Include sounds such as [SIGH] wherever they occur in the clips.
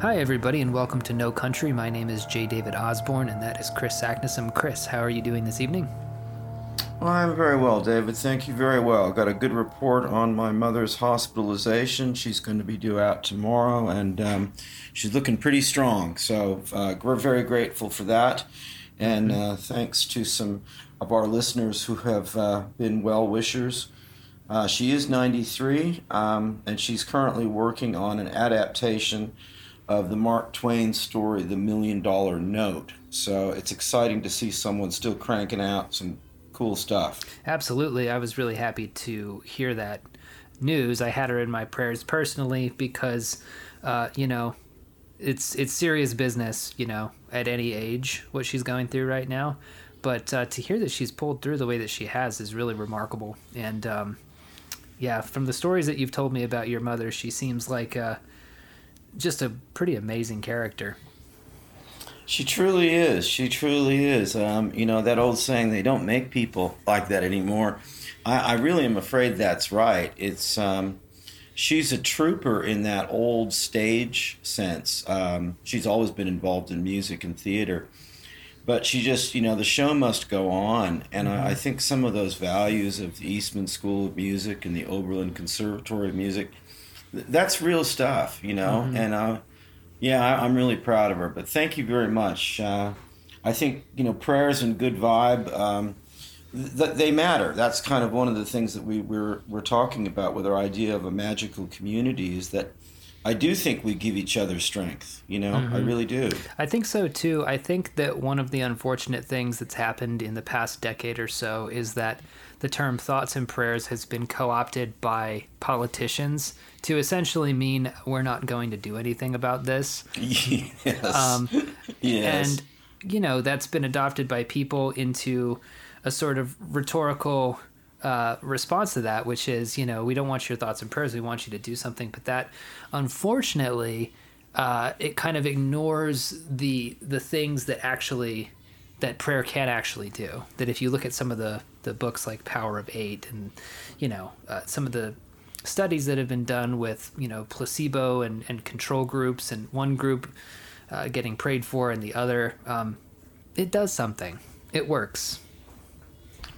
Hi, everybody, and welcome to No Country. My name is J. David Osborne, and that is Chris Sacknessum. Chris, how are you doing this evening? Well, I'm very well, David. Thank you very well. Got a good report on my mother's hospitalization. She's going to be due out tomorrow, and um, she's looking pretty strong. So uh, we're very grateful for that. And uh, thanks to some of our listeners who have uh, been well wishers. Uh, she is 93, um, and she's currently working on an adaptation of the Mark Twain story, The Million Dollar Note. So it's exciting to see someone still cranking out some cool stuff. Absolutely. I was really happy to hear that news. I had her in my prayers personally because, uh, you know, it's it's serious business, you know, at any age what she's going through right now. But uh, to hear that she's pulled through the way that she has is really remarkable. And um, yeah, from the stories that you've told me about your mother, she seems like just a pretty amazing character. She truly is. She truly is. Um, you know, that old saying, they don't make people like that anymore. I, I really am afraid that's right. It's. Um, she's a trooper in that old stage sense. Um, she's always been involved in music and theater. But she just, you know, the show must go on. And mm-hmm. I, I, think some of those values of the Eastman School of Music and the Oberlin Conservatory of Music, that's real stuff, you know? Mm-hmm. And uh, yeah, I, am really proud of her. But thank you very much. Uh, I think you know prayers and good vibe. Um, th- they matter. That's kind of one of the things that we we're we're talking about with our idea of a magical community. Is that I do think we give each other strength. You know, mm-hmm. I really do. I think so too. I think that one of the unfortunate things that's happened in the past decade or so is that the term thoughts and prayers has been co opted by politicians to essentially mean we're not going to do anything about this. [LAUGHS] Yes. Um, yes. And, you know, that's been adopted by people into a sort of rhetorical uh, response to that, which is, you know, we don't want your thoughts and prayers, we want you to do something. But that, unfortunately, uh, it kind of ignores the the things that actually that prayer can actually do. That if you look at some of the the books like Power of Eight and you know uh, some of the studies that have been done with you know placebo and, and control groups and one group uh, getting prayed for and the other um, it does something. It works.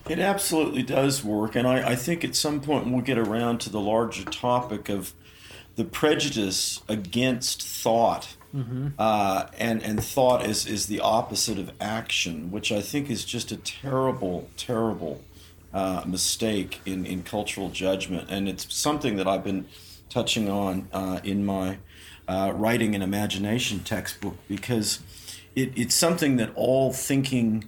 It absolutely does work and I, I think at some point we'll get around to the larger topic of the prejudice against thought mm-hmm. uh, and and thought is is the opposite of action which I think is just a terrible terrible uh, mistake in, in cultural judgment. And it's something that I've been touching on uh, in my uh, writing and imagination textbook because it, it's something that all thinking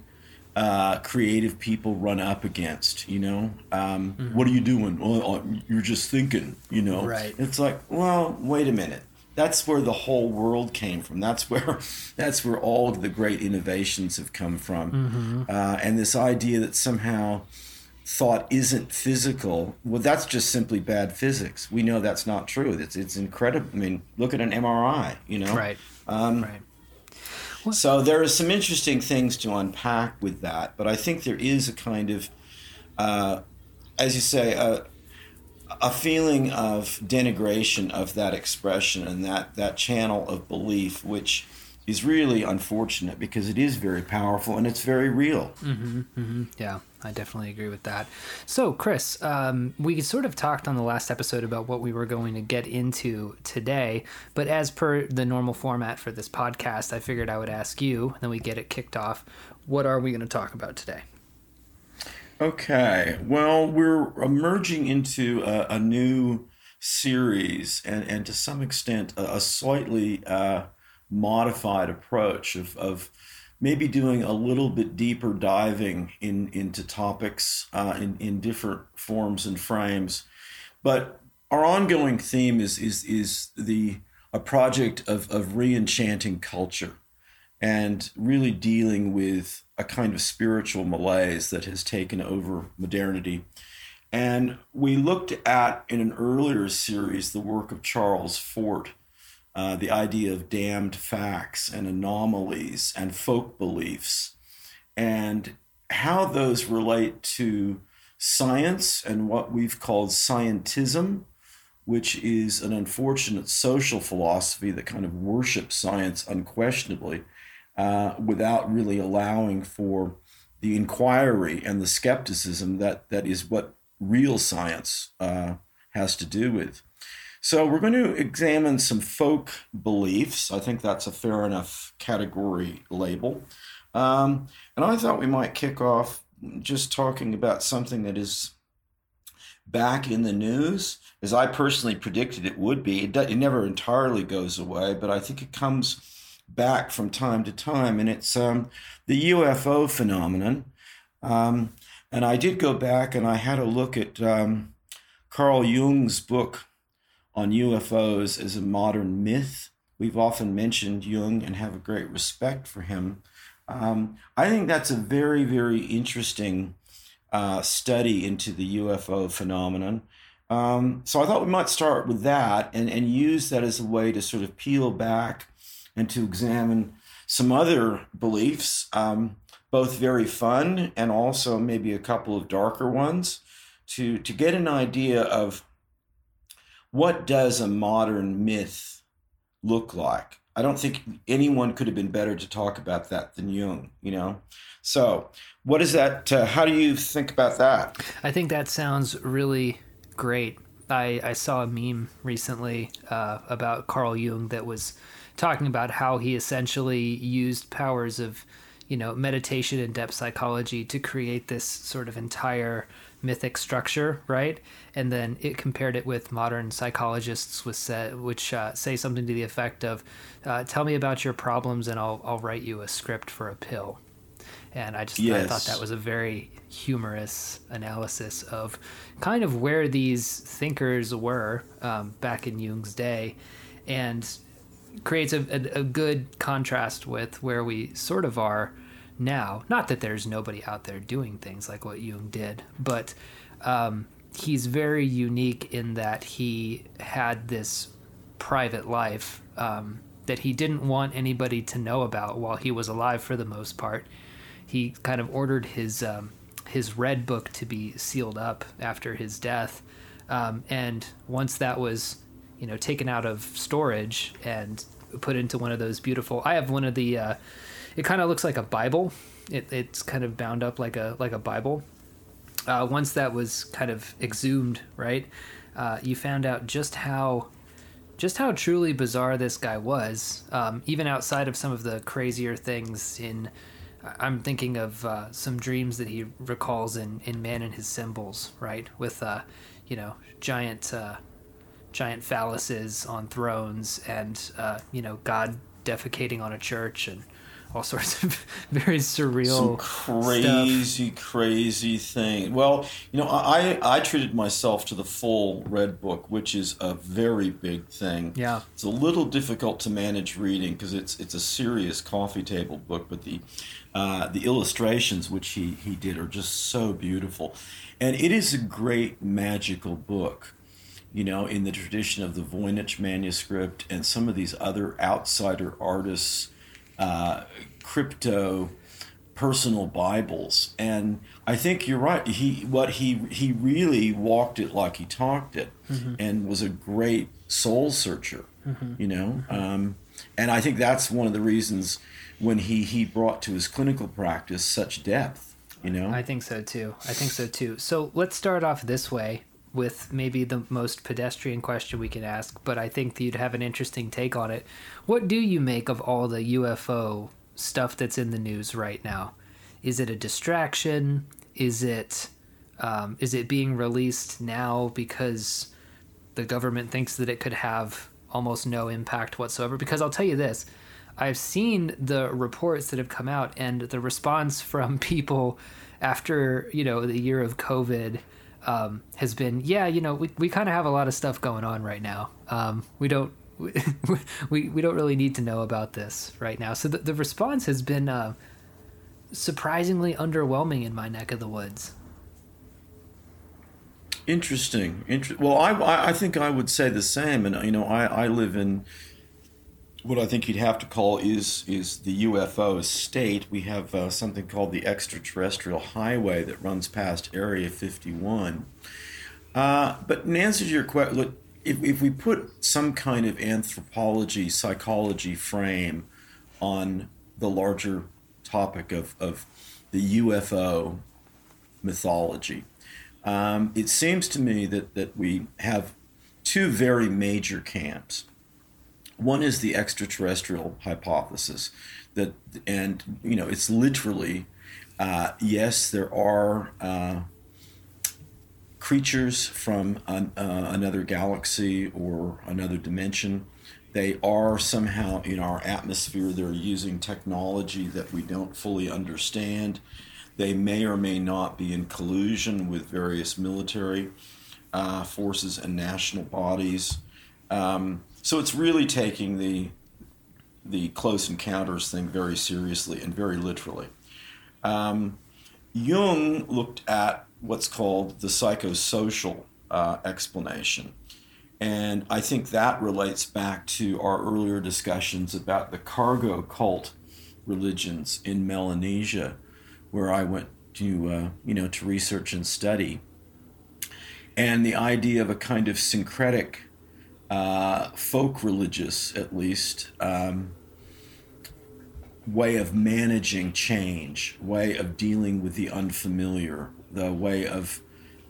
uh, creative people run up against. You know, um, mm-hmm. what are you doing? Well, uh, you're just thinking. You know, right? It's like, well, wait a minute. That's where the whole world came from. That's where, [LAUGHS] that's where all of the great innovations have come from. Mm-hmm. Uh, and this idea that somehow thought isn't physical, well, that's just simply bad physics. We know that's not true. It's it's incredible. I mean, look at an MRI. You know, right? Um, right. So there are some interesting things to unpack with that, but I think there is a kind of, uh, as you say, a, a feeling of denigration of that expression and that that channel of belief, which is really unfortunate because it is very powerful and it's very real. Mm-hmm, mm-hmm. Yeah, I definitely agree with that. So, Chris, um, we sort of talked on the last episode about what we were going to get into today, but as per the normal format for this podcast, I figured I would ask you, and then we get it kicked off. What are we going to talk about today? Okay, well, we're emerging into a, a new series and, and to some extent a, a slightly uh, modified approach of, of maybe doing a little bit deeper diving in into topics uh, in in different forms and frames, but our ongoing theme is is is the a project of of re-enchanting culture, and really dealing with a kind of spiritual malaise that has taken over modernity. And we looked at in an earlier series the work of Charles Fort uh, the idea of damned facts and anomalies and folk beliefs, and how those relate to science and what we've called scientism, which is an unfortunate social philosophy that kind of worships science unquestionably uh, without really allowing for the inquiry and the skepticism that, that is what real science uh, has to do with. So, we're going to examine some folk beliefs. I think that's a fair enough category label. Um, and I thought we might kick off just talking about something that is back in the news, as I personally predicted it would be. It, it never entirely goes away, but I think it comes back from time to time, and it's um, the UFO phenomenon. Um, and I did go back and I had a look at um, Carl Jung's book on UFOs as a modern myth. We've often mentioned Jung and have a great respect for him. Um, I think that's a very, very interesting uh, study into the UFO phenomenon. Um, so I thought we might start with that and, and use that as a way to sort of peel back and to examine some other beliefs, um, both very fun and also maybe a couple of darker ones, to, to get an idea of what does a modern myth look like. I don't think anyone could have been better to talk about that than Jung, you know? So, what is that? Uh, how do you think about that? I think that sounds really great. I, I saw a meme recently uh, about Carl Jung that was talking about how he essentially used powers of, you know, meditation and depth psychology to create this sort of entire mythic structure, right? And then it compared it with modern psychologists, with which uh, say something to the effect of, uh, "Tell me about your problems, and I'll I'll write you a script for a pill." And I just yes. I thought that was a very humorous analysis of kind of where these thinkers were um, back in Jung's day, and creates a, a, a good contrast with where we sort of are now. Not that there's nobody out there doing things like what Jung did, but um, he's very unique in that he had this private life um, that he didn't want anybody to know about while he was alive for the most part. He kind of ordered his um, his red book to be sealed up after his death, um, and once that was you know taken out of storage and put into one of those beautiful. I have one of the uh, it kind of looks like a Bible. It, it's kind of bound up like a like a Bible. Uh, once that was kind of exhumed, right? Uh, you found out just how just how truly bizarre this guy was. Um, even outside of some of the crazier things in, I'm thinking of uh, some dreams that he recalls in in Man and His Symbols, right? With uh, you know giant uh, giant phalluses on thrones and uh, you know God defecating on a church and all [LAUGHS] sorts of very surreal, Some crazy, stuff. crazy thing. Well, you know, I I treated myself to the full red book, which is a very big thing. Yeah, it's a little difficult to manage reading because it's it's a serious coffee table book, but the uh, the illustrations which he he did are just so beautiful, and it is a great magical book you know, in the tradition of the Voynich manuscript and some of these other outsider artists uh, crypto personal Bibles, and I think you're right. He what he he really walked it like he talked it, mm-hmm. and was a great soul searcher. Mm-hmm. You know, mm-hmm. um, and I think that's one of the reasons when he he brought to his clinical practice such depth. You know, I think so too. I think so too. So let's start off this way with maybe the most pedestrian question we can ask, but I think you'd have an interesting take on it. What do you make of all the UFO stuff that's in the news right now? Is it a distraction? Is it um, is it being released now because the government thinks that it could have almost no impact whatsoever? Because I'll tell you this. I've seen the reports that have come out and the response [LAUGHS] from people after, you know, the year of COVID um, has been, yeah, you know, we, we kind of have a lot of stuff going on right now. Um, we don't [LAUGHS] we, we don't really need to know about this right now. So the, the response has been uh, surprisingly underwhelming in my neck of the woods. Interesting. Inter- well, I, I think I would say the same. And, you know, I, I live in what I think you'd have to call is is the UFO state. We have uh, something called the extraterrestrial highway that runs past Area 51. Uh, but in answer to your question, look, if, if we put some kind of anthropology, psychology frame on the larger topic of, of the UFO mythology, um, it seems to me that, that we have two very major camps. One is the extraterrestrial hypothesis that, and you know, it's literally, uh, yes, there are uh, creatures from an, uh, another galaxy or another dimension. They are somehow in our atmosphere. They're using technology that we don't fully understand. They may or may not be in collusion with various military uh, forces and national bodies. Um, so it's really taking the the close encounters thing very seriously and very literally. Um, Jung looked at what's called the psychosocial uh, explanation. And I think that relates back to our earlier discussions about the cargo cult religions in Melanesia, where I went to, uh, you know, to research and study. And the idea of a kind of syncretic, uh, folk religious, at least, um, way of managing change, way of dealing with the unfamiliar, the way of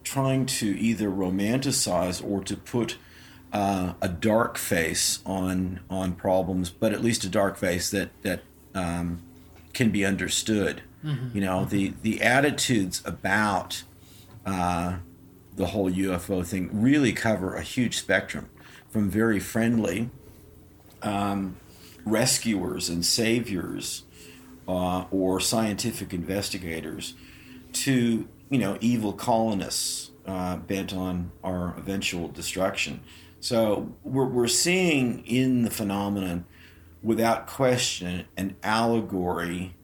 trying to either romanticize or to put uh, a dark face on on problems, but at least a dark face that that um, can be understood. Mm-hmm. You know, mm-hmm. the the attitudes about uh, the whole UFO thing really cover a huge spectrum, from very friendly um, rescuers and saviors uh, or scientific investigators to you know, evil colonists uh, bent on our eventual destruction. So we're, we're seeing in the phenomenon, without question, an allegory,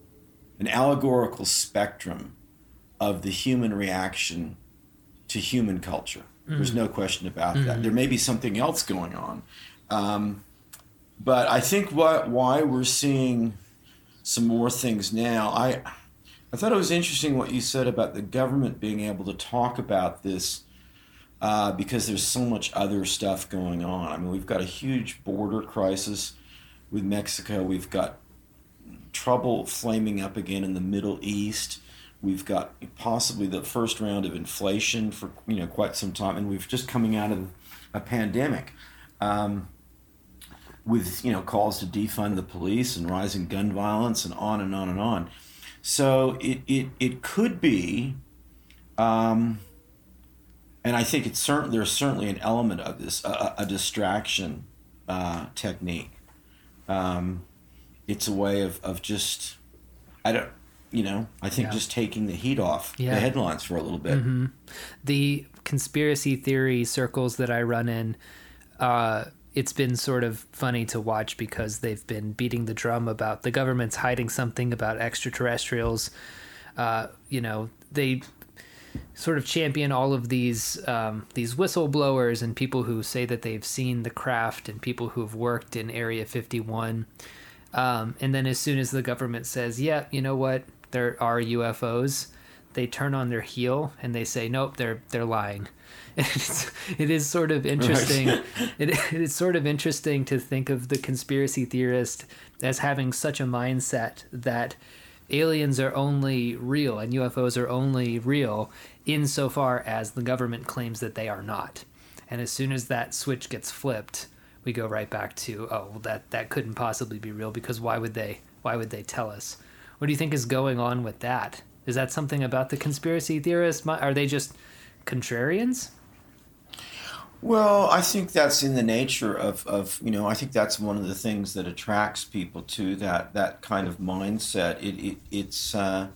an allegorical spectrum of the human reaction to human culture. Mm-hmm. There's no question about mm-hmm. that. There may be something else going on. Um, but I think what, why we're seeing some more things now, I I thought it was interesting what you said about the government being able to talk about this uh, because there's so much other stuff going on. I mean, we've got a huge border crisis with Mexico. We've got trouble flaming up again in the Middle East. We've got possibly the first round of inflation for you know quite some time, and we've just coming out of a pandemic. Um, with you know calls to defund the police and rising gun violence and on and on and on. So it, it, it could be, um, and I think it's certain there's certainly an element of this, a, a distraction uh, technique. Um, it's a way of, of just, I don't, you know, I think yeah. just taking the heat off yeah. the headlines for a little bit. Mm-hmm. The conspiracy theory circles that I run in, uh, it's been sort of funny to watch because they've been beating the drum about the government's hiding something about extraterrestrials. Uh, you know, they sort of champion all of these um, these whistleblowers and people who say that they've seen the craft and people who have worked in Area 51. Um, and then as soon as the government says, "Yeah, you know what? There are UFOs," they turn on their heel and they say, "Nope, they're they're lying." [LAUGHS] it's, it is sort of interesting. Right. [LAUGHS] it, it is sort of interesting to think of the conspiracy theorist as having such a mindset that aliens are only real and UFOs are only real insofar as the government claims that they are not. And as soon as that switch gets flipped, we go right back to oh well that that couldn't possibly be real because why would they why would they tell us? What do you think is going on with that? Is that something about the conspiracy theorists? Are they just contrarians? Well, I think that's in the nature of, of you know I think that's one of the things that attracts people to that that kind of mindset. It, it it's uh,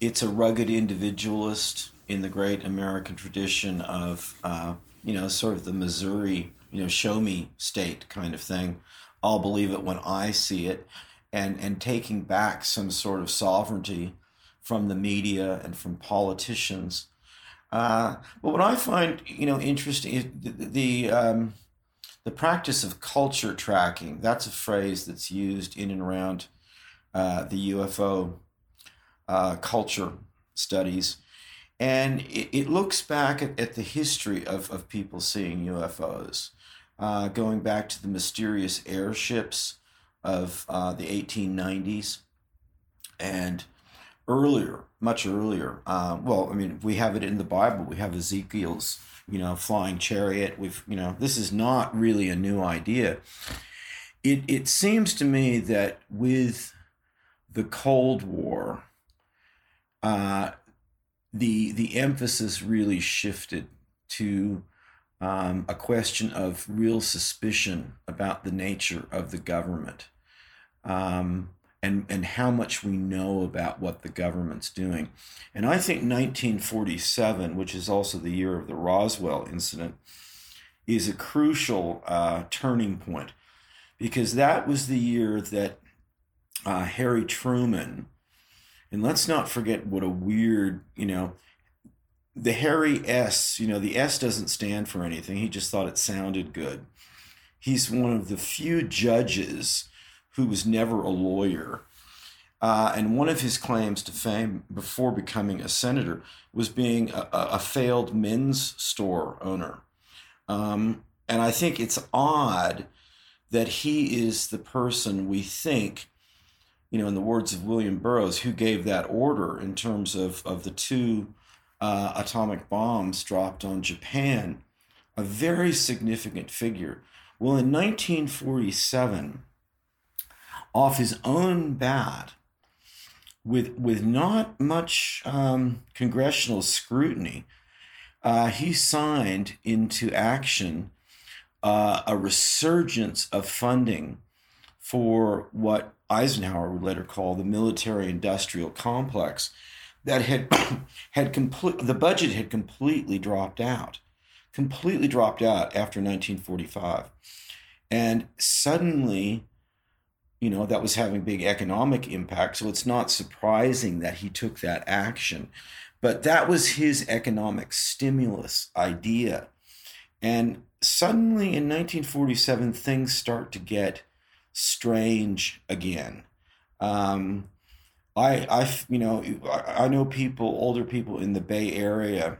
it's a rugged individualist in the great American tradition of uh, you know sort of the Missouri you know show me state kind of thing. I'll believe it when I see it, and and taking back some sort of sovereignty from the media and from politicians uh, but what I find, you know, interesting is the the, um, the practice of culture tracking. That's a phrase that's used in and around uh, the UFO uh, culture studies, and it, it looks back at, at, the history of, of people seeing UFOs, uh, going back to the mysterious airships of uh, the 1890s and earlier, much earlier. Uh, well, I mean, we have it in the Bible. We have Ezekiel's, you know, flying chariot. We've, you know, this is not really a new idea. It it seems to me that with the Cold War, uh, the the emphasis really shifted to um, a question of real suspicion about the nature of the government um, and and how much we know about what the government's doing. And I think 1947, which is also the year of the Roswell incident, is a crucial uh, turning point because that was the year that uh, Harry Truman and let's not forget what a weird, you know, the Harry S, you know, the S doesn't stand for anything. He just thought it sounded good. He's one of the few judges who was never a lawyer. Uh, and one of his claims to fame before becoming a senator was being a, a failed men's store owner. Um, and I think it's odd that he is the person we think you know, in the words of William Burroughs, who gave that order in terms of, of the two uh, atomic bombs dropped on Japan, a very significant figure. Well, in 1947, off his own bat, with, with not much um, congressional scrutiny, uh, he signed into action uh, a resurgence of funding for what Eisenhower would later call the military industrial complex that had [COUGHS] had complete the budget had completely dropped out completely dropped out after 1945 and suddenly you know that was having big economic impact. So it's not surprising that he took that action. But that was his economic stimulus idea. And suddenly in 1947 things start to get strange again. Um, I, I, you know, I know people, older people in the Bay Area,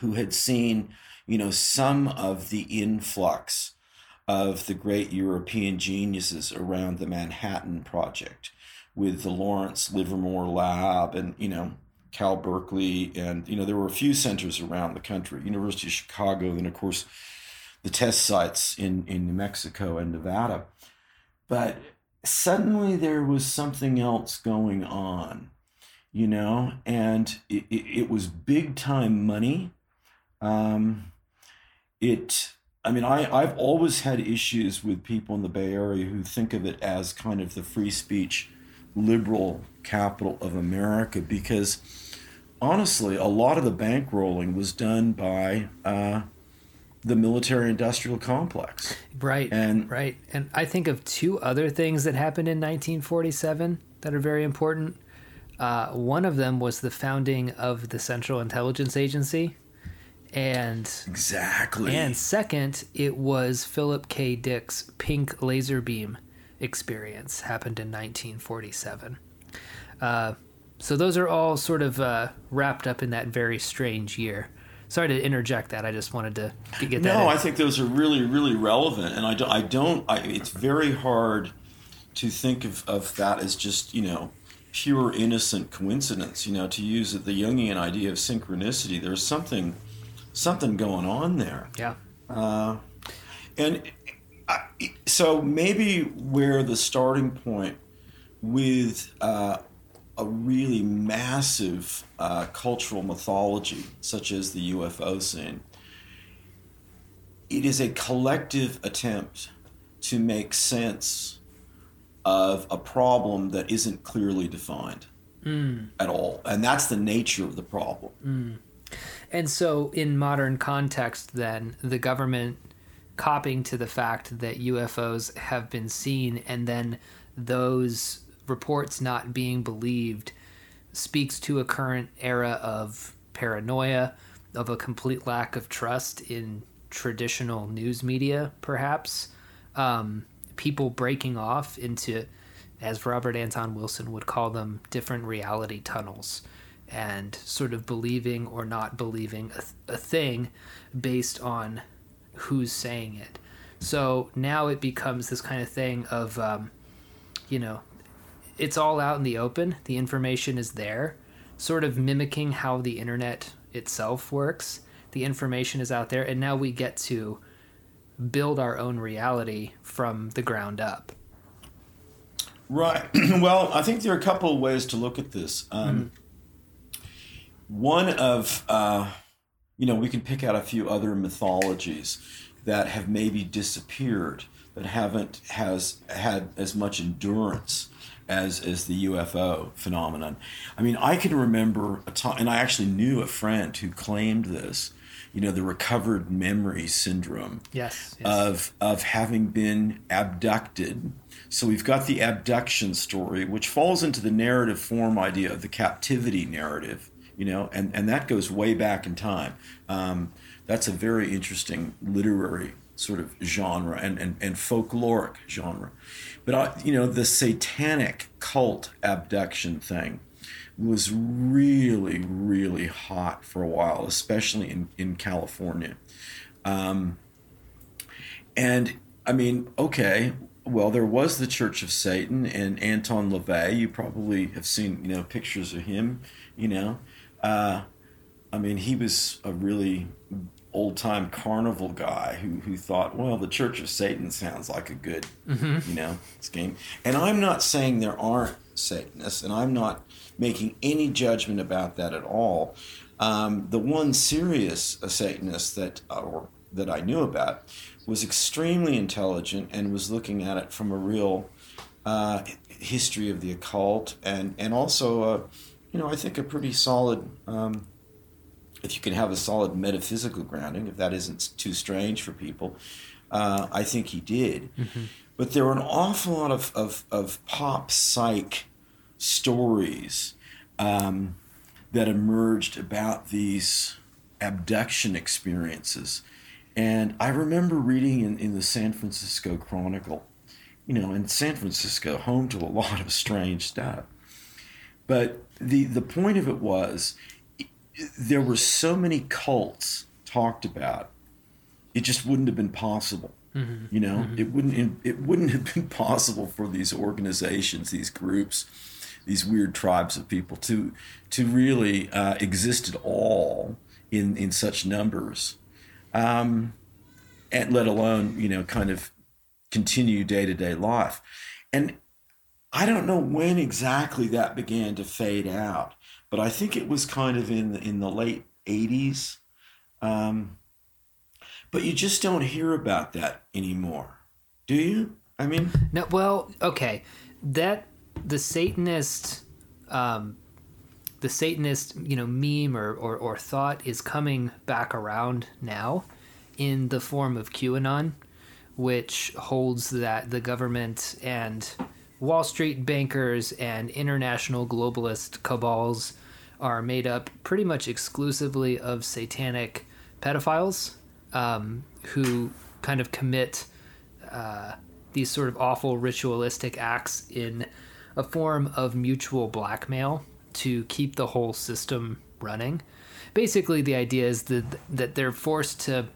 who had seen, you know, some of the influx of the great European geniuses around the Manhattan Project, with the Lawrence Livermore Lab, and you know, Cal Berkeley, and you know, there were a few centers around the country, University of Chicago, and of course, the test sites in in New Mexico and Nevada. But suddenly there was something else going on, you know, and it, it, it was big time money. Um, it, I mean, I, I've always had issues with people in the Bay Area who think of it as kind of the free speech liberal capital of America because honestly, a lot of the bankrolling was done by uh, the military industrial complex. Right. And right. And I think of two other things that happened in 1947 that are very important. Uh, one of them was the founding of the Central Intelligence Agency. And exactly. And second, it was Philip K. Dick's pink laser beam experience happened in 1947. Uh, so those are all sort of uh, wrapped up in that very strange year sorry to interject that. I just wanted to get that. No, in. I think those are really, really relevant, and I don't. I don't I, it's very hard to think of, of that as just you know pure innocent coincidence. You know, to use the Jungian idea of synchronicity. There's something something going on there. Yeah. Uh, and I, so maybe where the starting point with uh, a really massive uh, cultural mythology, such as the UFO scene, it is a collective attempt to make sense of a problem that isn't clearly defined mm. at all. And that's the nature of the problem. Mm. And so, in modern context, then, the government copying to the fact that UFOs have been seen and then those reports not being believed speaks to a current era of paranoia, of a complete lack of trust in traditional news media, perhaps. Um, people breaking off into, as Robert Anton Wilson would call them, different reality tunnels. And sort of believing or not believing a, a thing based on who's saying it. So now it becomes this kind of thing of, um, you know, it's all out in the open. The information is there, sort of mimicking how the internet itself works. The information is out there, and now we get to build our own reality from the ground up. Right. [CLEARS THROAT] well, I think there are a couple of ways to look at this. Um, mm-hmm. One of, uh, you know, we can pick out a few other mythologies that have maybe disappeared, that haven't has had as much endurance as as the UFO phenomenon. I mean, I can remember a time, and I actually knew a friend who claimed this. You know, the recovered memory syndrome. Yes, yes. Of of having been abducted. So we've got the abduction story, which falls into the narrative form idea of the captivity narrative. You know, and and that goes way back in time. Um, that's a very interesting literary sort of genre and, and, and folkloric genre. But, I, you know, the satanic cult abduction thing was really, really hot for a while, especially in, in California. Um, and I mean, okay, well, there was the Church of Satan and Anton LaVey. You probably have seen, you know, pictures of him, you know. Uh, I mean, he was a really old time carnival guy who, who thought, well, the Church of Satan sounds like a good, mm-hmm. you know, scheme. And I'm not saying there aren't Satanists, and I'm not making any judgment about that at all. Um, the one serious Satanist that uh, or that I knew about was extremely intelligent and was looking at it from a real uh, history of the occult and and also, uh, you know, I think a pretty solid. Um, if you can have a solid metaphysical grounding, if that isn't too strange for people, uh, I think he did. Mm-hmm. But there were an awful lot of, of, of pop psych stories um, that emerged about these abduction experiences. And I remember reading in, in the San Francisco Chronicle, you know, in San Francisco, home to a lot of strange stuff. But the, the point of it was there were so many cults talked about, it just wouldn't have been possible. Mm-hmm. You know, mm-hmm. it wouldn't it wouldn't have been [LAUGHS] possible for these organizations, these groups, these weird tribes of people to to really uh, exist at all in in such numbers, um, and let alone you know kind of continue day to day life, and I don't know when exactly that began to fade out but I think it was kind of in the, in the late '80s. Um, but you just don't hear about that anymore, do you? I mean, no. Well, okay, that the Satanist, um, the Satanist, you know, meme or, or or thought is coming back around now, in the form of QAnon, which holds that the government and Wall Street bankers and international globalist cabals are made up pretty much exclusively of satanic pedophiles um, who kind of commit uh, these sort of awful ritualistic acts in a form of mutual blackmail to keep the whole system running. Basically, the idea is that that they're forced to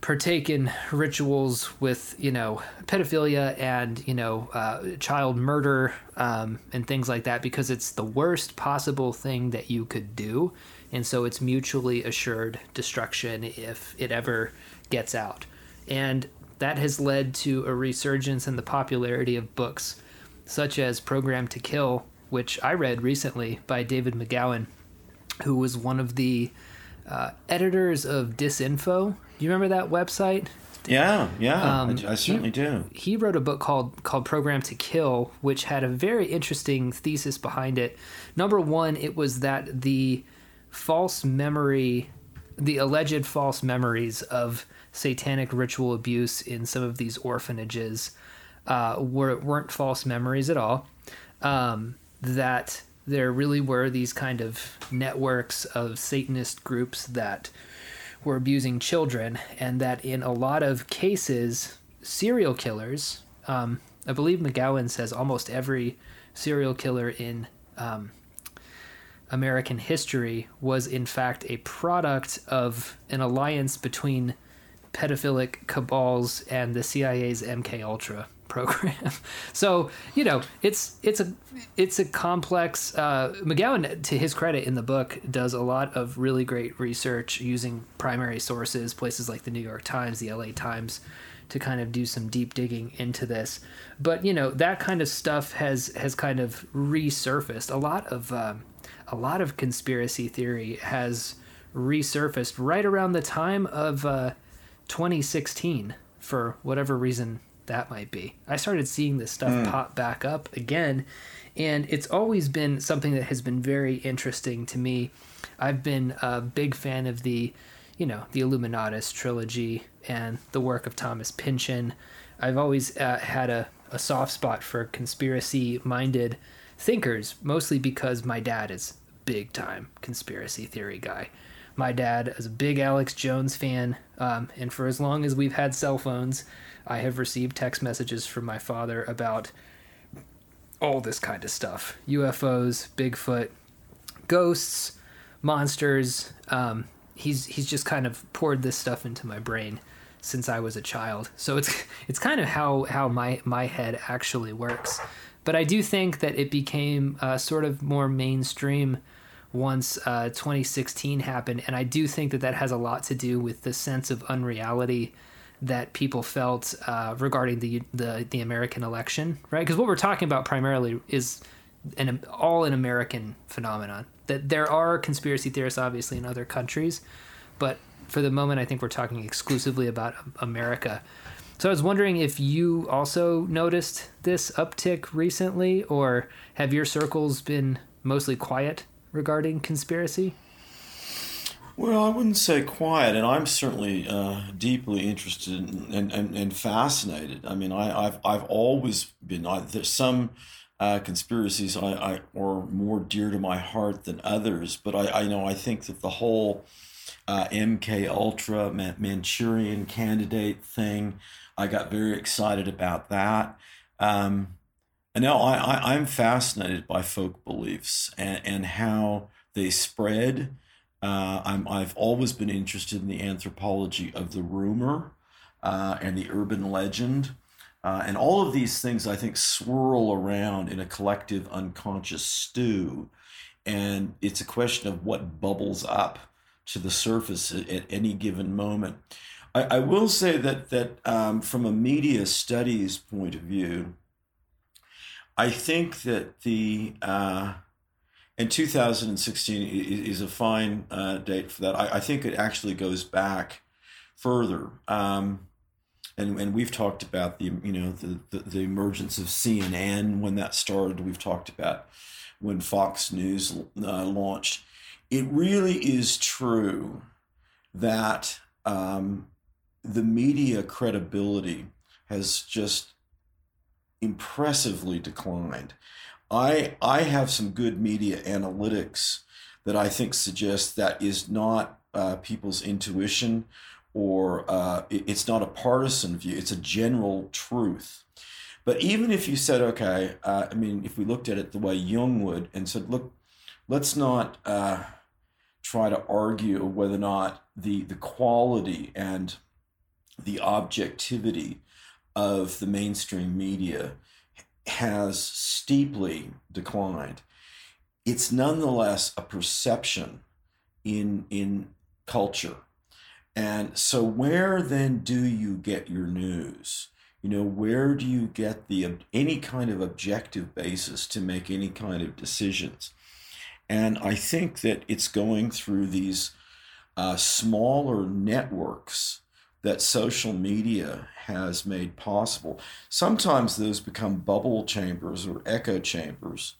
partake in rituals with you know pedophilia and you know uh, child murder um, and things like that because it's the worst possible thing that you could do. And so it's mutually assured destruction if it ever gets out. And that has led to a resurgence in the popularity of books such as Programmed to Kill which i read recently by david mcgowan who was one of the uh, editors of disinfo you remember that website? Yeah, yeah, um, I, I, certainly he, do. He wrote a book called called Programmed to Kill, which had a very interesting thesis behind it. Number one, it was that the false memory, the alleged false memories of satanic ritual abuse in some of these orphanages uh, were weren't false memories at all. Um, that there really were these kind of networks of Satanist groups that were abusing children, and that in a lot of cases, serial killers, um, I believe McGowan says almost every serial killer in um, American history was in fact a product of an alliance between pedophilic cabals and the CIA's MK Ultra program. [LAUGHS] so you know, it's it's a it's a complex. Uh, McGowan, to his credit, in the book, does a lot of really great research using primary sources, places like the New York Times, the LA Times, to kind of do some deep digging into this. But you know, that kind of stuff has has kind of resurfaced. A lot of um, a lot of conspiracy theory has resurfaced right around the time of uh, 2016 for whatever reason that might be. I started seeing this stuff mm. pop back up again, and it's always been something that has been very interesting to me. I've been a big fan of the, you know, the Illuminatus trilogy and the work of Thomas Pynchon. I've always uh, had a, a soft spot for conspiracy minded thinkers, mostly because my dad is a big time conspiracy theory guy. My dad is a big Alex Jones fan, um, and for as long as we've had cell phones, I have received text messages from my father about all this kind of stuff UFOs, Bigfoot, ghosts, monsters. Um, he's he's just kind of poured this stuff into my brain since I was a child. So it's [LAUGHS] it's kind of how how my my head actually works. But I do think that it became uh, sort of more mainstream once uh, 2016 happened, and I do think that that has a lot to do with the sense of unreality that people felt uh, regarding the, the the American election, right? Because what we're talking about primarily is an all an American phenomenon. That there are conspiracy theorists, obviously, in other countries, but for the moment, I think we're talking exclusively about America. So I was wondering if you also noticed this uptick recently, or have your circles been mostly quiet regarding conspiracy? Well, I wouldn't say quiet, and I'm certainly uh, deeply interested and, and, and, fascinated. I mean, I, have I've always been. I, there's some uh, conspiracies I, I are more dear to my heart than others, but I, I know I think that the whole uh, MK Ultra Manchurian Candidate thing, I got very excited about that. Um, and now I, I I'm fascinated by folk beliefs and, and how they spread uh, I'm, I've always been interested in the anthropology of the rumor uh, and the urban legend. Uh, and all of these things, I think, swirl around in a collective unconscious stew. And it's a question of what bubbles up to the surface at, any given moment. I, I, will say that, that um, from a media studies point of view, I think that the uh, and 2016 is a fine uh, date for that. I, I, think it actually goes back further. Um, and, and we've talked about the you know the, the, the, emergence of CNN when that started. We've talked about when Fox News uh, launched. It really is true that um, the media credibility has just impressively declined. I I have some good media analytics that I think suggest that is not uh, people's intuition or uh, it, it's not a partisan view. It's a general truth. But even if you said, okay, uh, I mean, if we looked at it the way Jung would and said, look, let's not uh, try to argue whether or not the the quality and the objectivity of the mainstream media has steeply declined, it's nonetheless a perception in in culture. And so where then do you get your news? You know, where do you get the any kind of objective basis to make any kind of decisions? And I think that it's going through these uh, smaller networks that social media has made possible. Sometimes those become bubble chambers or echo chambers.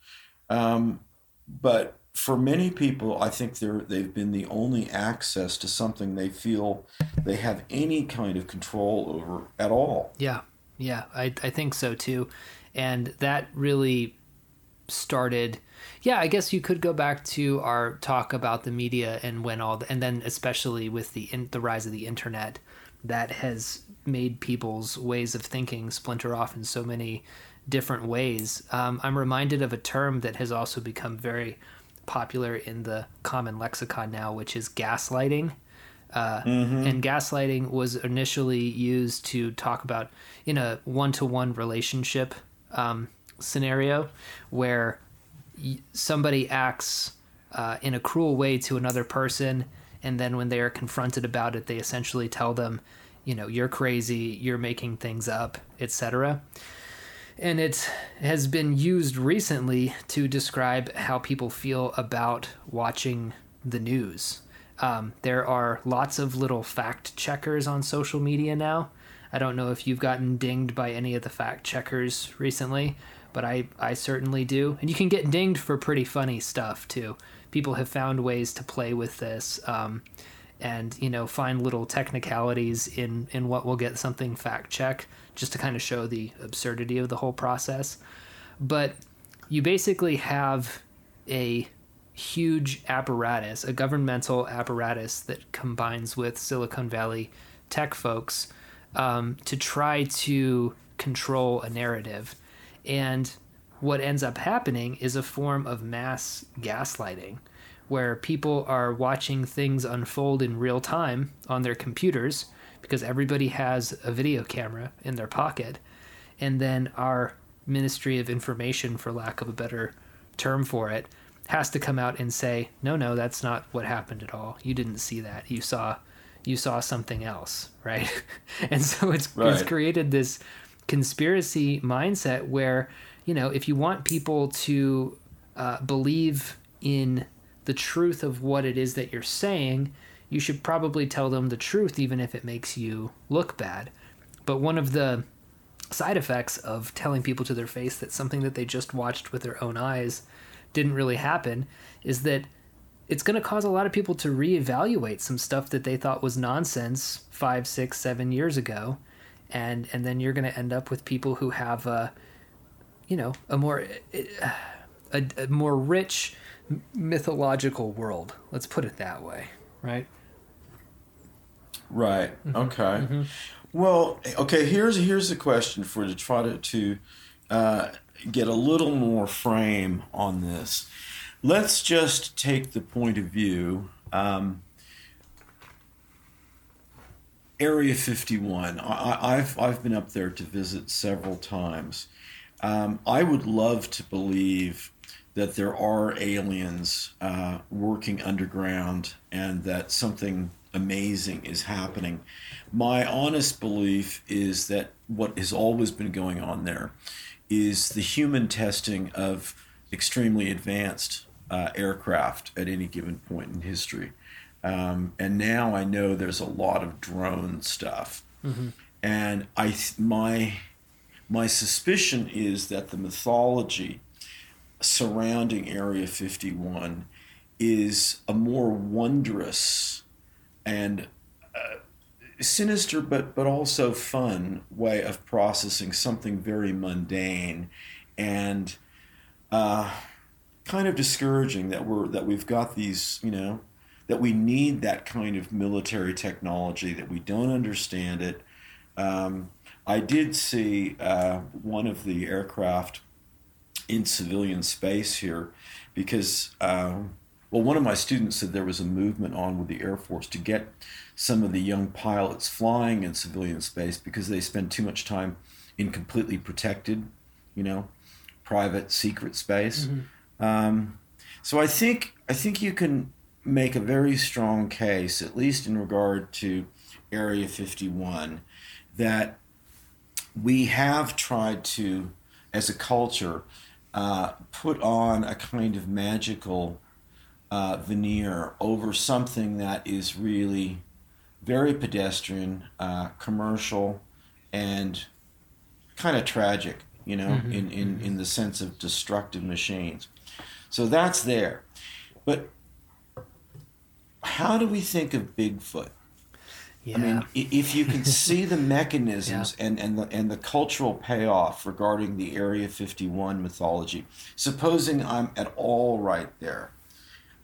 Um, but for many people, I think they're, they've been the only access to something they feel they have any kind of control over at all. Yeah, yeah, I, I think so too. And that really started yeah i guess you could go back to our talk about the media and when all the, and then especially with the in, the rise of the internet that has made people's ways of thinking splinter off in so many different ways. Um, I'm reminded of a term that has also become very popular in the common lexicon now, which is gaslighting. Uh, mm-hmm. And gaslighting was initially used to talk about in a one to one relationship um, scenario where somebody acts uh, in a cruel way to another person, and then when they are confronted about it, they essentially tell them, you know, you're crazy, you're making things up, etc. And it has been used recently to describe how people feel about watching the news um, there are lots of little fact checkers on social media now. I don't know if you've gotten dinged by any of the fact checkers recently, but I, I certainly do. And you can get dinged for pretty funny stuff too. People have found ways to play with this um, and, you know, find little technicalities in, in what will get something fact check just to kind of show the absurdity of the whole process. But you basically have a huge apparatus, a governmental apparatus that combines with Silicon Valley tech folks um, to try to control a narrative. And what ends up happening is a form of mass gaslighting where people are watching things unfold in real time on their computers because everybody has a video camera in their pocket. And then our Ministry of Information, for lack of a better term for it, has to come out and say, no, no, that's not what happened at all. You didn't see that. You saw, you saw something else, [LAUGHS] right? and so it's right. it's created this conspiracy mindset where you know if you want people to uh, believe in the truth of what it is that you're saying, you should probably tell them the truth, even if it makes you look bad. But one of the side effects of telling people to their face that something that they just watched with their own eyes didn't really happen is that it's going to cause a lot of people to reevaluate some stuff that they thought was nonsense five, six, seven years ago, and and then you're going to end up with people who have a, you know, a more a, a more rich mythological world. Let's put it that way, right? Right. Mm-hmm. Okay. Mm-hmm. Well, okay. Here's here's a question for to try to to uh, get a little more frame on this. Let's just take the point of view. Um, Area 51. I, have I've been up there to visit several times. Um, I would love to believe that there are aliens uh, working underground and that something amazing is happening. My honest belief is that what has always been going on there is the human testing of extremely advanced uh, aircraft at any given point in history. Um, and now I know there's a lot of drone stuff. Mm-hmm. And I my my suspicion is that the mythology surrounding Area 51 is a more wondrous and sinister but but also fun way of processing something very mundane and uh, kind of discouraging that we're that we've got these you know that we need that kind of military technology that we don't understand it. Um, I did see uh, one of the aircraft in civilian space here because um, well one of my students said there was a movement on with the Air Force to get some of the young pilots flying in civilian space because they spend too much time in completely protected, you know, private secret space. Mm-hmm. Um, so I think I think you can make a very strong case, at least in regard to Area 51, that we have tried to, as a culture, uh, put on a kind of magical uh, veneer over something that is really very pedestrian, uh, commercial, and kind of tragic, you know, mm-hmm. in, in, mm-hmm. in the sense of destructive machines. So that's there. But how do we think of Bigfoot? Yeah. I mean, if you can [LAUGHS] see the mechanisms yeah. and, and, the, and the cultural payoff regarding the Area 51 mythology, supposing I'm at all right there,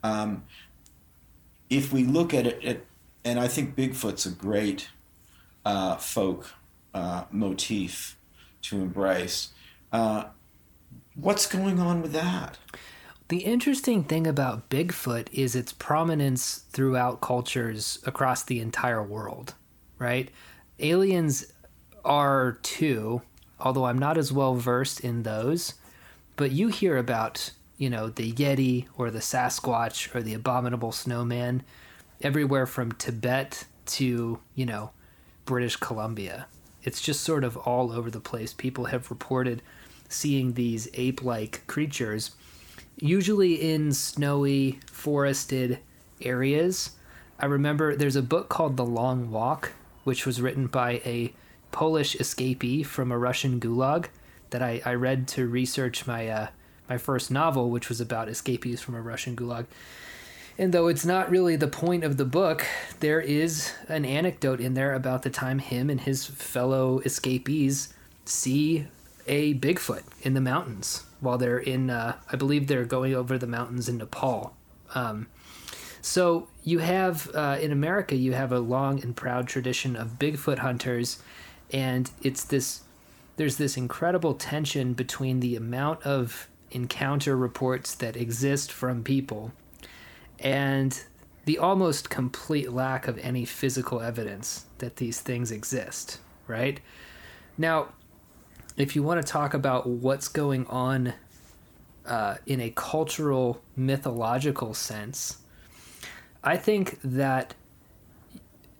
um, if we look at it at and I think Bigfoot's a great uh, folk uh, motif to embrace. Uh, what's going on with that? The interesting thing about Bigfoot is its prominence throughout cultures across the entire world, right? Aliens are too, although I'm not as well versed in those, but you hear about, you know, the Yeti or the Sasquatch or the abominable snowman everywhere from Tibet to, you know, British Columbia. It's just sort of all over the place. People have reported seeing these ape like creatures, usually in snowy, forested areas. I remember there's a book called The Long Walk, which was written by a Polish escapee from a Russian gulag that I, I read to research my uh, my first novel, which was about escapees from a Russian gulag. And though it's not really the point of the book, there is an anecdote in there about the time him and his fellow escapees see a Bigfoot in the mountains while they're in, uh, I believe they're going over the mountains in Nepal. Um, so you have, uh, in America, you have a long and proud tradition of Bigfoot hunters, and it's this, there's this incredible tension between the amount of encounter reports that exist from people and the almost complete lack of any physical evidence that these things exist, right? Now, if you want to talk about what's going on uh, in a cultural, mythological sense, I think that,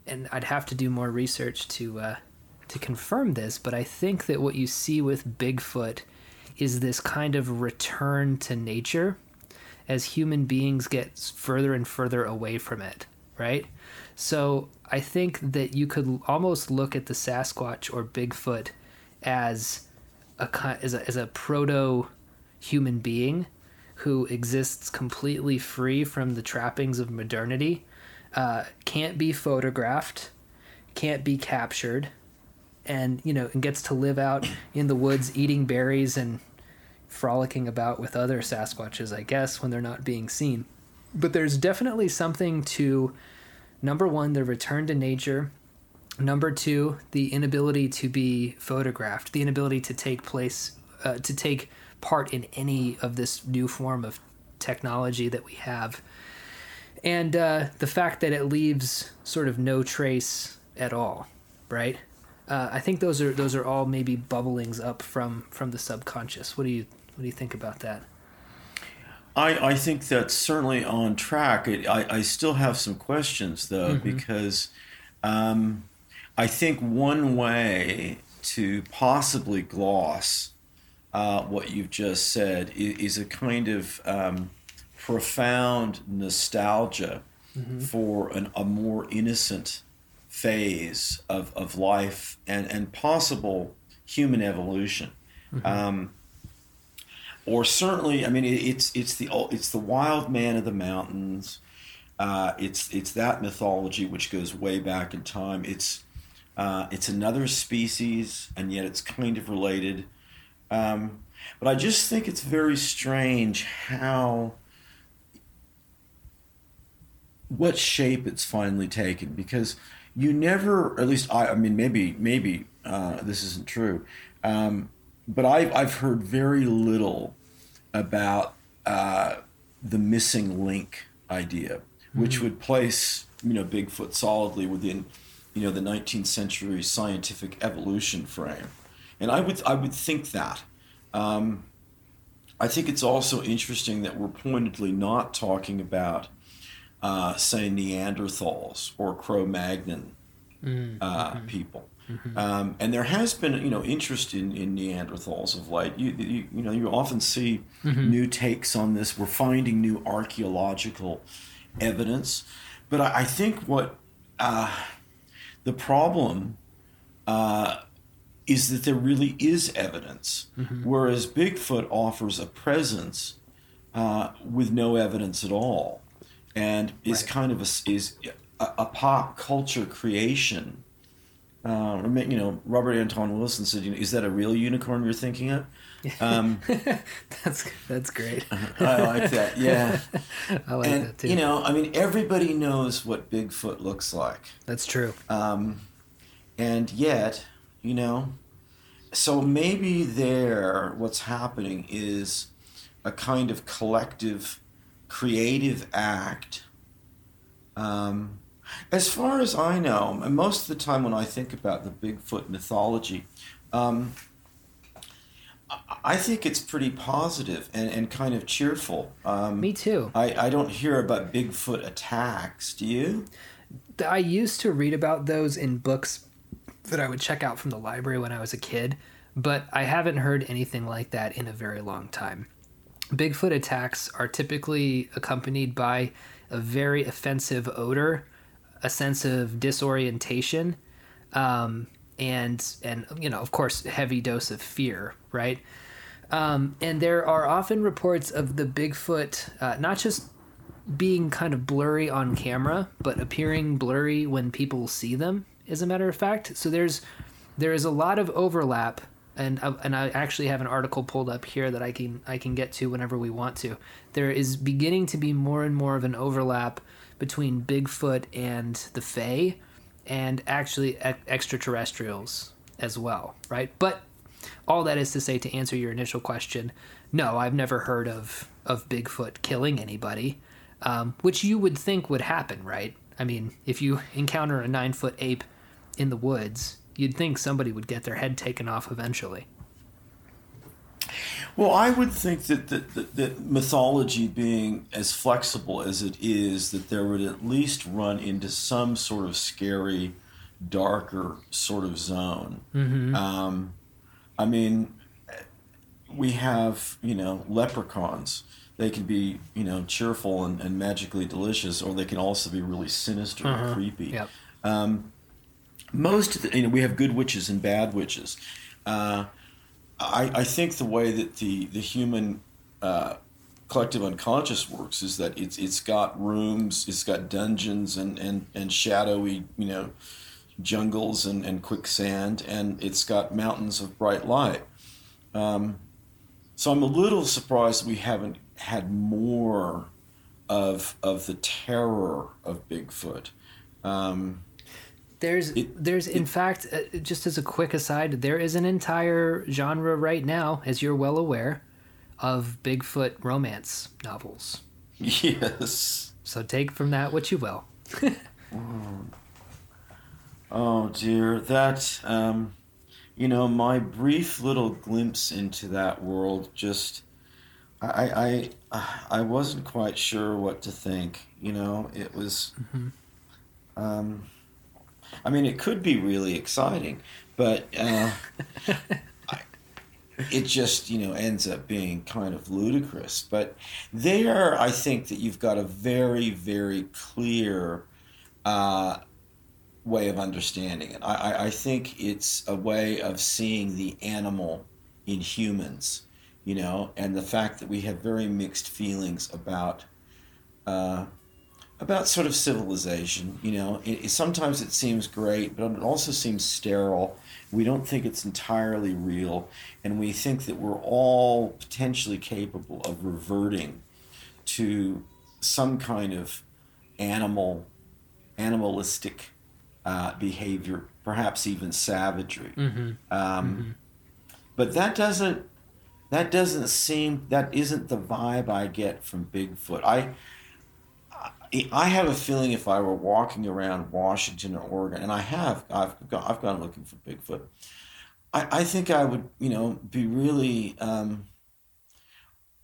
and I'd have to do more research to uh, to confirm this, but I think that what you see with Bigfoot is this kind of return to nature as human beings get further and further away from it, right? So I think that you could almost look at the Sasquatch or Bigfoot as a as a, as a proto human being who exists completely free from the trappings of modernity, uh, can't be photographed, can't be captured, and you know, and gets to live out in the woods eating berries and frolicking about with other Sasquatches, I guess, when they're not being seen. But there's definitely something to number one, the return to nature. Number two, the inability to be photographed, the inability to take place, uh, to take part in any of this new form of technology that we have. And uh, the fact that it leaves sort of no trace at all, right? Uh, I think those are those are all maybe bubblings up from from the subconscious. What do you what do you think about that? I, I think that's certainly on track. It, I, I still have some questions though, mm-hmm. because um, I think one way to possibly gloss uh, what you've just said is, is a kind of um, profound nostalgia mm-hmm. for an, a more innocent phase of, of life and, and possible human evolution. Mm-hmm. Um, or certainly, I mean, it's it's the it's the wild man of the mountains. Uh, it's it's that mythology which goes way back in time. It's uh, it's another species, and yet it's kind of related. Um, but I just think it's very strange how what shape it's finally taken because you never, at least I, I mean, maybe maybe uh, this isn't true. Um, but I've, I've heard very little about uh, the missing link idea, which mm-hmm. would place you know Bigfoot solidly within you know the 19th century scientific evolution frame, and I would I would think that. Um, I think it's also interesting that we're pointedly not talking about, uh, say, Neanderthals or Cro-Magnon mm-hmm. uh, people. Mm-hmm. Um, and there has been, you know, interest in, in Neanderthals of late. You, you, you know, you often see mm-hmm. new takes on this. We're finding new archaeological evidence, but I, I think what uh, the problem uh, is that there really is evidence, mm-hmm. whereas Bigfoot offers a presence uh, with no evidence at all, and is right. kind of a, is a, a pop culture creation uh, you know, Robert Anton Wilson said, you know, "Is that a real unicorn you're thinking of?" Um, [LAUGHS] that's that's great. I like that. Yeah, [LAUGHS] I like and, that too. You know, I mean, everybody knows what Bigfoot looks like. That's true. Um, and yet, you know, so maybe there, what's happening is a kind of collective, creative act. Um, as far as I know, and most of the time when I think about the Bigfoot mythology, um, I think it's pretty positive and, and kind of cheerful. Um, Me too. I, I don't hear about Bigfoot attacks. Do you? I used to read about those in books that I would check out from the library when I was a kid, but I haven't heard anything like that in a very long time. Bigfoot attacks are typically accompanied by a very offensive odor, a sense of disorientation, um, and and you know, of course, heavy dose of fear, right? Um, and there are often reports of the Bigfoot uh, not just being kind of blurry on camera, but appearing blurry when people see them. As a matter of fact, so there's there is a lot of overlap, and uh, and I actually have an article pulled up here that I can I can get to whenever we want to. There is beginning to be more and more of an overlap between Bigfoot and the Fae, and actually e- extraterrestrials as well, right? But all that is to say, to answer your initial question, no, I've never heard of of Bigfoot killing anybody, um, which you would think would happen, right? I mean, if you [LAUGHS] encounter a nine foot ape in the woods, you'd think somebody would get their head taken off eventually. Well, I would think that, that, that, that mythology being as flexible as it is, that there would at least run into some sort of scary, darker sort of zone. Mm-hmm. Um, I mean, we have, you know, leprechauns. They can be, you know, cheerful and, and magically delicious, or they can also be really sinister Uh-huh. and creepy. Yep. Um, most of the, you know, we have good witches and bad witches. Uh, I, I think the way that the the human uh, collective unconscious works is that it's it's got rooms, it's got dungeons and and, and shadowy you know jungles and, and quicksand, and it's got mountains of bright light. Um, so I'm a little surprised we haven't had more of of the terror of Bigfoot. Um, There's, It- there's in it- fact, uh, just as a quick aside, there is an entire genre right now, as you're well aware, of Bigfoot romance novels. yes. So take from that what you will. [LAUGHS] Oh dear, that um, you know, my brief little glimpse into that world just, I, I, I wasn't quite sure what to think. You know, it was, um, I mean, it could be really exciting, but uh, [LAUGHS] I, it just you know ends up being kind of ludicrous. But there, I think that you've got a very, very clear. Uh, way of understanding it. I, I, I think it's a way of seeing the animal in humans, you know, and the fact that we have very mixed feelings about uh, about sort of civilization. You know, it, it- sometimes it seems great, but it also seems sterile. We don't think it's entirely real, and we think that we're all potentially capable of reverting to some kind of animal, animalistic uh, behavior, perhaps even savagery. Mm-hmm. Um, But that doesn't that doesn't seem that isn't the vibe I get from Bigfoot. I I- have a feeling if I were walking around Washington or Oregon, and I have, I've gone, I've gone looking for Bigfoot. I, I think I would, you know, be really. Um,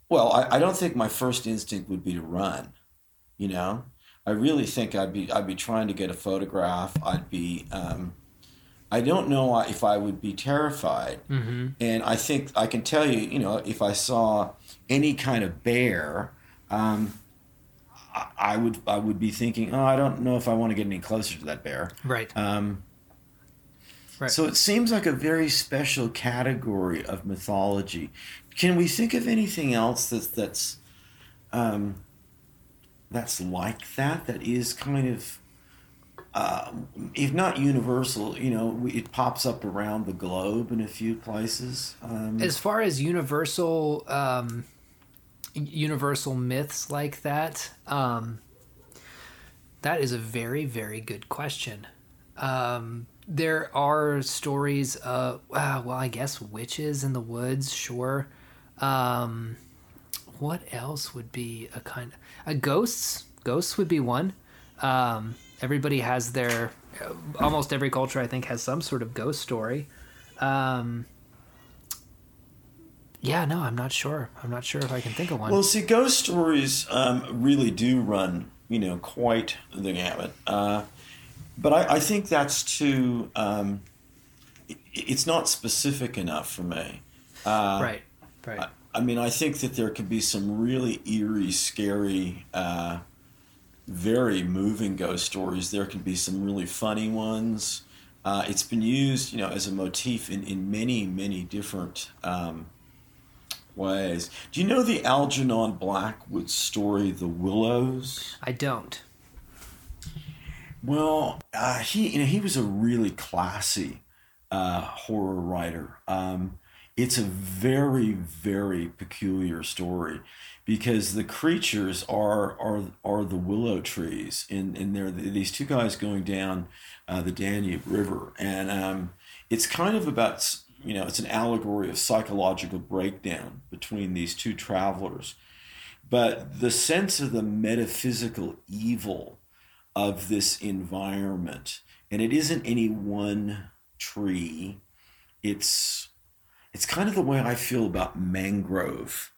well, I, I don't think my first instinct would be to run. You know, I really think I'd be I'd be trying to get a photograph. I'd be. Um, I don't know if I would be terrified. Mm-hmm. And I think I can tell you, you know, if I saw any kind of bear, um, I- would I would be thinking, oh, I don't know if I want to get any closer to that bear. Right. Um, Right. So it seems like a very special category of mythology. Can we think of anything else that's that's um, that's like that? That is kind of, uh, if not universal, you know, we- it pops up around the globe in a few places. Um, as far as universal um, universal myths like that um, that is a very very good question. Um, there are stories of uh, well i guess witches in the woods sure. Um, what else would be a kind of a ghosts ghosts would be one. Um, everybody has their almost every culture i think has some sort of ghost story. Um, yeah no i'm not sure i'm not sure if i can think of one Well, see, ghost stories um, really do run, you know, quite the gamut. Uh, but I, I think that's too. Um, it, it's not specific enough for me. Uh, right right I, I mean, I think that there could be some really eerie, scary, uh, very moving ghost stories. There can be some really funny ones. Uh, it's been used, you know, as a motif in, in many, many different um, ways. Do you know the Algernon Blackwood story, The Willows? i don't Well, uh, he you know he was a really classy uh, horror writer. Um, it's a very very peculiar story because the creatures are are are the willow trees, and and they're these two guys going down uh, the Danube River, and um, it's kind of about you know it's an allegory of psychological breakdown between these two travelers, but the sense of the metaphysical evil of this environment and it isn't any one tree it's it's kind of the way i feel about mangrove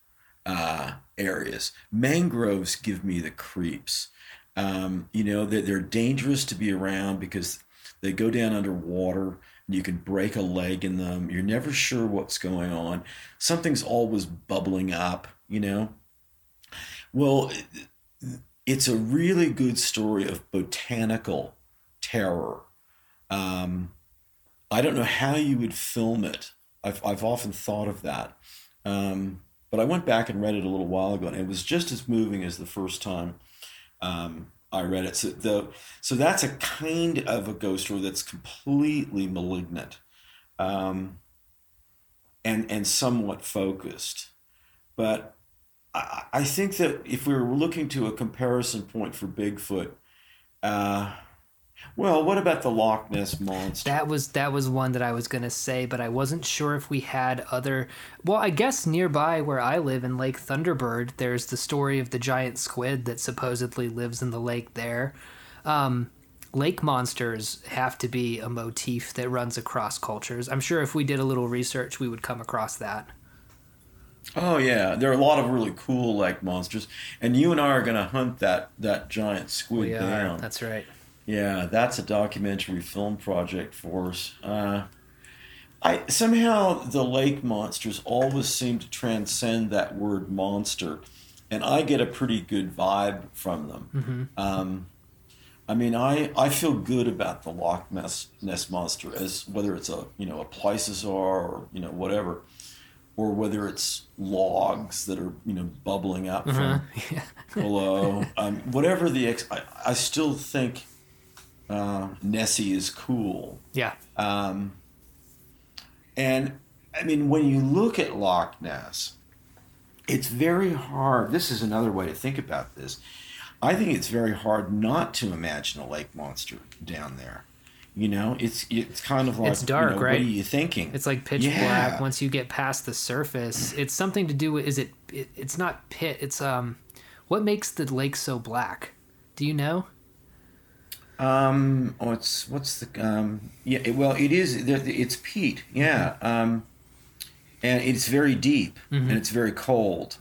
uh, areas. Mangroves give me the creeps. Um, you know they're, they're dangerous to be around because they go down underwater you can break a leg in them you're never sure what's going on something's always bubbling up you know well it's a really good story of botanical terror. Um, I don't know how you would film it. I've, I've often thought of that. Um, but I went back and read it a little while ago, and it was just as moving as the first time um, I read it. So, the, so that's a kind of a ghost story that's completely malignant um, and, and somewhat focused. But I, I think that if we were looking to a comparison point for Bigfoot, uh, well, what about the Loch Ness monster? That was that was one that I was gonna say, but I wasn't sure if we had other. Well, I guess nearby where I live in Lake Thunderbird, there's the story of the giant squid that supposedly lives in the lake there. Um, lake monsters have to be a motif that runs across cultures. I'm sure if we did a little research, we would come across that. Oh yeah, there are a lot of really cool lake monsters, and you and I are going to hunt that that giant squid down. That's right. Yeah, that's a documentary film project for us. Uh, I somehow the lake monsters always seem to transcend that word monster, and I get a pretty good vibe from them. Um, I mean, I, I feel good about the Loch Ness, Ness monster as whether it's a you know a plesiosaur or you know whatever, or whether it's logs that are you know bubbling up from [LAUGHS] Yeah. below. um, whatever the ex, I, I still think uh, Nessie is cool. Yeah. Um, and I mean, when you look at Loch Ness, it's very hard. This is another way to think about this. I think it's very hard not to imagine a lake monster down there. You know, it's it's kind of like It's dark, you know, right? What are you thinking? It's like pitch Yeah. black once you get past the surface. It's something to do with is it, it it's not pit, it's um what makes the lake so black? Do you know? Um, oh, it's what's the um? Yeah, it- well, it is. It's peat. Yeah. Um, and it's very deep and it's very cold.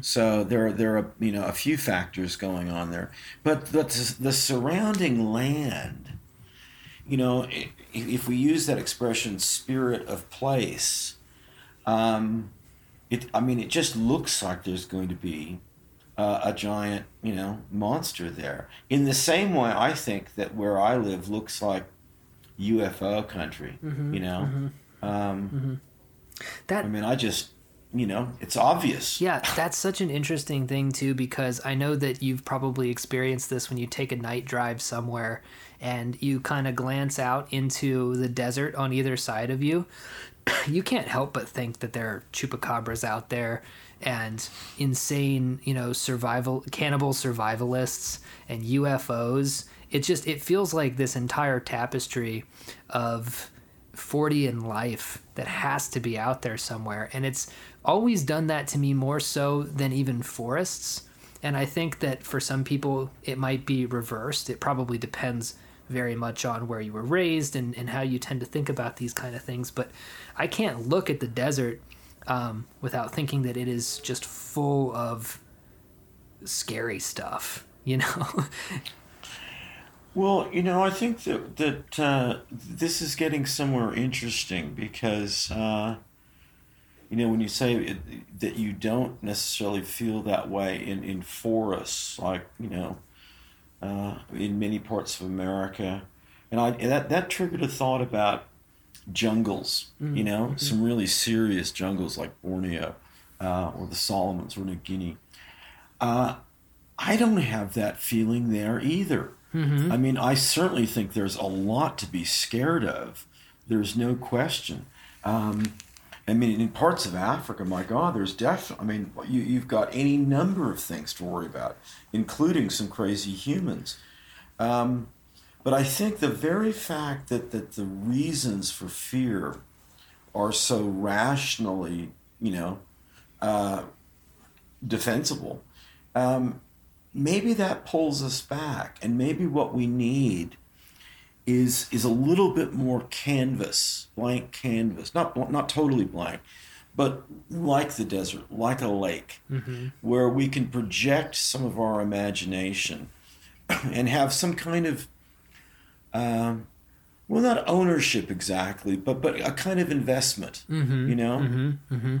So there, there are you know a few factors going on there, but the, the surrounding land, you know, if we use that expression, spirit of place, um, it. I mean, it just looks like there's going to be uh, a giant, you know, monster there. In the same way, I think that where I live looks like UFO country. you know, um, That I mean, I just, you know, it's obvious. Yeah, that's such an interesting thing too because I know that you've probably experienced this when you take a night drive somewhere and you kind of glance out into the desert on either side of you. [COUGHS] You can't help but think that there are chupacabras out there and insane, you know, survival cannibal survivalists and UFOs. It just it feels like this entire tapestry of Fortean life that has to be out there somewhere. And it's always done that to me more so than even forests. And I think that for some people, it might be reversed. It probably depends very much on where you were raised and, and how you tend to think about these kind of things. But I can't look at the desert um, without thinking that it is just full of scary stuff, [LAUGHS] you know? well, you know, I think that, that uh, this is getting somewhere interesting because, uh, you know, when you say it, that you don't necessarily feel that way in, in forests, like, you know, uh, in many parts of America. And I, that, that triggered a thought about jungles, mm-hmm. you know, mm-hmm. some really serious jungles like Borneo uh, or the Solomons or New Guinea. Uh, I don't have that feeling there either. Mm-hmm. I mean, I certainly think there's a lot to be scared of. There's no question. Um, I mean, in parts of Africa, my God, there's definitely, I mean, you, you've got any number of things to worry about, including some crazy humans. Um, but I think the very fact that, that the reasons for fear are so rationally, you know, uh, defensible, um, maybe that pulls us back. And maybe what we need is is a little bit more canvas, blank canvas, not not totally blank, but like the desert, like a lake, mm-hmm. where we can project some of our imagination [CLEARS THROAT] and have some kind of um, well, not ownership exactly, but but a kind of investment. Mm-hmm, you know, mm-hmm, mm-hmm.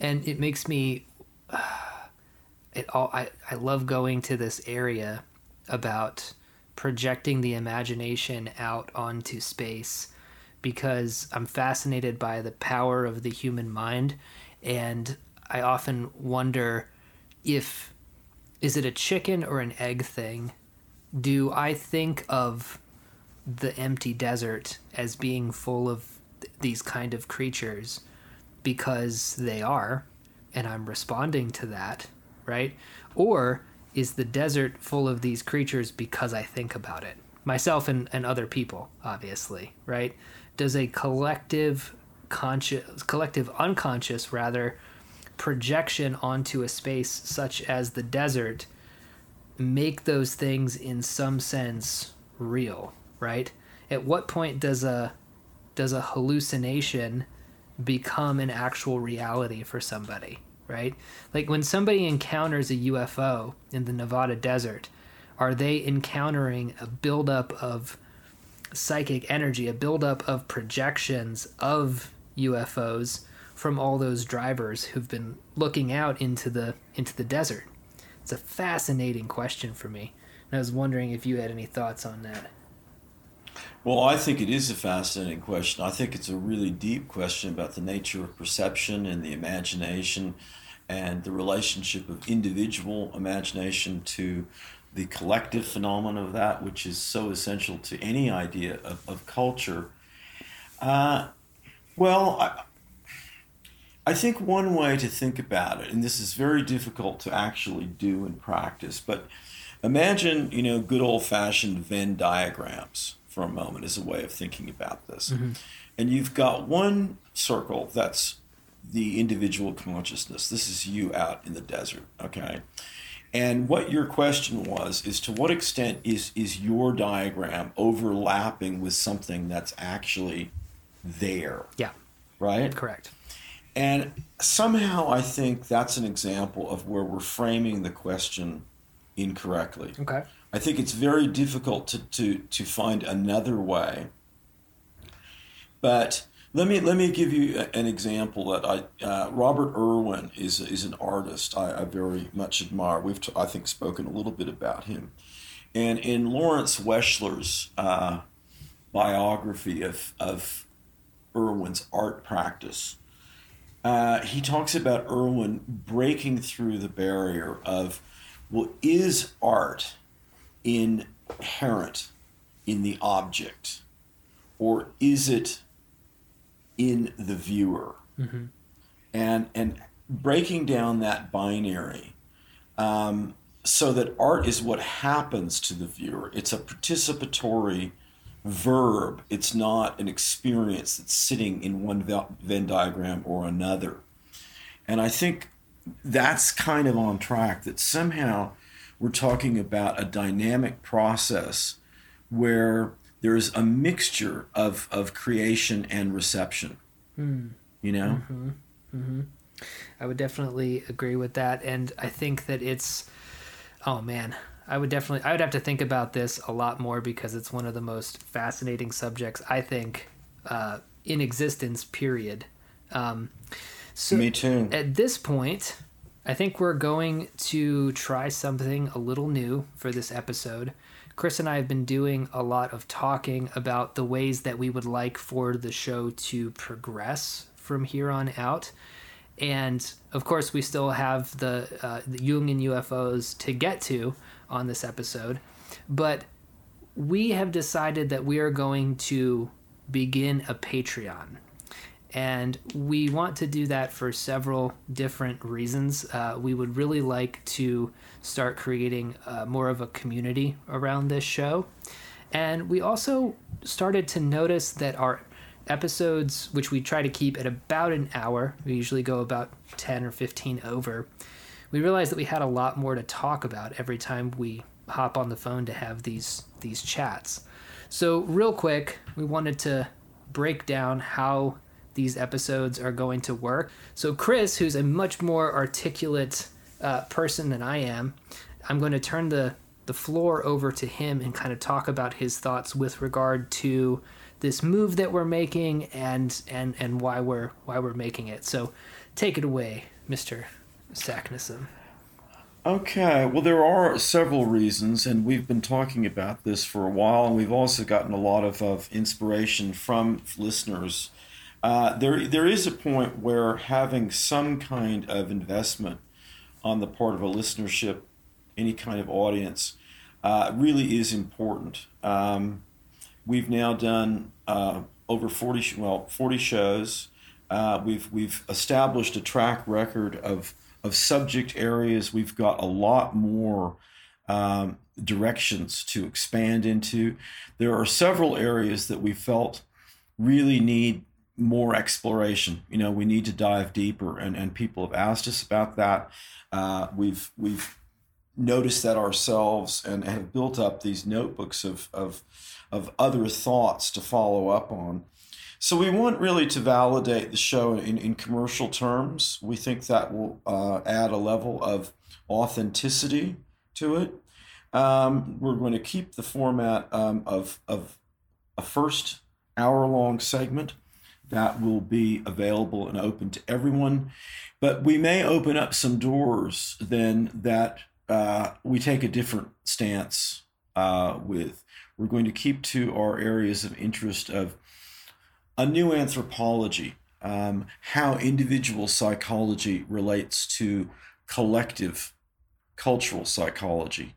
and it makes me. Uh, [SIGHS] it all. I I love going to this area about projecting the imagination out onto space because I'm fascinated by the power of the human mind, and I often wonder if is it a chicken or an egg thing. Do I think of the empty desert as being full of th- these kind of creatures because they are, and I'm responding to that, right? Or is the desert full of these creatures because I think about it? Myself and, and other people, obviously, right? Does a collective conscious collective unconscious rather projection onto a space such as the desert make those things in some sense real right? At what point does a does a hallucination become an actual reality for somebody, right? Like when somebody encounters a UFO in the Nevada desert, are they encountering a buildup of psychic energy, a buildup of projections of UFOs from all those drivers who've been looking out into the into the desert? It's a fascinating question for me. And I was wondering if you had any thoughts on that. Well, I think it is a fascinating question. I think it's a really deep question about the nature of perception and the imagination and the relationship of individual imagination to the collective phenomenon of that, which is so essential to any idea of, of culture. Uh, well, I, I think one way to think about it, and this is very difficult to actually do in practice, but imagine, you know, good old fashioned Venn diagrams for a moment as a way of thinking about this. Mm-hmm. And you've got one circle that's the individual consciousness. This is you out in the desert, okay? And what your question was is to what extent is is your diagram overlapping with something that's actually there? Yeah. Right? Correct. And somehow I think that's an example of where we're framing the question incorrectly. Okay. I think it's very difficult to, to, to find another way. But let me let me give you an example that I uh, Robert Irwin is is an artist I, I very much admire. We've t- I think spoken a little bit about him, and in Lawrence Weschler's uh, biography of of Irwin's art practice, uh, he talks about Irwin breaking through the barrier of well, is art inherent in the object, or is it in the viewer? Mm-hmm. And and breaking down that binary, um, so that art is what happens to the viewer. It's a participatory verb. It's not an experience that's sitting in one Venn diagram or another. And I think that's kind of on track that somehow we're talking about a dynamic process where there's a mixture of, of creation and reception. Mm. You know? Mm-hmm. Mm-hmm. I would definitely agree with that. And I think that it's, oh man, I would definitely, I would have to think about this a lot more because it's one of the most fascinating subjects, I think, uh, in existence, period. Um, so Me too. At this point, I think we're going to try something a little new for this episode. Chris and I have been doing a lot of talking about the ways that we would like for the show to progress from here on out. And of course, we still have the, uh, the Jungian UFOs to get to on this episode. But we have decided that we are going to begin a Patreon. And we want to do that for several different reasons. Uh, we would really like to start creating uh, more of a community around this show. And we also started to notice that our episodes, which we try to keep at about an hour, we usually go about 10 or 15 over, we realized that we had a lot more to talk about every time we hop on the phone to have these these chats. So real quick, we wanted to break down how these episodes are going to work. So Chris, who's a much more articulate uh, person than I am, I'm going to turn the the floor over to him and kind of talk about his thoughts with regard to this move that we're making and and and why we're why we're making it. So take it away, Mr. Saknussemm. Okay, well, there are several reasons, and we've been talking about this for a while, and we've also gotten a lot of, of inspiration from listeners. Uh, there, there is a point where having some kind of investment on the part of a listenership, any kind of audience, uh, really is important. Um, we've now done uh, over 40, well, 40 shows. Uh, we've, we've established a track record of of subject areas. We've got a lot more um, directions to expand into. There are several areas that we felt really need more exploration. You know, we need to dive deeper, and, and people have asked us about that. Uh, we've we've noticed that ourselves and have built up these notebooks of of of other thoughts to follow up on. So we want really to validate the show in, in commercial terms. We think that will uh, add a level of authenticity to it. Um, we're going to keep the format um, of, of a first hour long segment that will be available and open to everyone. But we may open up some doors then that uh, we take a different stance uh, with. We're going to keep to our areas of interest of a new anthropology, um, how individual psychology relates to collective cultural psychology,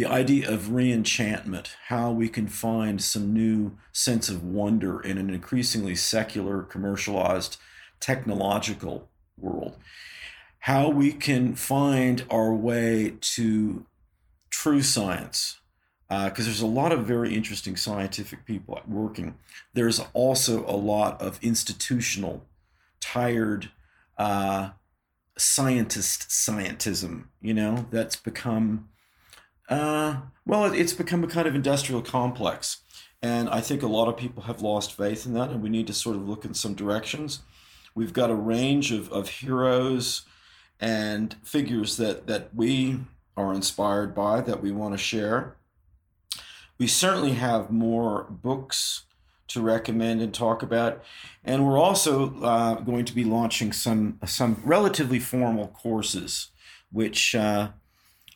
the idea of reenchantment, how we can find some new sense of wonder in an increasingly secular, commercialized, technological world, how we can find our way to true science, because uh, there's a lot of very interesting scientific people working. There's also a lot of institutional, tired uh, scientist scientism. You know that's become, uh, well, it's become a kind of industrial complex, and I think a lot of people have lost faith in that, and we need to sort of look in some directions. We've got a range of, of heroes and figures that that we are inspired by that we want to share we certainly have more books to recommend and talk about, and we're also uh, going to be launching some some relatively formal courses, which uh,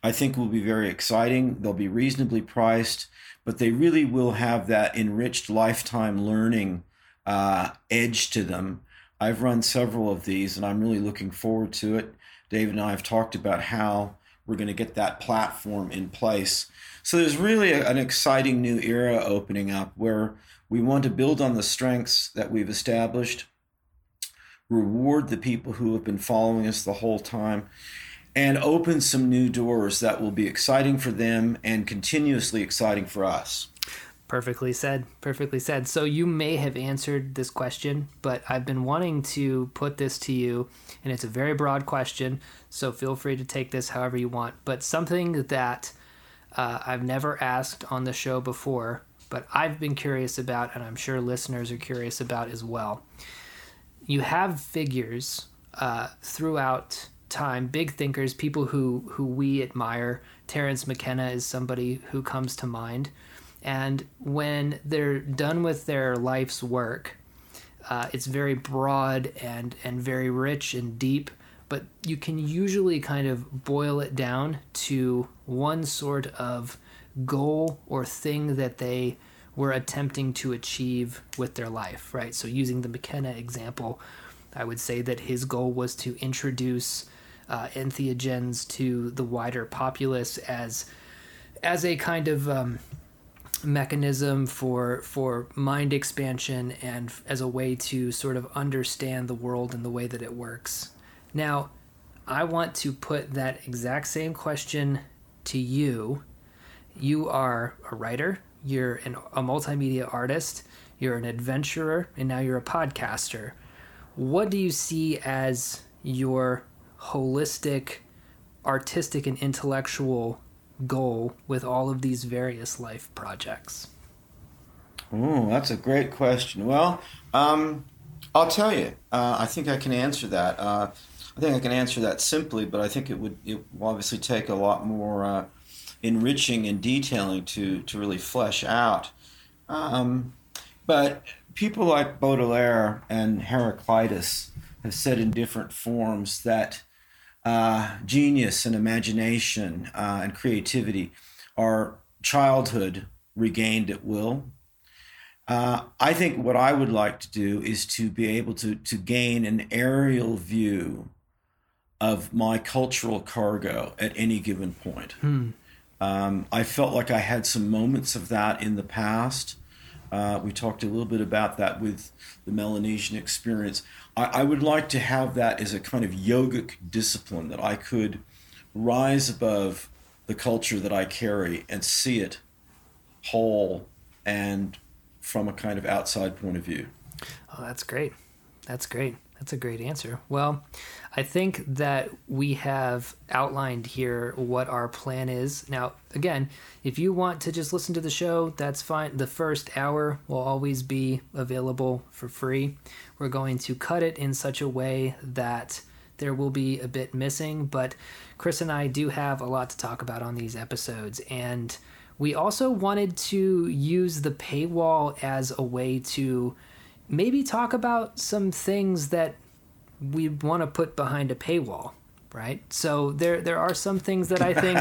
I think will be very exciting. They'll be reasonably priced, but they really will have that enriched lifetime learning uh, edge to them. I've run several of these, and I'm really looking forward to it. David and I have talked about how we're going to get that platform in place so there's really a, an exciting new era opening up where we want to build on the strengths that we've established, reward the people who have been following us the whole time, and open some new doors that will be exciting for them and continuously exciting for us. Perfectly said. Perfectly said. So you may have answered this question, but I've been wanting to put this to you, and it's a very broad question. So feel free to take this however you want. But something that uh, I've never asked on the show before, but I've been curious about, and I'm sure listeners are curious about as well. You have figures uh, throughout time, big thinkers, people who who we admire. Terence McKenna is somebody who comes to mind and when they're done with their life's work, uh, it's very broad and, and very rich and deep, but you can usually kind of boil it down to one sort of goal or thing that they were attempting to achieve with their life, right? So, using the McKenna example, I would say that his goal was to introduce uh, entheogens to the wider populace as as a kind of um, mechanism for for mind expansion and as a way to sort of understand the world and the way that it works. Now, I want to put that exact same question to you. You are a writer, you're an, a multimedia artist, you're an adventurer, and now you're a podcaster. What do you see as your holistic artistic and intellectual goal with all of these various life projects? Oh, that's a great question. Well, um, I'll tell you. Uh, I think I can answer that. Uh, I think I can answer that simply, but I think it would it will obviously take a lot more uh, enriching and detailing to to really flesh out. Um, but people like Baudelaire and Heraclitus have said in different forms that uh, genius and imagination uh, and creativity are childhood regained at will. Uh, I think what I would like to do is to be able to, to gain an aerial view of my cultural cargo at any given point. Hmm. Um, I felt like I had some moments of that in the past. Uh, we talked a little bit about that with the Melanesian experience. I, I would like to have that as a kind of yogic discipline that I could rise above the culture that I carry and see it whole and from a kind of outside point of view. Oh, that's great. That's great. That's a great answer. Well, I think that we have outlined here what our plan is. Now, again, if you want to just listen to the show, that's fine. The first hour will always be available for free. We're going to cut it in such a way that there will be a bit missing, but Chris and I do have a lot to talk about on these episodes. And we also wanted to use the paywall as a way to maybe talk about some things that we want to put behind a paywall right? So there there are some things that i think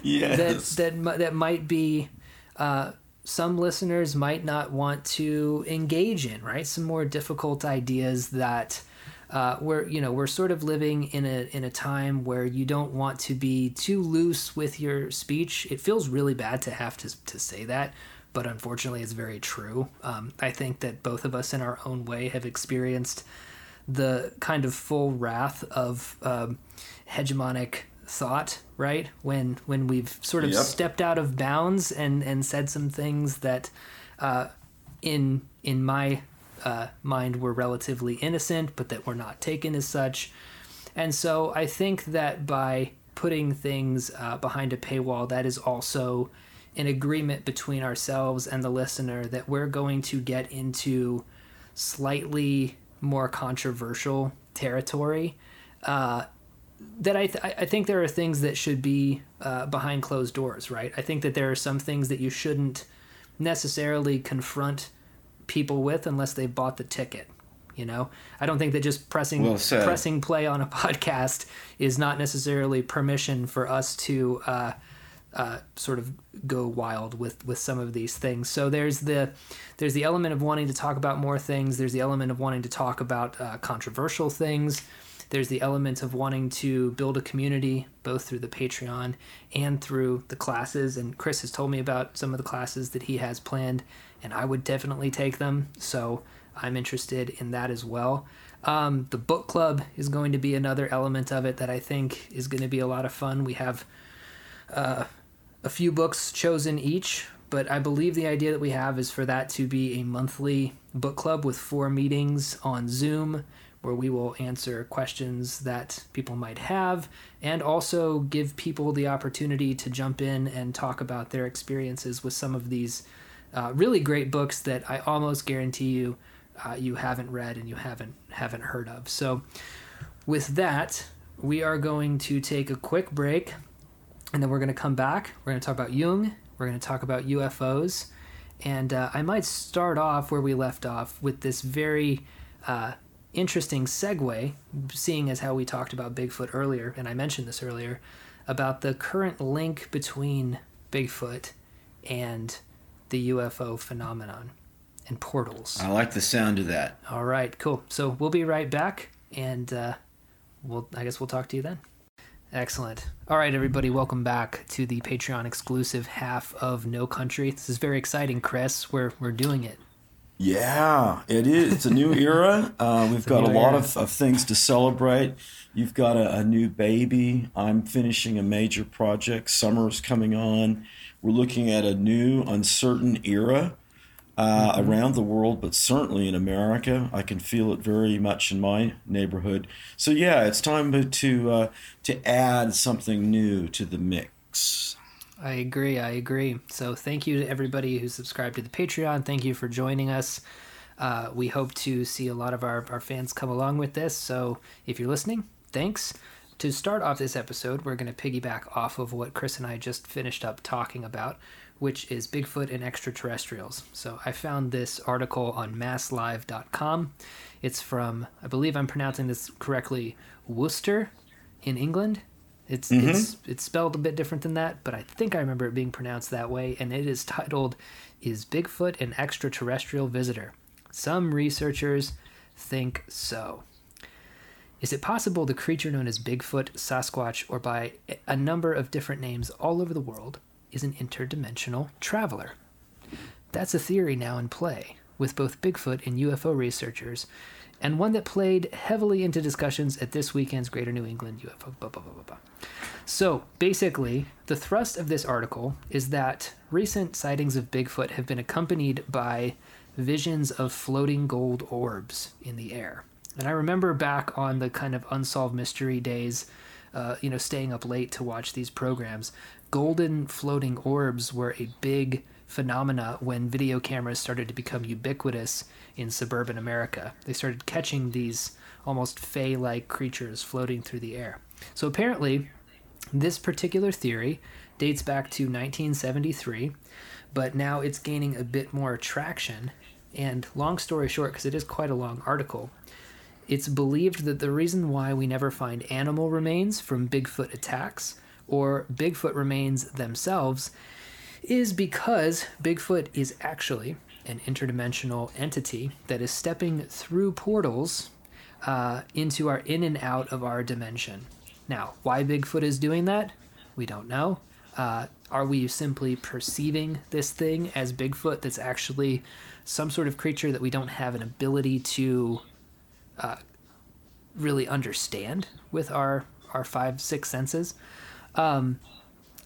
[LAUGHS] yes. that that that might be uh, some listeners might not want to engage in right? Some more difficult ideas that uh, we're you know we're sort of living in a in a time where you don't want to be too loose with your speech. It feels really bad to have to, to say that but unfortunately it's very true um, i think that both of us in our own way have experienced the kind of full wrath of um, hegemonic thought, right? When when we've sort of yep. stepped out of bounds and and said some things that, uh, in in my uh, mind, were relatively innocent, but that were not taken as such. And so I think that by putting things uh, behind a paywall, that is also an agreement between ourselves and the listener that we're going to get into slightly more controversial territory. Uh, that I, th- I think there are things that should be uh, behind closed doors, right? I think that there are some things that you shouldn't necessarily confront people with unless they've bought the ticket. You know, I don't think that just pressing well pressing play on a [LAUGHS] podcast is not necessarily permission for us to uh, uh, sort of go wild with with some of these things. So there's the there's the element of wanting to talk about more things. There's the element of wanting to talk about uh, controversial things. There's the element of wanting to build a community, both through the Patreon and through the classes. And Chris has told me about some of the classes that he has planned, and I would definitely take them. So I'm interested in that as well. Um, the book club is going to be another element of it that I think is going to be a lot of fun. We have uh, a few books chosen each but I believe the idea that we have is for that to be a monthly book club with four meetings on Zoom where we will answer questions that people might have and also give people the opportunity to jump in and talk about their experiences with some of these uh, really great books that I almost guarantee you uh, you haven't read and you haven't haven't heard of. So with that, we are going to take a quick break and then we're going to come back. We're going to talk about Jung, we're going to talk about UFOs, and uh, I might start off where we left off with this very uh, interesting segue, seeing as how we talked about Bigfoot earlier, and I mentioned this earlier, about the current link between Bigfoot and the UFO phenomenon and portals. I like the sound of that. All right, cool. So we'll be right back, and uh, we'll I guess we'll talk to you then. Excellent. All right, everybody, welcome back to the Patreon exclusive half of No Country. This is very exciting, Chris. We're we're doing it. Yeah, it is. It's a new [LAUGHS] era. Uh, we've got a lot of, of things to celebrate. You've got a, a, new baby. I'm finishing a major project. Summer's coming on. We're looking at a new, uncertain era uh, mm-hmm. around the world, but certainly in America. I can feel it very much in my neighborhood. So yeah, it's time to uh, to add something new to the mix. I agree. I agree. So thank you to everybody who subscribed to the Patreon. Thank you for joining us. Uh, we hope to see a lot of our, our fans come along with this. So if you're listening, thanks. To start off this episode, we're going to piggyback off of what Chris and I just finished up talking about, which is Bigfoot and extraterrestrials. So I found this article on masslive.com. It's from, I believe I'm pronouncing this correctly, Worcester in England. It's mm-hmm. it's it's spelled a bit different than that, but I think I remember it being pronounced that way, and it is titled "Is Bigfoot an Extraterrestrial Visitor?" Some researchers think so. Is it possible the creature known as Bigfoot, Sasquatch, or by a number of different names all over the world is an interdimensional traveler? That's a theory now in play, with both Bigfoot and UFO researchers and one that played heavily into discussions at this weekend's Greater New England UFO. Blah, blah, blah, so basically, the thrust of this article is that recent sightings of Bigfoot have been accompanied by visions of floating gold orbs in the air. And I remember back on the kind of unsolved mystery days, uh, you know, staying up late to watch these programs. Golden floating orbs were a big phenomena when video cameras started to become ubiquitous in suburban America. They started catching these almost fey like creatures floating through the air. So apparently, this particular theory dates back to 1973, but now it's gaining a bit more traction. And long story short, because it is quite a long article, it's believed that the reason why we never find animal remains from Bigfoot attacks or Bigfoot remains themselves is because Bigfoot is actually an interdimensional entity that is stepping through portals uh, into our in and out of our dimension. Now, why Bigfoot is doing that, we don't know. Uh, are we simply perceiving this thing as Bigfoot that's actually some sort of creature that we don't have an ability to uh, really understand with our our five six senses? Um,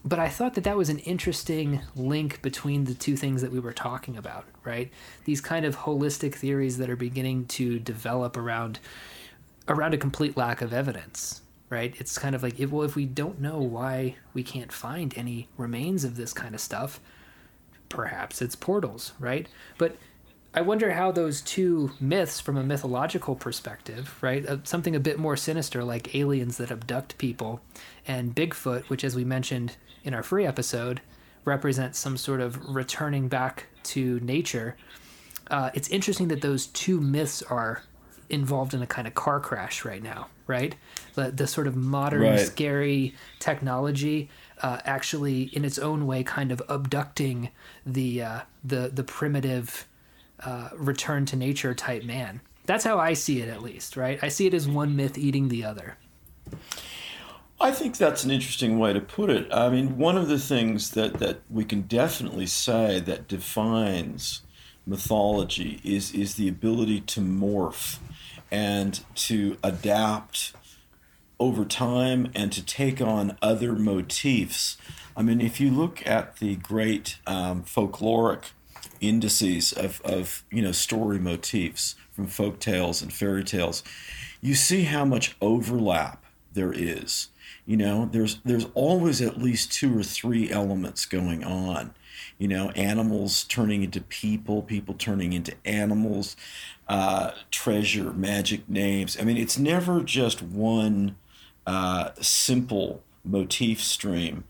but I thought that that was an interesting link between the two things that we were talking about, right? These kind of holistic theories that are beginning to develop around around a complete lack of evidence, right? It's kind of like, if, well, if we don't know why we can't find any remains of this kind of stuff, perhaps it's portals, right? But I wonder how those two myths, from a mythological perspective, right, uh, something a bit more sinister like aliens that abduct people, and Bigfoot, which, as we mentioned in our free episode represents some sort of returning back to nature. Uh, it's interesting that those two myths are involved in a kind of car crash right now, right? The, the sort of modern, right. scary technology uh, actually, in its own way, kind of abducting the uh, the the primitive uh, return to nature type man. That's how I see it, at least, right? I see it as one myth eating the other. I think that's an interesting way to put it. I mean, one of the things that, that we can definitely say that defines mythology is, is the ability to morph and to adapt over time and to take on other motifs I mean, if you look at the great um, folkloric indices of, of you know story motifs from folk tales and fairy tales, you see how much overlap there is. You know, there's there's always at least two or three elements going on. You know, animals turning into people, people turning into animals, uh, treasure, magic names. I mean, it's never just one uh, simple motif stream.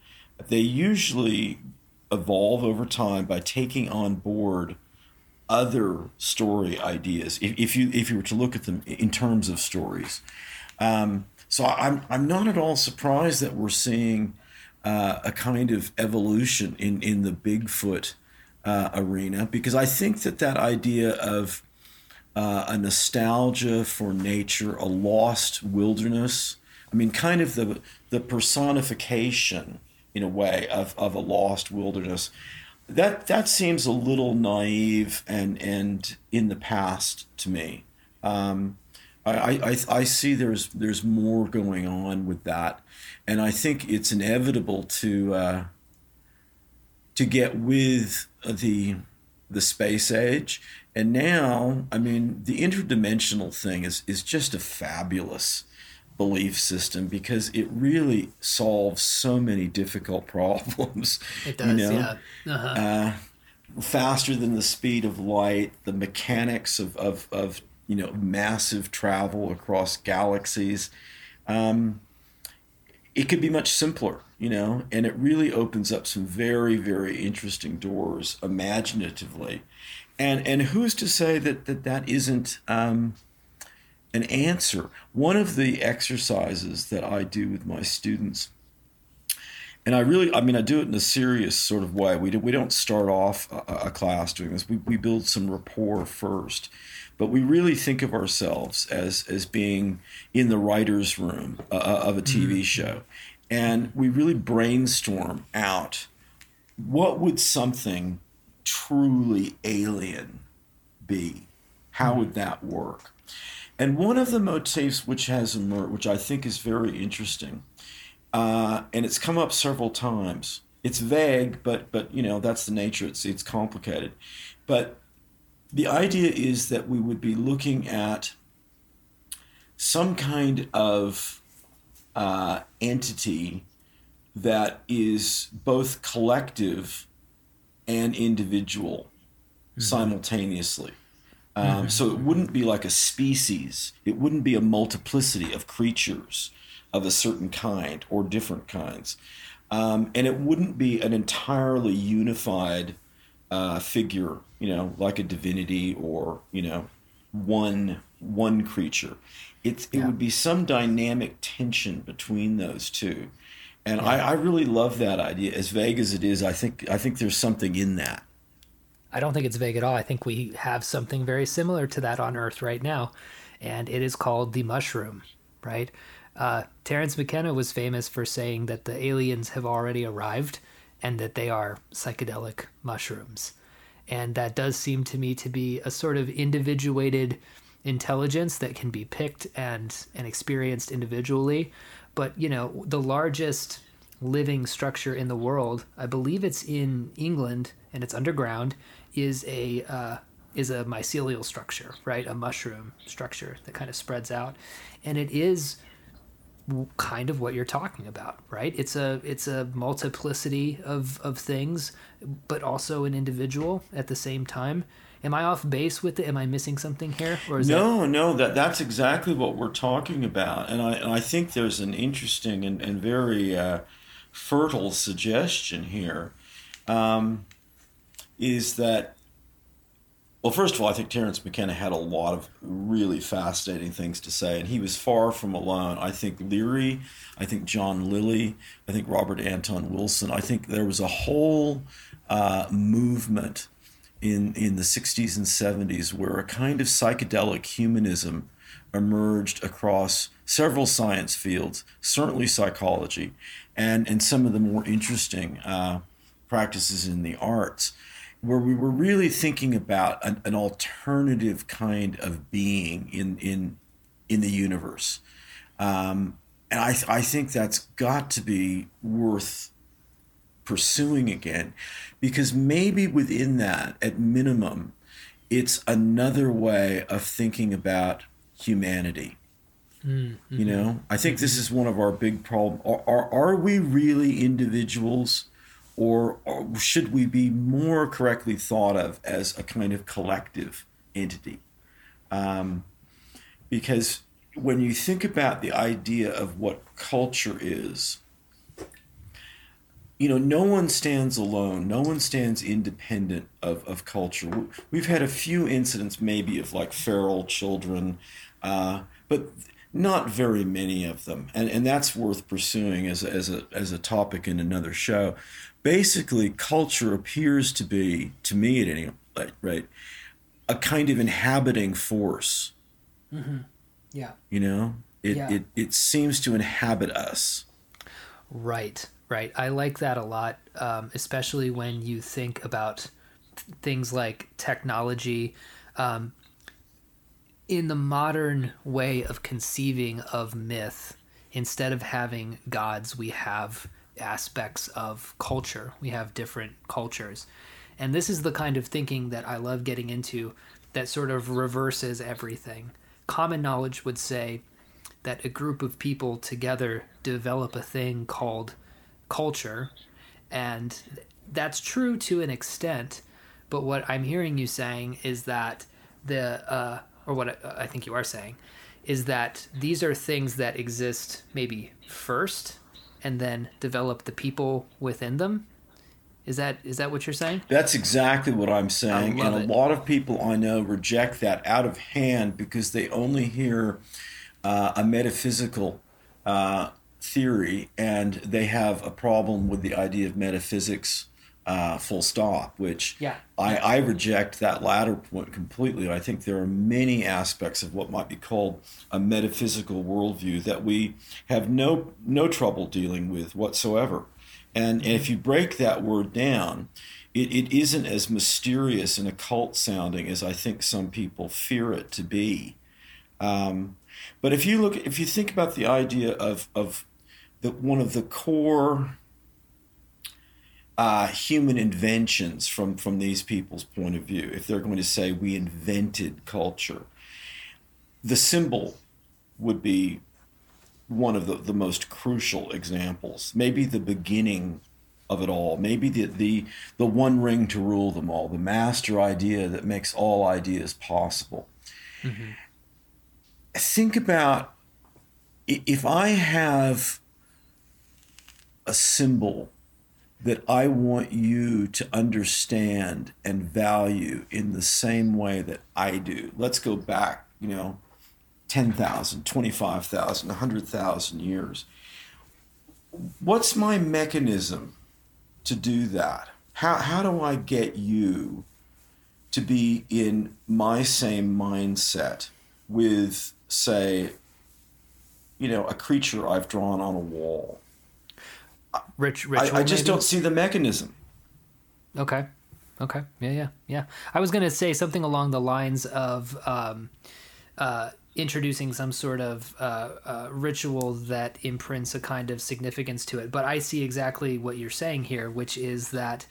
They usually evolve over time by taking on board other story ideas. If, if you if you were to look at them in terms of stories, um, so I'm I'm not at all surprised that we're seeing uh, a kind of evolution in in the Bigfoot uh, arena because I think that that idea of uh, a nostalgia for nature, a lost wilderness. I mean, kind of the the personification in a way of, of a lost wilderness. That that seems a little naive and and in the past to me. Um, I, I, I see there's there's more going on with that, and I think it's inevitable to uh, to get with the the space age. And now, I mean, the interdimensional thing is is just a fabulous belief system because it really solves so many difficult [LAUGHS] problems. It does, you know? yeah. Uh-huh. Uh, faster than the speed of light, the mechanics of, of, of you know massive travel across galaxies. Um, it could be much simpler, you know, and it really opens up some very, very interesting doors imaginatively. And and who's to say that that, that isn't um, an answer? One of the exercises that I do with my students, and I really, I mean, I do it in a serious sort of way. We, do, we don't start off a, a class doing this. We, we build some rapport first but we really think of ourselves as as being in the writers' room uh, uh of a TV mm-hmm. show, and we really brainstorm out what would something truly alien be? How would that work? And one of the motifs which has emerged, which I think is very interesting, uh, and it's come up several times. It's vague, but but you know that's the nature. It's it's complicated, but the idea is that we would be looking at some kind of uh, entity that is both collective and individual mm-hmm. simultaneously. Um, mm-hmm. So it wouldn't be like a species, it wouldn't be a multiplicity of creatures of a certain kind or different kinds. Um, and it wouldn't be an entirely unified uh, figure, you know, like a divinity or you know, one one creature. It's it yeah. would be some dynamic tension between those two, and yeah. I, I really love that idea. As vague as it is, I think I think there's something in that. I don't think it's vague at all. I think we have something very similar to that on Earth right now, and it is called the mushroom, right? Uh, Terence McKenna was famous for saying that the aliens have already arrived and that they are psychedelic mushrooms. And that does seem to me to be a sort of individuated intelligence that can be picked and, and experienced individually. But, you know, the largest living structure in the world, I believe it's in England and it's underground, is a uh, is a mycelial structure, right? A mushroom structure that kind of spreads out, and it is kind of what you're talking about, right? It's a it's a multiplicity of of things, but also an individual at the same time. Am I off base with it? Am I missing something here? Or is no, that... no, that that's exactly what we're talking about, and I and I think there's an interesting and and very uh, fertile suggestion here. Um, is that well, first of all, I think Terence McKenna had a lot of really fascinating things to say, and he was far from alone. I think Leary, I think John Lilly, I think Robert Anton Wilson. I think there was a whole uh, movement in in the 60s and 70s where a kind of psychedelic humanism emerged across several science fields, certainly psychology, and and some of the more interesting uh, practices in the arts where we were really thinking about an, an alternative kind of being in in in the universe, um, and I I think that's got to be worth pursuing again because maybe within that at minimum it's another way of thinking about humanity. Mm-hmm. you know i think this is one of our big problems are, are, are we really individuals or, or should we be more correctly thought of as a kind of collective entity um, because when you think about the idea of what culture is you know, no one stands alone. No one stands independent of, of culture. We've had a few incidents, maybe, of like feral children, uh, but not very many of them. And, and that's worth pursuing as a, as, a, as a topic in another show. Basically, culture appears to be, to me at any rate, right, a kind of inhabiting force. Mm-hmm. Yeah. You know, it, yeah. it, it seems to inhabit us. Right. Right. I like that a lot, um, especially when you think about th- things like technology. Um, in the modern way of conceiving of myth, instead of having gods, we have aspects of culture. We have different cultures. And this is the kind of thinking that I love getting into that sort of reverses everything. Common knowledge would say that a group of people together develop a thing called culture, and that's true to an extent. But what I'm hearing you saying is that the, uh, or what I think you are saying, is that these are things that exist maybe first, and then develop the people within them. Is that is that what you're saying? That's exactly what I'm saying. And a lot of people I know reject that out of hand because they only hear uh, a metaphysical uh, theory, and they have a problem with the idea of metaphysics. Uh, full stop. Which yeah. I, I reject that latter point completely. I think there are many aspects of what might be called a metaphysical worldview that we have no no trouble dealing with whatsoever. And, and if you break that word down, it, it isn't as mysterious and occult sounding as I think some people fear it to be. Um, but if you look, if you think about the idea of, of that one of the core uh, human inventions from, from these people's point of view, if they're going to say we invented culture, the symbol would be one of the, the most crucial examples, maybe the beginning of it all, maybe the, the, the one ring to rule them all, the master idea that makes all ideas possible. Mm-hmm. Think about if I have a symbol that I want you to understand and value in the same way that I do. Let's go back, you know, 10,000, 25,000, 100,000 years. What's my mechanism to do that? How, how do I get you to be in my same mindset with, say, you know, a creature I've drawn on a wall? Rich, ritual, I, I just maybe? don't see the mechanism. Okay. Okay. Yeah, yeah, yeah. I was going to say something along the lines of um, uh, introducing some sort of uh, uh, ritual that imprints a kind of significance to it. But I see exactly what you're saying here, which is that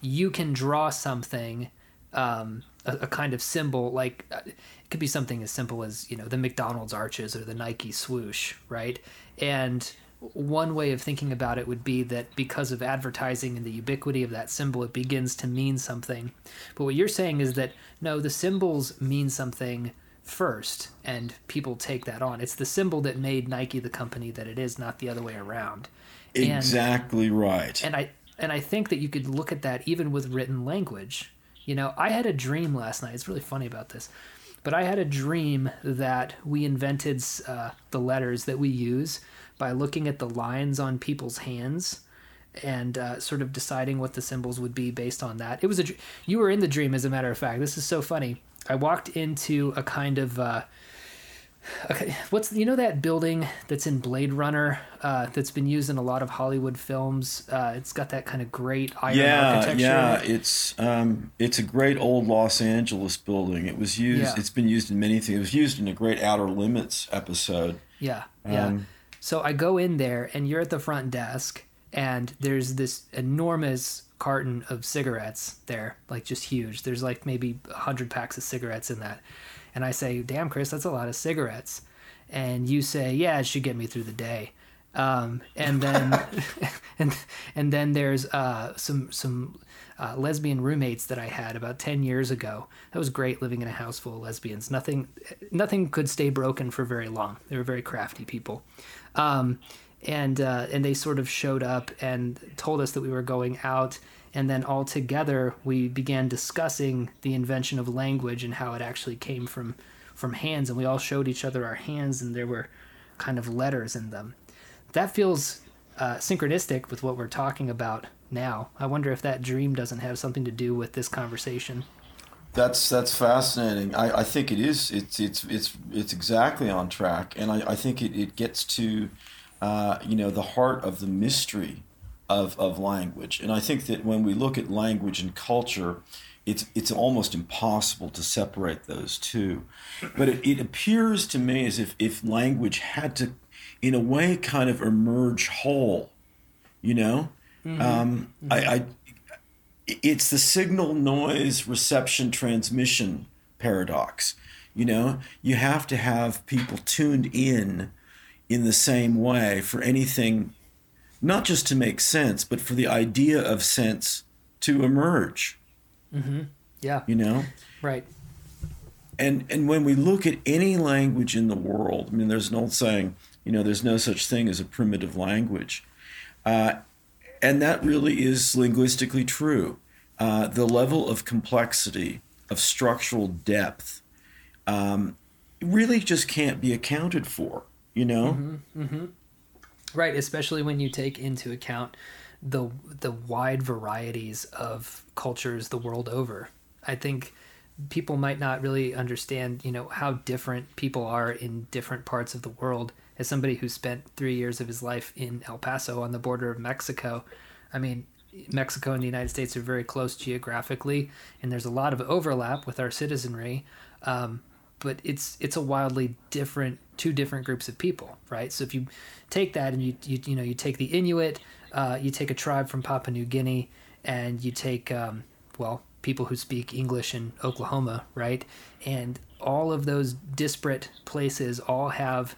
you can draw something, um, a, a, kind of symbol, like uh, it could be something as simple as you know the McDonald's arches or the Nike swoosh, right? And one way of thinking about it would be that because of advertising and the ubiquity of that symbol, it begins to mean something. But what you're saying is that no, the symbols mean something first, and people take that on. It's the symbol that made Nike the company that it is, not the other way around. Exactly and, right. And I and I think that you could look at that even with written language. You know, I had a dream last night. It's really funny about this. But I had a dream that we invented uh, the letters that we use by looking at the lines on people's hands and uh, sort of deciding what the symbols would be based on that. It was a you were in the dream, as a matter of fact. This is so funny. I walked into a kind of uh, okay, what's you know that building that's in Blade Runner uh, that's been used in a lot of Hollywood films. Uh, it's got that kind of great iron yeah, architecture. Yeah, it's um, it's a great old Los Angeles building. It was used. Yeah. It's been used in many things. It was used in a great Outer Limits episode. Yeah, yeah. Um, so I go in there, and you're at the front desk, and there's this enormous carton of cigarettes there, like just huge. There's like maybe a hundred packs of cigarettes in that, and I say, "Damn, Chris, that's a lot of cigarettes," and you say, "Yeah, it should get me through the day." Um, and then [LAUGHS] [LAUGHS] and and then there's uh, some some uh, lesbian roommates that I had about ten years ago. That was great living in a house full of lesbians. Nothing nothing could stay broken for very long. They were very crafty people. Um, and uh, and they sort of showed up and told us that we were going out. And then all together we began discussing the invention of language and how it actually came from from hands. And we all showed each other our hands and there were kind of letters in them. That feels uh, synchronistic with what we're talking about now. I wonder if that dream doesn't have something to do with this conversation that's that's fascinating. I, I think it is. It's it's it's it's exactly on track, and I, I think it, it gets to uh, you know, the heart of the mystery of, of language. And I think that when we look at language and culture, it's, it's almost impossible to separate those two. But it, it appears to me as if, if language had to, in a way, kind of emerge whole, you know? Mm-hmm. Um, mm-hmm. I, I, it's the signal noise reception transmission paradox. You know, you have to have people tuned in in the same way for anything, not just to make sense, but for the idea of sense to emerge. Mm-hmm. Yeah. You know? Right. And, and when we look at any language in the world, I mean, there's an old saying, you know, there's no such thing as a primitive language. Uh, and that really is linguistically true. Uh, the level of complexity, of structural depth, um, really just can't be accounted for you know mm-hmm, mm-hmm. right especially when you take into account the the wide varieties of cultures the world over i think people might not really understand you know how different people are in different parts of the world as somebody who spent 3 years of his life in El Paso on the border of Mexico i mean Mexico and the United States are very close geographically, and there's a lot of overlap with our citizenry. Um, but it's it's a wildly different two different groups of people, right? So if you take that and you you, you know you take the Inuit, uh, you take a tribe from Papua New Guinea, and you take um, well people who speak English in Oklahoma, right? And all of those disparate places all have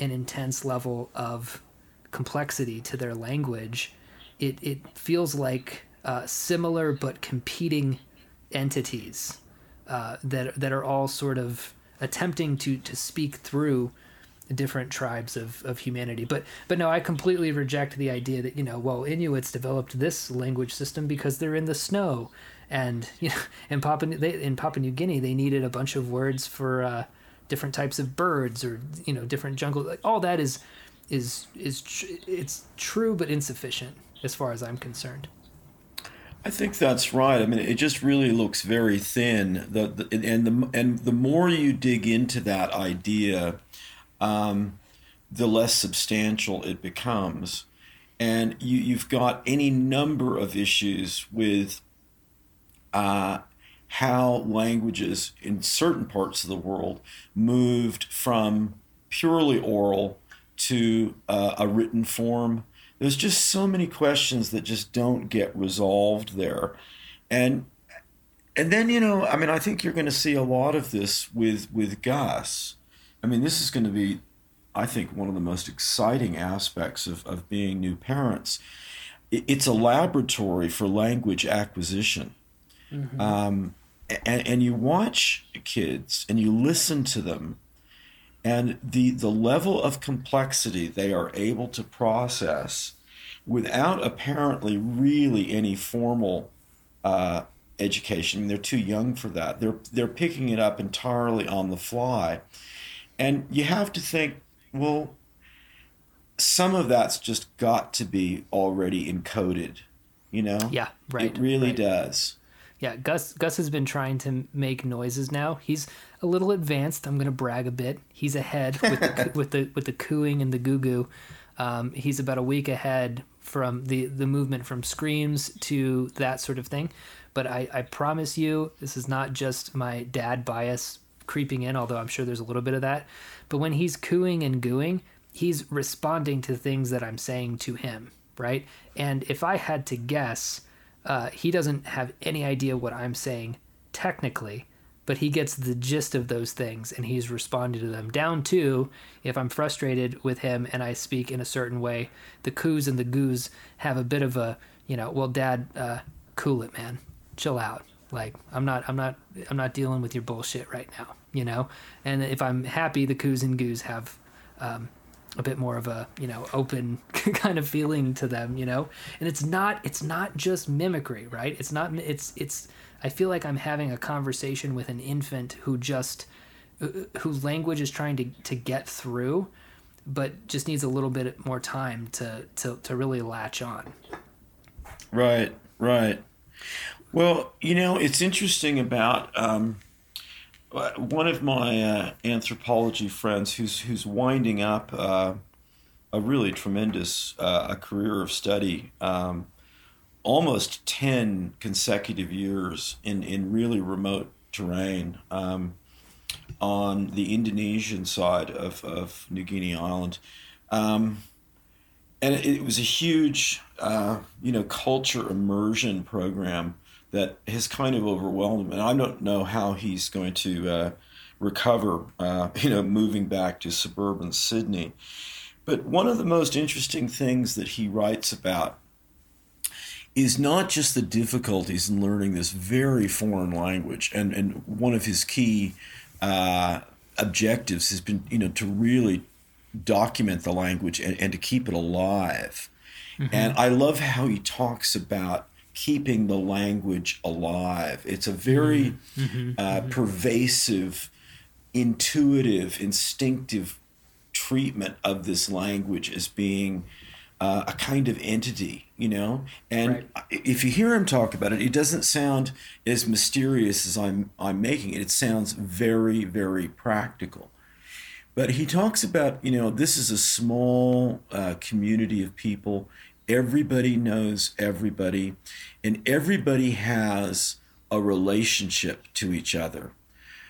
an intense level of complexity to their language. It it feels like uh, similar but competing entities uh, that that are all sort of attempting to to speak through different tribes of, of humanity. But but no, I completely reject the idea that you know, well, Inuits developed this language system because they're in the snow, and [LAUGHS] you know, in Papua they, in Papua New Guinea they needed a bunch of words for uh, different types of birds or you know different jungle. Like all that is is is tr- it's true but insufficient as far as I'm concerned. I think that's right. I mean, it just really looks very thin. The, the and the and the more you dig into that idea, um, the less substantial it becomes. And you, you've got any number of issues with uh, how languages in certain parts of the world moved from purely oral to uh, a written form. There's just so many questions that just don't get resolved there. And and then you know, I mean, I think you're going to see a lot of this with with Gus I mean, this is going to be, I think, one of the most exciting aspects of, of being new parents. It's a laboratory for language acquisition. Mm-hmm. Um, and, and you watch kids and you listen to them, and the, the level of complexity they are able to process without apparently really any formal uh, education. I mean, they're too young for that. They're they're picking it up entirely on the fly, and you have to think, well, some of that's just got to be already encoded, you know? Yeah, right. It really right. does. Yeah, Gus Gus has been trying to make noises now. He's a little advanced. I'm going to brag a bit. He's ahead with the, [LAUGHS] with the with the cooing and the goo goo. Um, he's about a week ahead from the the movement from screams to that sort of thing. But I, I promise you, this is not just my dad bias creeping in, although I'm sure there's a little bit of that. But when he's cooing and gooing, he's responding to things that I'm saying to him, right? And if I had to guess, uh, he doesn't have any idea what I'm saying technically, but he gets the gist of those things and he's responding to them. Down to if I'm frustrated with him and I speak in a certain way, the coos and the goos have a bit of a, you know, well, dad, uh, cool it, man, chill out. Like I'm not, I'm not, I'm not dealing with your bullshit right now, you know. And if I'm happy, the coos and goos have um, a bit more of a you know open [LAUGHS] kind of feeling to them you know? And it's not it's not just mimicry right? It's not it's it's i feel like i'm having a conversation with an infant who just uh, whose language is trying to to get through but just needs a little bit more time to to to really latch on. Right right. Well you know it's interesting about um one of my uh, anthropology friends who's who's winding up uh, a really tremendous uh, a career of study, um, almost ten consecutive years in in really remote terrain um, on the Indonesian side of, of New Guinea Island. Um, and it, it, was a huge, uh, you know, culture immersion program that has kind of overwhelmed him. And I don't know how he's going to uh, recover, uh, [LAUGHS] you know, moving back to suburban Sydney. But one of the most interesting things that he writes about is not just the difficulties in learning this very foreign language. And, and one of his key uh, objectives has been, you know, to really document the language and, and to keep it alive. Mm-hmm. And I love how he talks about keeping the language alive. It's a very mm-hmm. mm-hmm. uh, mm-hmm. pervasive, intuitive, instinctive treatment of this language as being uh, a kind of entity, you know. And right. if you hear him talk about it, it doesn't sound as mysterious as I'm I'm making it. It sounds very very practical. But he talks about, you know, this is a small uh, community of people everybody knows everybody, and everybody has a relationship to each other.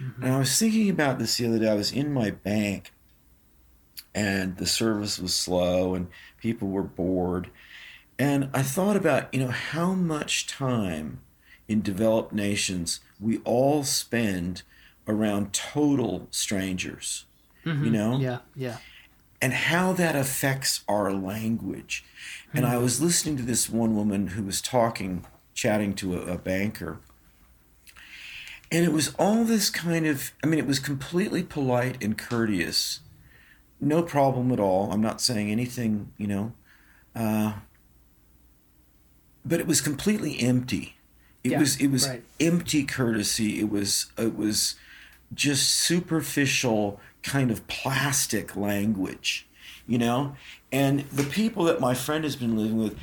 Mm-hmm. And I was thinking about this the other day. I was in my bank, and the service was slow, and people were bored. And I thought about, you know, how much time in developed nations we all spend around total strangers. Mm-hmm. You know? Yeah, yeah and how that affects our language. And I was listening to this one woman who was talking, chatting to a, a, banker. And it was all this kind of, I mean, it was completely polite and courteous. No problem at all. I'm not saying anything, you know. Uh, but it was completely empty. It yeah, was it was right. empty courtesy. It was it was just superficial kind of plastic language, you know? And the people that my friend has been living with,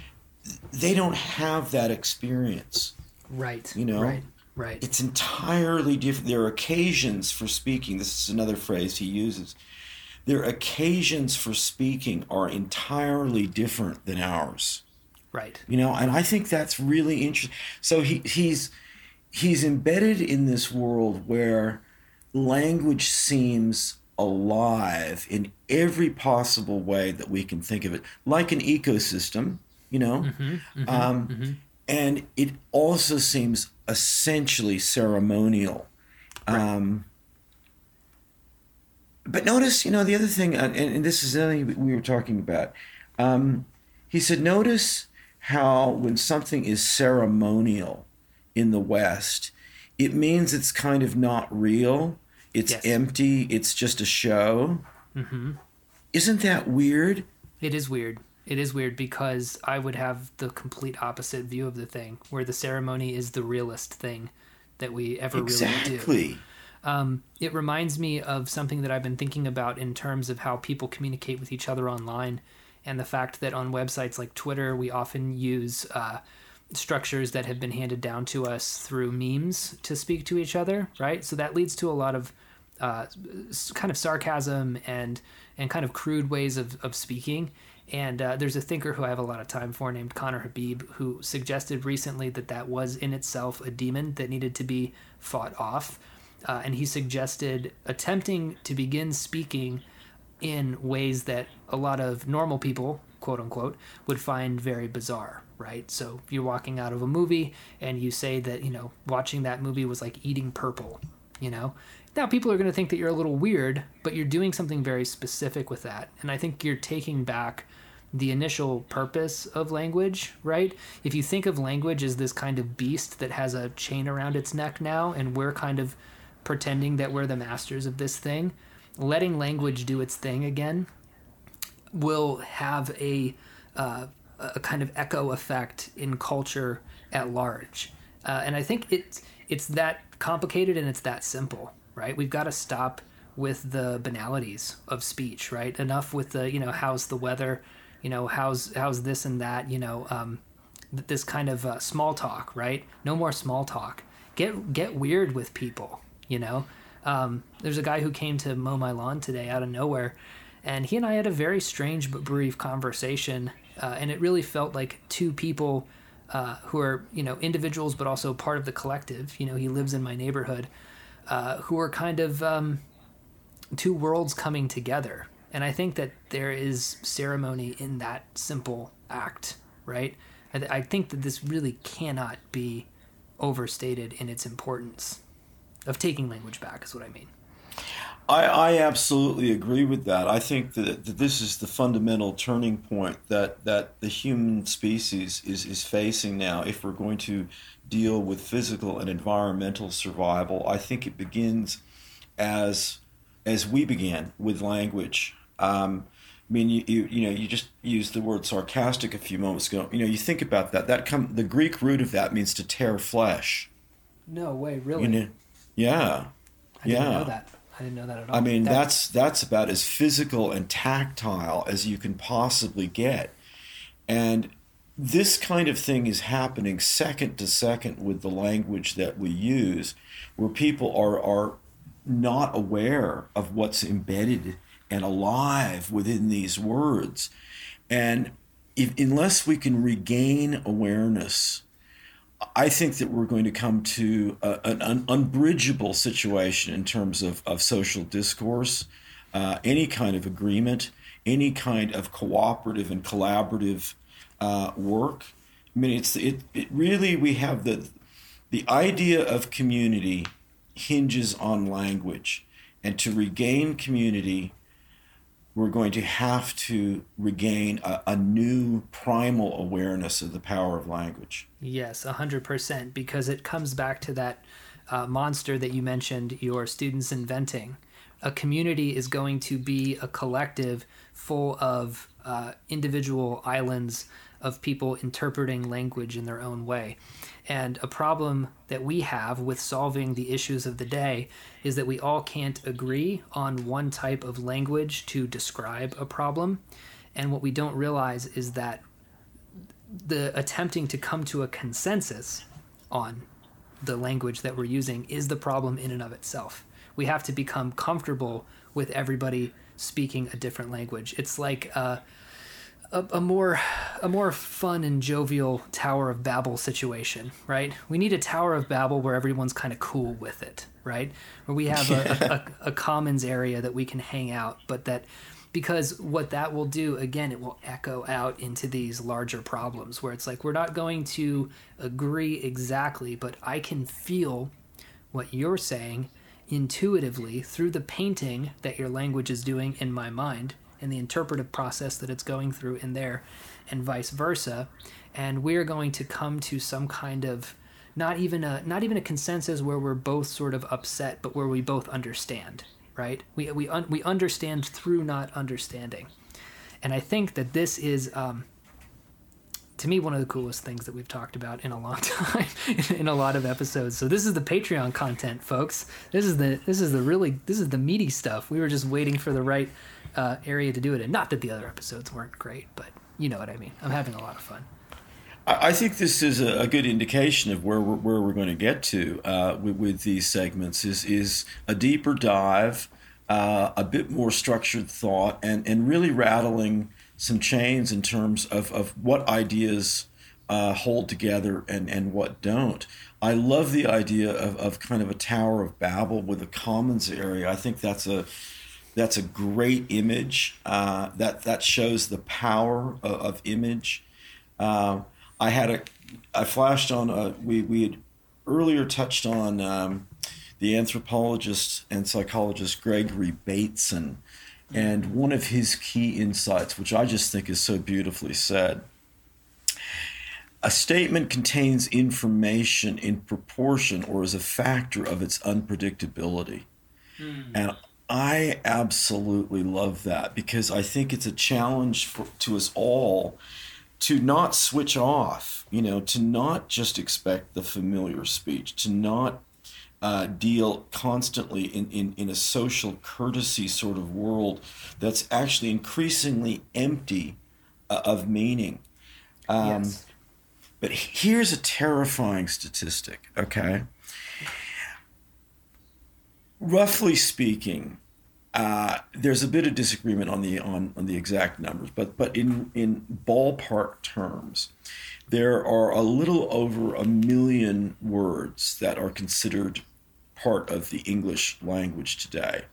they don't have that experience. Right. You know? Right. Right. It's entirely different. There are occasions for speaking. This is another phrase he uses. Their occasions for speaking are entirely different than ours. Right. You know, and I think that's really interesting. So he he's he's embedded in this world where language seems alive in every possible way that we can think of it, like an ecosystem, you know. Mm-hmm, mm-hmm, um, mm-hmm. And it also seems essentially ceremonial. Right. Um, but notice, you know, the other thing, and, and this is something we were talking about. Um, he said, notice how when something is ceremonial in the West, it means it's kind of not real it's yes. empty. It's just a show. Mm-hmm. Isn't that weird? It is weird. It is weird because I would have the complete opposite view of the thing, where the ceremony is the realest thing that we ever exactly. really do. Um, it reminds me of something that I've been thinking about in terms of how people communicate with each other online, and the fact that on websites like Twitter, we often use uh, structures that have been handed down to us through memes to speak to each other, right? So that leads to a lot of uh, kind of sarcasm and and kind of crude ways of, of speaking. And uh, there's a thinker who I have a lot of time for named Conner Habib who suggested recently that that was in itself a demon that needed to be fought off. Uh, and he suggested attempting to begin speaking in ways that a lot of normal people, quote unquote, would find very bizarre, right? So you're walking out of a movie and you say that, you know, watching that movie was like eating purple, you know? Now people are going to think that you're a little weird, but you're doing something very specific with that. And I think you're taking back the initial purpose of language, right? If you think of language as this kind of beast that has a chain around its neck now, and we're kind of pretending that we're the masters of this thing, letting language do its thing again will have a, uh, a kind of echo effect in culture at large. Uh, and I think it's, it's that complicated and it's that simple, right? We've got to stop with the banalities of speech, right? Enough with the, you know, how's the weather? you know how's how's this and that you know um, this kind of uh, small talk right no more small talk get get weird with people you know um, there's a guy who came to mow my lawn today out of nowhere and he and i had a very strange but brief conversation uh, and it really felt like two people uh, who are you know individuals but also part of the collective you know he lives in my neighborhood uh, who are kind of um, two worlds coming together and I think that there is ceremony in that simple act, right? I, th- I think that this really cannot be overstated in its importance of taking language back, is what I mean. I, I absolutely agree with that. I think that, that this is the fundamental turning point that, that the human species is, is facing now. If we're going to deal with physical and environmental survival, I think it begins as as we began with language. Um, I mean, you, you you know you just used the word sarcastic a few moments ago. You know, you think about that. That come the Greek root of that means to tear flesh. No way, really. You know, yeah, I didn't know that. I didn't know that at all. I mean, that's that's about as physical and tactile as you can possibly get, and this kind of thing is happening second to second with the language that we use, where people are are not aware of what's embedded and alive within these words. And if, unless we can regain awareness, I think that we're going to come to a, an, an unbridgeable situation in terms of, of social discourse, uh, any kind of agreement, any kind of cooperative and collaborative uh, work. I mean, it's it, it really we have the the idea of community hinges on language, and to regain community, we're going to have to regain a, a, new primal awareness of the power of language. Yes, 100%, because it comes back to that uh, monster that you mentioned your students inventing. A community is going to be a collective full of uh, individual islands of people interpreting language in their own way. And a problem that we have with solving the issues of the day is that we all can't agree on one type of language to describe a problem. And what we don't realize is that the attempting to come to a consensus on the language that we're using is the problem in and of itself. We have to become comfortable with everybody speaking a different language. It's like uh, a, a, more a more fun and jovial Tower of Babel situation, right? We need a Tower of Babel where everyone's kind of cool with it, right? Where we have a, a, a, commons area that we can hang out, but that because what that will do again, it will echo out into these larger problems where it's like we're not going to agree exactly, but I can feel what you're saying intuitively through the painting that your language is doing in my mind and the interpretive process that it's going through in there, and vice versa. And we're going to come to some kind of not even a not even a consensus where we're both sort of upset, but where we both understand, right? We we un, we understand through not understanding, and I think that this is. Um, to me, one of the coolest things that we've talked about in a long [LAUGHS] time, in a lot of episodes. So this is the Patreon content, folks. This is the this is the really this is the meaty stuff. We were just waiting for the right uh, area to do it in. Not that the other episodes weren't great, but you know what I mean. I'm having a lot of fun. I think this is a good indication of where we're, where we're going to get to uh, with, with, these segments. Is is a deeper dive, uh, a bit more structured thought, and and really rattling some chains in terms of, of what ideas uh, hold together and, and what don't. I love the idea of, of kind of a Tower of Babel with a commons area. I think that's a That's a great image. Uh, that that shows the power of, of image. Uh, I had a, I flashed on. A, we we had earlier touched on um, the anthropologist and psychologist Gregory Bateson, and one of his key insights, which I just think is so beautifully said. A statement contains information in proportion or as a factor of its unpredictability. Mm. And I absolutely love that because I think it's a challenge for, to us all to not switch off, you know, to not just expect the familiar speech, to not uh, deal constantly in, in, in a social courtesy sort of world that's actually increasingly empty uh, of meaning. Um, yes. But here's a terrifying statistic, okay? roughly speaking, uh, there's a bit of disagreement on the on, on the exact numbers, but but in in ballpark terms, there are a little over a million words that are considered part of the English language today,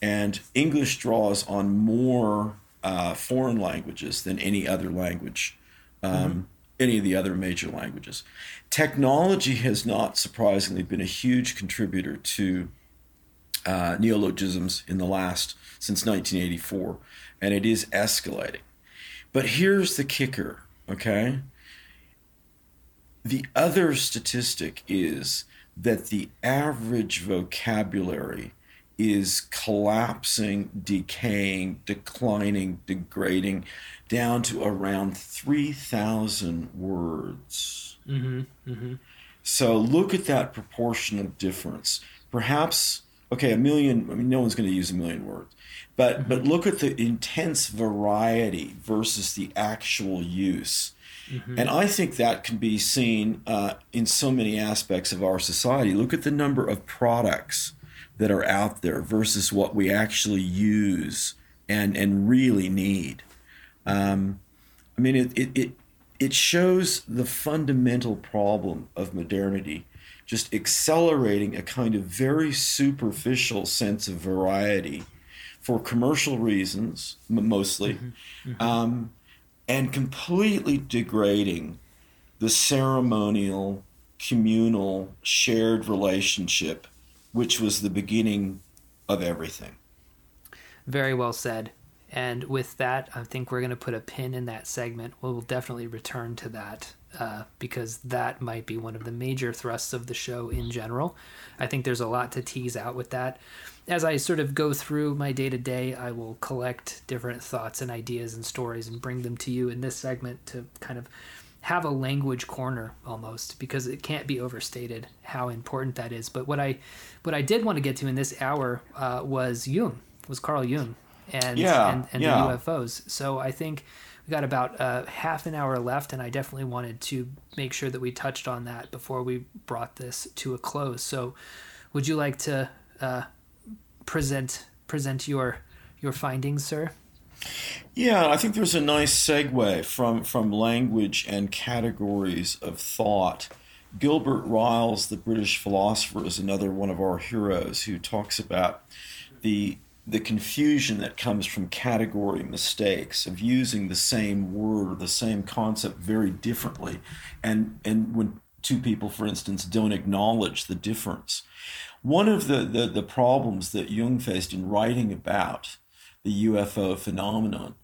and English draws on more uh, foreign languages than any other language. Um, mm-hmm. Any of the other major languages. Technology has not surprisingly been a huge contributor to uh, neologisms in the last since 1984, and it is escalating. But here's the kicker, okay? The other statistic is that the average vocabulary is collapsing, decaying, declining, degrading down to around 3,000 words. Mm-hmm, mm-hmm. So look at that proportional difference. Perhaps okay, a million, I mean, no one's going to use a million words, but, mm-hmm. but look at the intense variety versus the actual use. Mm-hmm. And I think that can be seen uh, in so many aspects of our society. Look at the number of products that are out there versus what we actually use and, and really need. Um, I mean, it, it, it, it shows the fundamental problem of modernity just accelerating a kind of very superficial sense of variety for commercial reasons, mostly, mm-hmm. Mm-hmm. Um, and completely degrading the ceremonial, communal, shared relationship, which was the beginning of everything. Very well said. And with that, I think we're going to put a pin in that segment. We'll definitely return to that uh, because that might be one of the major thrusts of the show in general. I think there's a lot to tease out with that. As I sort of go through my day to day, I will collect different thoughts and ideas and stories and bring them to you in this segment to kind of have a language corner almost because it can't be overstated how important that is. But what I what I did want to get to in this hour uh, was Jung, was Carl Jung, and yeah, and, and yeah. the UFOs. So I think we got about uh, half an hour left, and I definitely wanted to make sure that we touched on that before we brought this to a close. So, would you like to uh, present present your your findings, sir? Yeah, I think there's a nice segue from from language and categories of thought. Gilbert Ryle, the British philosopher, is another one of our heroes who talks about the the confusion that comes from category mistakes of using the same word or the same concept very differently and and when two people for instance don't acknowledge the difference one of the, the, the problems that jung faced in writing about the ufo phenomenon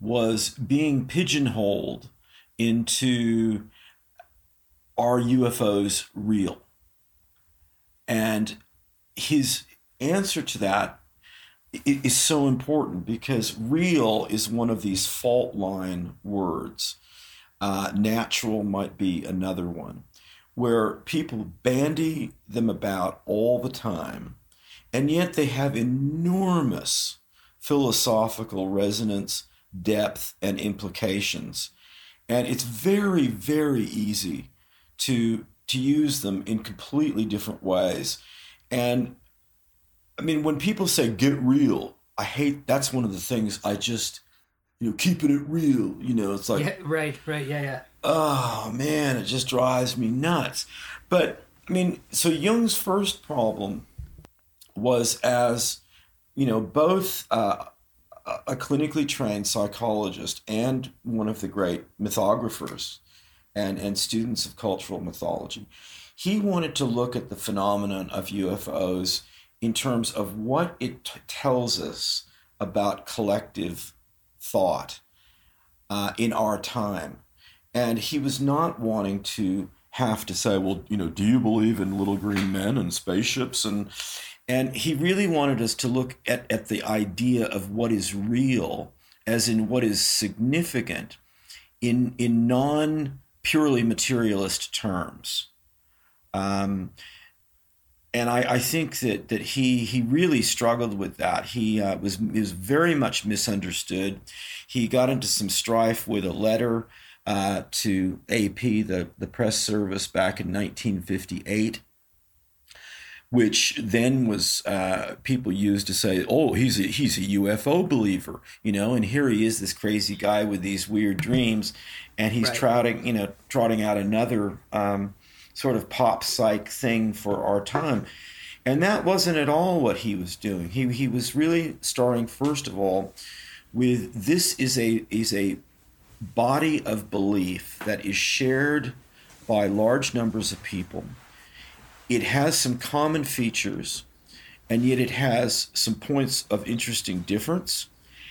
was being pigeonholed into are ufos real and his answer to that is so important because real is one of these fault line words. Uh, natural might be another one, where people bandy them about all the time, and yet they have enormous philosophical resonance, depth, and implications. And it's very, very easy to to use them in completely different ways. And I mean, when people say get real, I hate that's one of the things I just, you know, keeping it real. You know, it's like, yeah, right, right, yeah, yeah. Oh man, it just drives me nuts. But I mean, so Jung's first problem was as you know, both uh, a clinically trained psychologist and one of the great mythographers and, and students of cultural mythology. He wanted to look at the phenomenon of UFOs in terms of what it t- tells us about collective thought uh, in our time. And he was not wanting to have to say, well, you know, do you believe in little green men and spaceships? And and he really wanted us to look at, at the idea of what is real, as in what is significant, in, in non purely materialist terms. Um, and I, I, think that, that he, he really struggled with that. He uh, was, was very much misunderstood. He got into some strife with a letter uh, to AP, the, the press service, back in 1958 which then was uh, people used to say, "Oh, he's a, he's a UFO believer," you know. And here he is, this crazy guy with these weird dreams, and he's right. trotting, you know, trotting out another um, sort of pop psych thing for our time. And that wasn't at all what he was doing. He he was really starting first of all with this is a is a body of belief that is shared by large numbers of people it has some common features, and yet it has some points of interesting difference.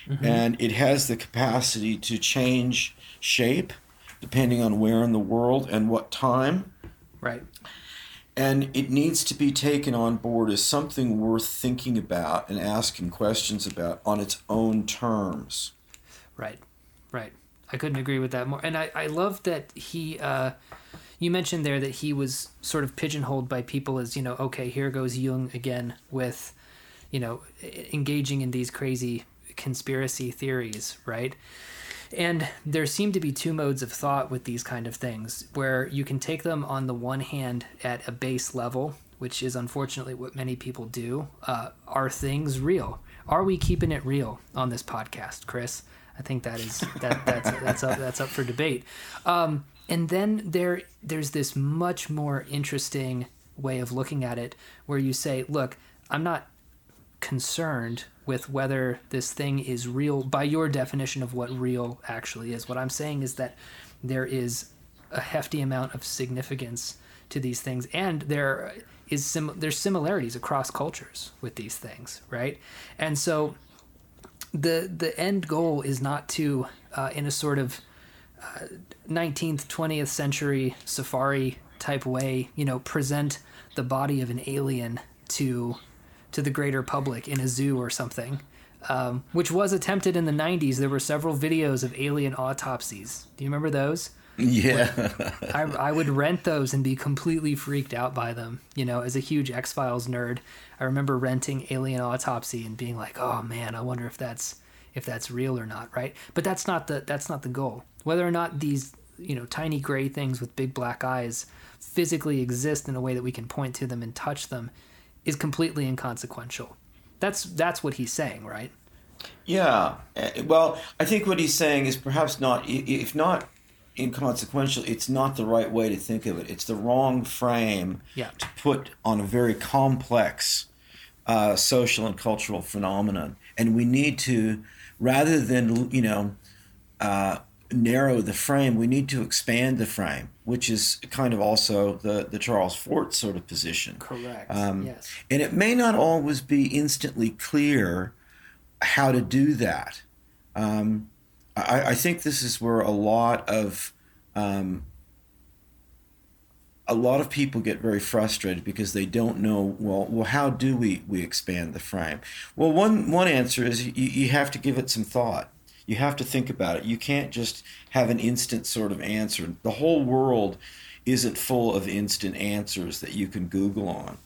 Mm-hmm. And it has the capacity to change shape depending on where in the world and what time. Right. And it needs to be taken on board as something worth thinking about and asking questions about on its own terms. Right, right. I couldn't agree with that more. And I, I love that he, uh, you mentioned there that he was sort of pigeonholed by people as you know okay here goes jung again with you know engaging in these crazy conspiracy theories right? And there seem to be two modes of thought with these kind of things where you can take them on the one hand at a base level which is unfortunately what many people do uh, are things real? Are we keeping it real on this podcast chris i think that is that that's that's up that's up for debate. Um, and then there there's this much more interesting way of looking at it where you say look i'm not concerned with whether this thing is real by your definition of what real actually is. What i'm saying is that there is a hefty amount of significance to these things and there is sim- there's similarities across cultures with these things right? And so the the end goal is not to uh, in a sort of 19th, 20th century safari type way, you know, present the body of an alien to to the greater public in a zoo or something, um, which was attempted in the 90s. There were several videos of alien autopsies. Do you remember those? Yeah. [LAUGHS] I, I would rent those and be completely freaked out by them. You know, as a huge X Files nerd, I remember renting Alien Autopsy and being like, "Oh man, I wonder if that's if that's real or not." Right? But that's not the that's not the goal whether or not these you know tiny gray things with big black eyes physically exist in a way that we can point to them and touch them is completely inconsequential. That's that's what he's saying, right? Yeah. Eh, well, I think what he's saying is perhaps not if not inconsequential, it's not the right way to think of it. It's the wrong frame yeah. to put on a very complex uh, social and cultural phenomenon. And we need to, rather than you know, uh, narrow the frame, we need to expand the frame, which is kind of also the, the Charles Fort sort of position. Correct. Um, yes. And it may not always be instantly clear how to do that. Um, I, I, think this is where a lot of um, a lot of people get very frustrated because they don't know well well how do we we expand the frame well one one answer is you, you have to give it some thought you have to think about it. You can't just have an instant sort of answer. The whole world isn't full of instant answers that you can Google on.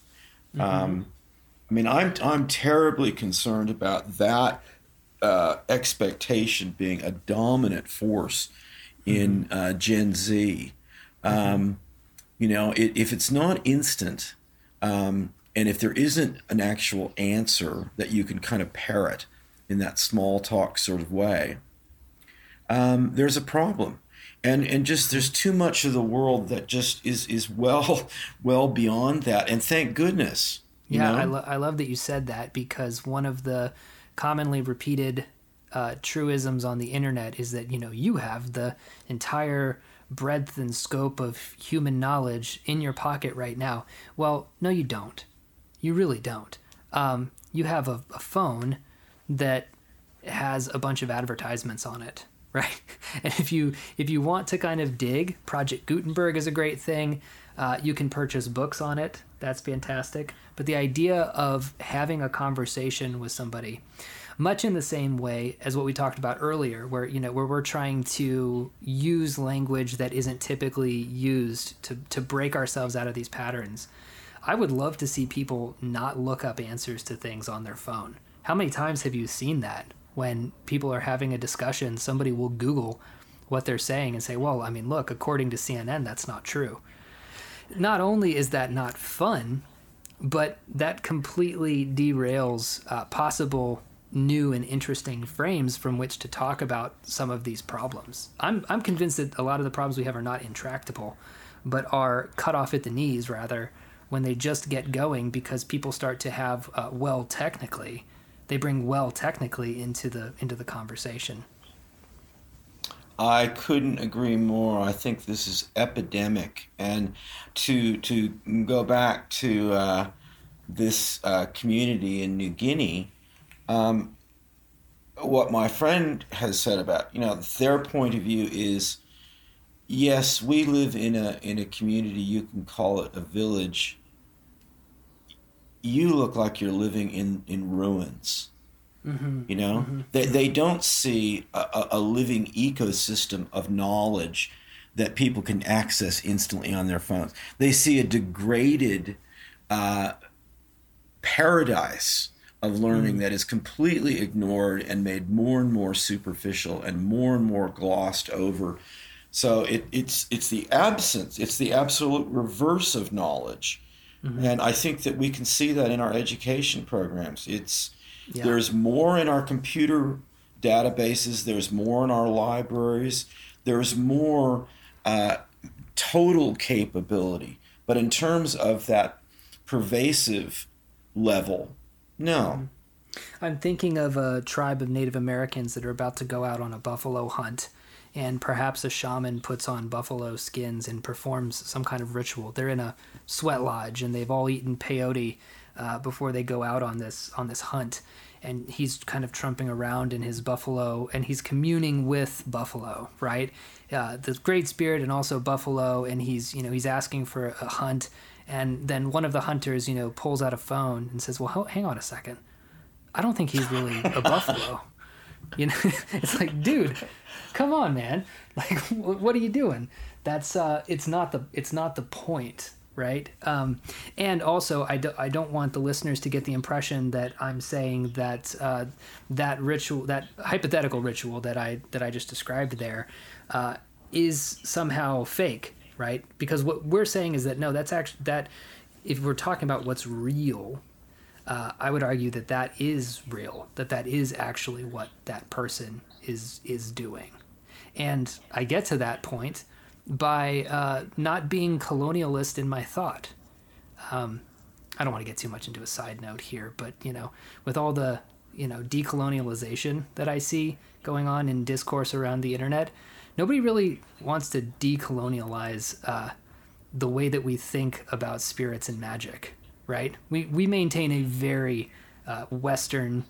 Mm-hmm. Um, I mean, I'm I'm terribly concerned about that uh, expectation being a dominant force in mm-hmm. uh, Gen Z. Um, mm-hmm. You know, it, if it's not instant, um, and if there isn't an actual answer that you can kind of parrot, in that small talk sort of way, um, there's a problem. And, and just there's too much of the world that just is is well [LAUGHS] well beyond that and thank goodness Yeah, I, lo- I love that you said that because one of the commonly repeated uh, truisms on the internet is that you know you have the entire breadth and scope of human knowledge in your pocket right now. Well, no, you don't. You really don't. Um, you have a, a phone that has a bunch of advertisements on it [LAUGHS] right and if you if you want to kind of dig project gutenberg is a great thing uh, you can purchase books on it. That's fantastic. But the idea of having a conversation with somebody much in the same way as what we talked about earlier where you know where we're trying to use language that isn't typically used to to break ourselves out of these patterns. I would love to see people not look up answers to things on their phone. How many times have you seen that when people are having a discussion somebody will google what they're saying and say well i mean look according to cnn that's not true not only is that not fun but that completely derails uh, possible new and interesting frames from which to talk about some of these problems. I'm, I'm convinced that a lot of the problems we have are not intractable, but are cut off at the knees rather when they just get going because people start to have uh, well technically they bring well technically into the into the conversation I couldn't agree more. I think this is epidemic, and to to go back to uh, this uh, community in New Guinea, um, what my friend has said about you know their point of view is, yes, we live in a in a community. You can call it a village. You look like you're living in in ruins Mm-hmm. You know, mm-hmm. they, they don't see a, a, living ecosystem of knowledge that people can access instantly on their phones. They see a degraded uh, paradise of learning mm-hmm. that is completely ignored and made more and more superficial and more and more glossed over. So it, it's it's the absence, it's the absolute reverse of knowledge, mm-hmm. and I think that we can see that in our education programs. It's yeah. There's more in our computer databases, there's more in our libraries, there's more uh, total capability. But in terms of that pervasive level, no. Mm-hmm. I'm thinking of a tribe of Native Americans that are about to go out on a buffalo hunt, and perhaps a shaman puts on buffalo skins and performs some kind of ritual. They're in a sweat lodge and they've all eaten peyote uh, before they go out on this on this hunt, and he's kind of trumping around in his buffalo, and he's communing with buffalo, right? Uh, the Great Spirit and also buffalo, and he's you know he's asking for a hunt, and then one of the hunters you know pulls out a phone and says, "Well, hang on a second, I don't think he's really a buffalo." [LAUGHS] You know, [LAUGHS] it's like, dude, come on, man. Like, what are you doing? That's uh, it's not the it's not the point right? Um, and also, I, do, I don't want the listeners to get the impression that I'm saying that uh, that ritual, that hypothetical ritual that I that I just described there, uh, is somehow fake, right? Because what we're saying is that no, that's actually that. If we're talking about what's real, uh, I would argue that that is real. That that is actually what that person is is doing. And I get to that point by uh, not being colonialist in my thought. Um, I don't want to get too much into a side note here, but you know, with all the you know decolonialization that I see going on in discourse around the internet, nobody really wants to decolonialize uh, the way that we think about spirits and magic, right? We we maintain a very uh, Western,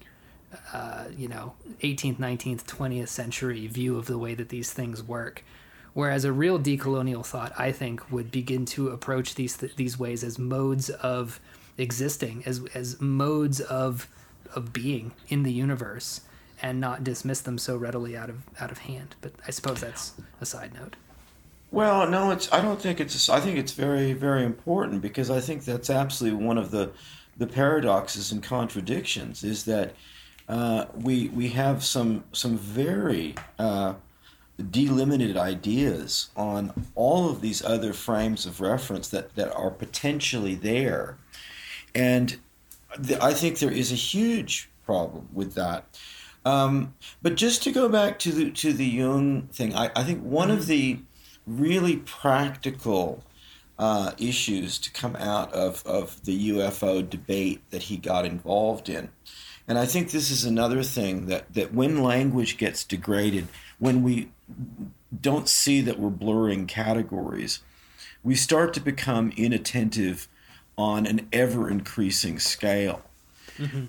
uh, you know, 18th, 19th, 20th century view of the way that these things work. Whereas a real decolonial thought, I think, would begin to approach these th- these ways as modes of existing, as as modes of of being in the universe, and not dismiss them so readily out of out of hand. But I suppose that's a side note. Well, no, it's. I don't think it's. I think it's very, very important because I think that's absolutely one of the the paradoxes and contradictions is that uh, we we have some some very uh, delimited ideas on all of these other frames of reference that, that are potentially there. And th- I think there is a huge problem with that. Um, but just to go back to the, to the Jung thing, I, I think one of the really practical uh, issues to come out of, of the UFO debate that he got involved in. And I think this is another thing that, that when language gets degraded, when we don't see that we're blurring categories, we start to become inattentive on an ever increasing scale. Mm-hmm.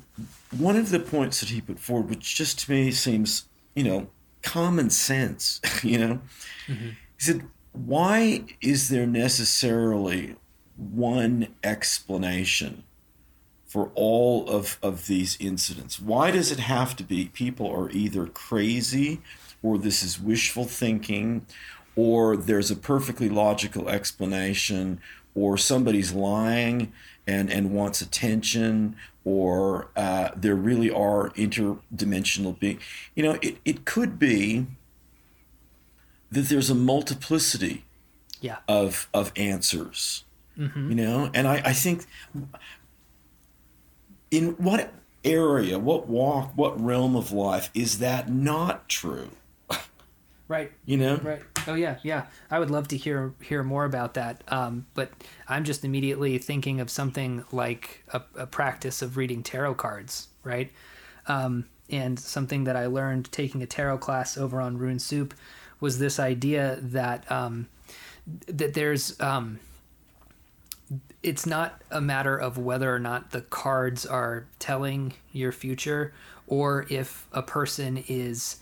One of the points that he put forward, which just to me seems, you know, common sense, [LAUGHS] you know, mm-hmm. he said, why is there necessarily one explanation for all of, of these incidents? Why does it have to be people are either crazy or this is wishful thinking or there's a perfectly logical explanation or somebody's lying and, and wants attention or uh, there really are interdimensional beings. You know, it, it could be that there's a multiplicity yeah. of of answers. Mm-hmm. You know, and I, I think in what area, what walk, what realm of life is that not true? Right. You know. Right. Oh yeah, yeah. I would love to hear hear more about that. Um, but I'm just immediately thinking of something like a, a practice of reading tarot cards, right? Um, and something that I learned taking a tarot class over on Rune Soup was this idea that um, that there's um, it's not a matter of whether or not the cards are telling your future or if a person is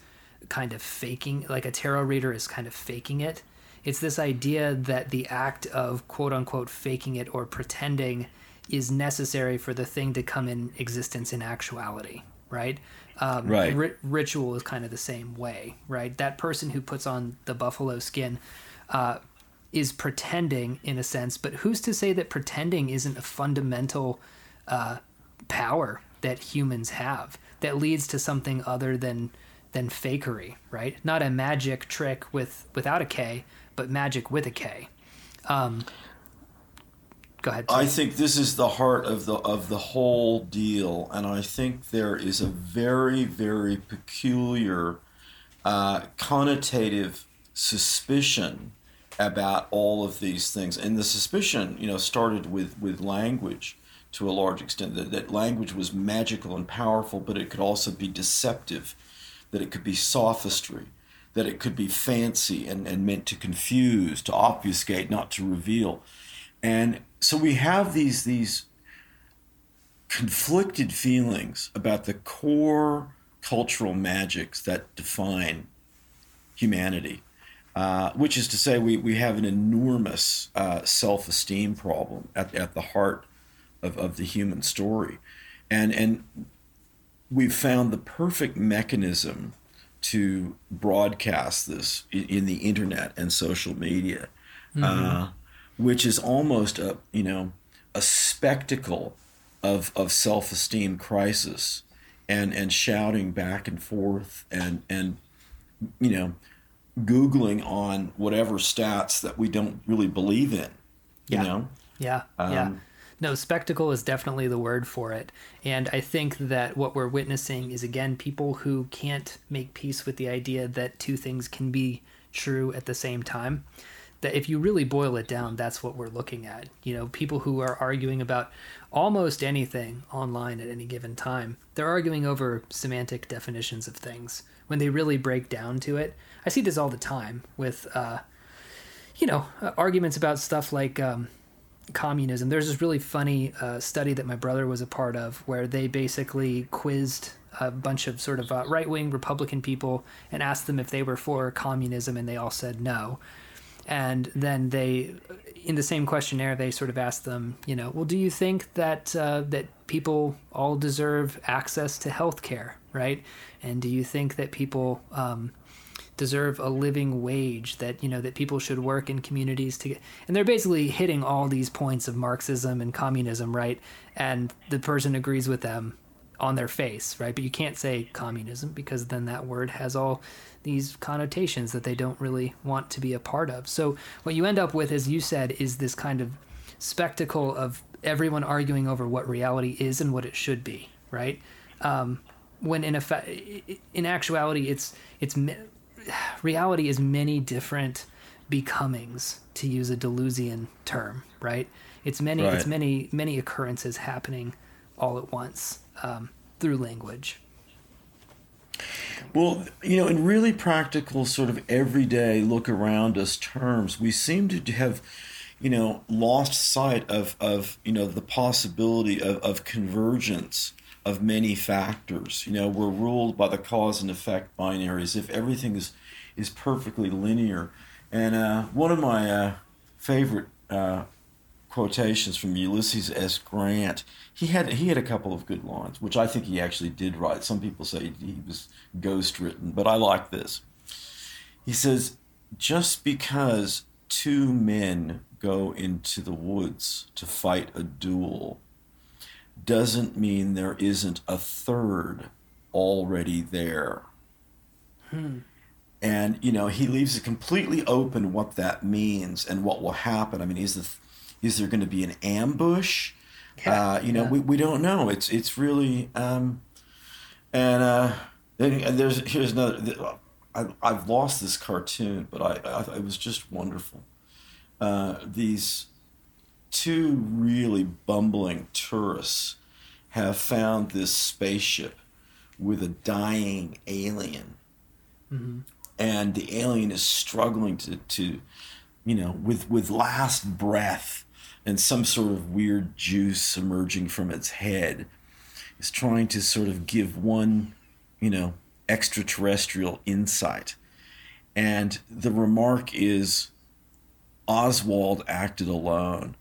kind of faking like a tarot reader is kind of faking it it's this idea that the act of quote unquote faking it or pretending is necessary for the thing to come in existence in actuality right um, right. Ri- ritual is kind of the same way, right? That person who puts on the buffalo skin uh, is pretending in a sense, but who's to say that pretending isn't a fundamental uh, power that humans have that leads to something other than than fakery, right? Not a magic trick with without a K, but magic with a K. Um, go ahead. I think this is the heart of the of the whole deal, and I think there is a very very peculiar uh, connotative suspicion about all of these things, and the suspicion, you know, started with with language to a large extent that, that language was magical and powerful, but it could also be deceptive, that it could be sophistry, that it could be fancy and, and meant to confuse, to obfuscate, not to reveal. And so we have these these conflicted feelings about the core cultural magics that define humanity. Uh, which is to say, we, we have an enormous uh, self esteem problem at, at the heart of, of the human story. And, and we've found the perfect mechanism to broadcast this in, the internet and social media. Mm-hmm. Uh, which is almost a you know a spectacle of of self esteem crisis and and shouting back and forth and and you know googling on whatever stats that we don't really believe in you yeah. know yeah um, yeah no spectacle is definitely the word for it and i think that what we're witnessing is again people who can't make peace with the idea that two things can be true at the same time that if you really boil it down, that's what we're looking at. You know, people who are arguing about almost anything online at any given time, they're arguing over semantic definitions of things. When they really break down to it, I see this all the time with, uh, you know, uh, arguments about stuff like um, communism. There's this really funny uh, study that my brother was a part of where they basically quizzed a bunch of sort of uh, right wing Republican people and asked them if they were for communism, and they all said no and then they in the same questionnaire they sort of asked them you know well do you think that uh, that people all deserve access to health care right and do you think that people um, deserve a living wage that you know that people should work in communities to get and they're basically hitting all these points of marxism and communism right and the person agrees with them on their face right but you can't say communism because then that word has all these connotations that they don't really want to be a part of. So what you end up with, as you said, is this kind of spectacle of everyone arguing over what reality is and what it should be, right? Um, when in effect, in actuality, it's it's [SIGHS] reality is many different becomings, to use a Deleuzian term, right? It's many, Right. it's many, many occurrences happening all at once um, through language. Well, you know, in really practical, sort of everyday look around us terms, we seem to have, you know, lost sight of, of you know, the possibility of, of convergence of many factors. You know, we're ruled by the cause and effect binary as if everything is, is perfectly linear. And uh, one of my uh, favorite uh, quotations from Ulysses S. Grant. He had he had a couple of good lines, which I think he actually did write. Some people say he was ghost written, but I like this. He says, "Just because two men go into the woods to fight a duel doesn't mean there isn't a third already there." And you know he leaves it completely open what that means and what will happen. I mean, is the is there going to be an ambush? Yeah, uh, you know, yeah. we, we don't know. It's it's really um, and uh, and, and there's here's another. I, I've lost this cartoon, but I, I it was just wonderful. Uh, these two really bumbling tourists have found this spaceship with a dying alien. Mm-hmm. And the alien is struggling to, to you know with with last breath and some sort of weird juice emerging from its head is trying to sort of give one you know extraterrestrial insight. And the remark is oswald acted alone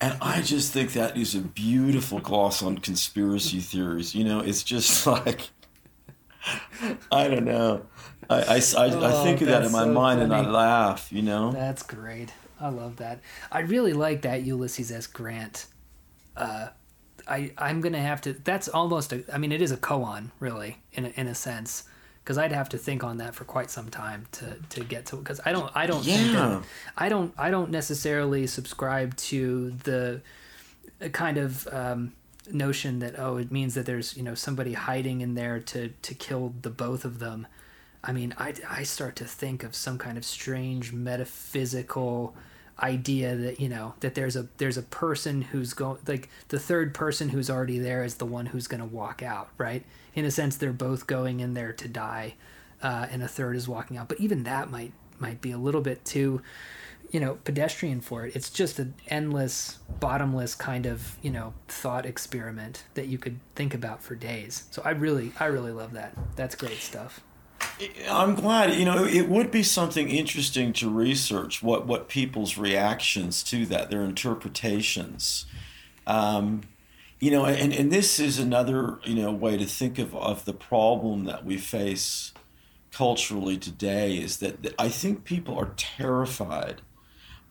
and I just think that is a beautiful gloss on conspiracy theories. You know, it's just [LAUGHS] like, I don't know. I, I, I, I Oh, think of that in my so mind and I laugh, you know? That's great. I love that. I really like that Ulysses S. Grant. Uh, I I'm gonna have to. That's almost a. I mean, it is a koan, really, in a, in a sense, because I'd have to think on that for quite some time to to get to. Because I don't I don't think Yeah. that I don't I don't necessarily subscribe to the uh, kind of um, notion that oh it means that there's you know somebody hiding in there to to kill the both of them. I mean, I, I start to think of some kind of strange metaphysical idea that you know that there's a there's a person who's going like the third person who's already there is the one who's going to walk out right? In a sense they're both going in there to die uh, and a third is walking out. But even that might might be a little bit too you know pedestrian for it. It's just an endless bottomless kind of you know thought experiment that you could think about for days. So i really i really love that. That's great stuff I'm glad. You know, it would be something interesting to research what what people's reactions to that, their interpretations. Um, you know, and and this is another you know way to think of of the problem that we face culturally today is that, that I think people are terrified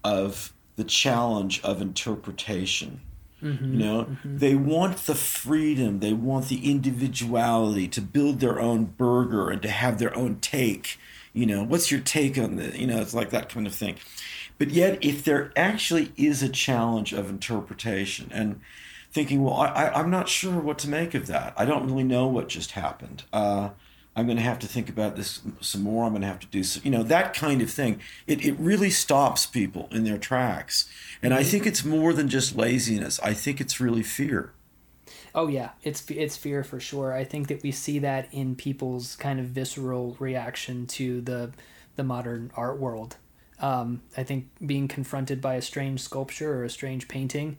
of the challenge of interpretation. You know, they want the freedom, they want the individuality to build their own burger and to have their own take. You know, what's your take on this? You know, it's like that kind of thing. But yet, if there actually is a challenge of interpretation and thinking, well, I, I, I'm not sure what to make of that. I don't really know what just happened. Uh, I'm going to have to think about this some more. I'm going to have to do some, you know, that kind of thing. It, it really stops people in their tracks. And I think it's more than just laziness. I think it's really fear. Oh yeah, it's it's fear for sure. I think that we see that in people's kind of visceral reaction to the the modern art world. Um, I think being confronted by a strange sculpture or a strange painting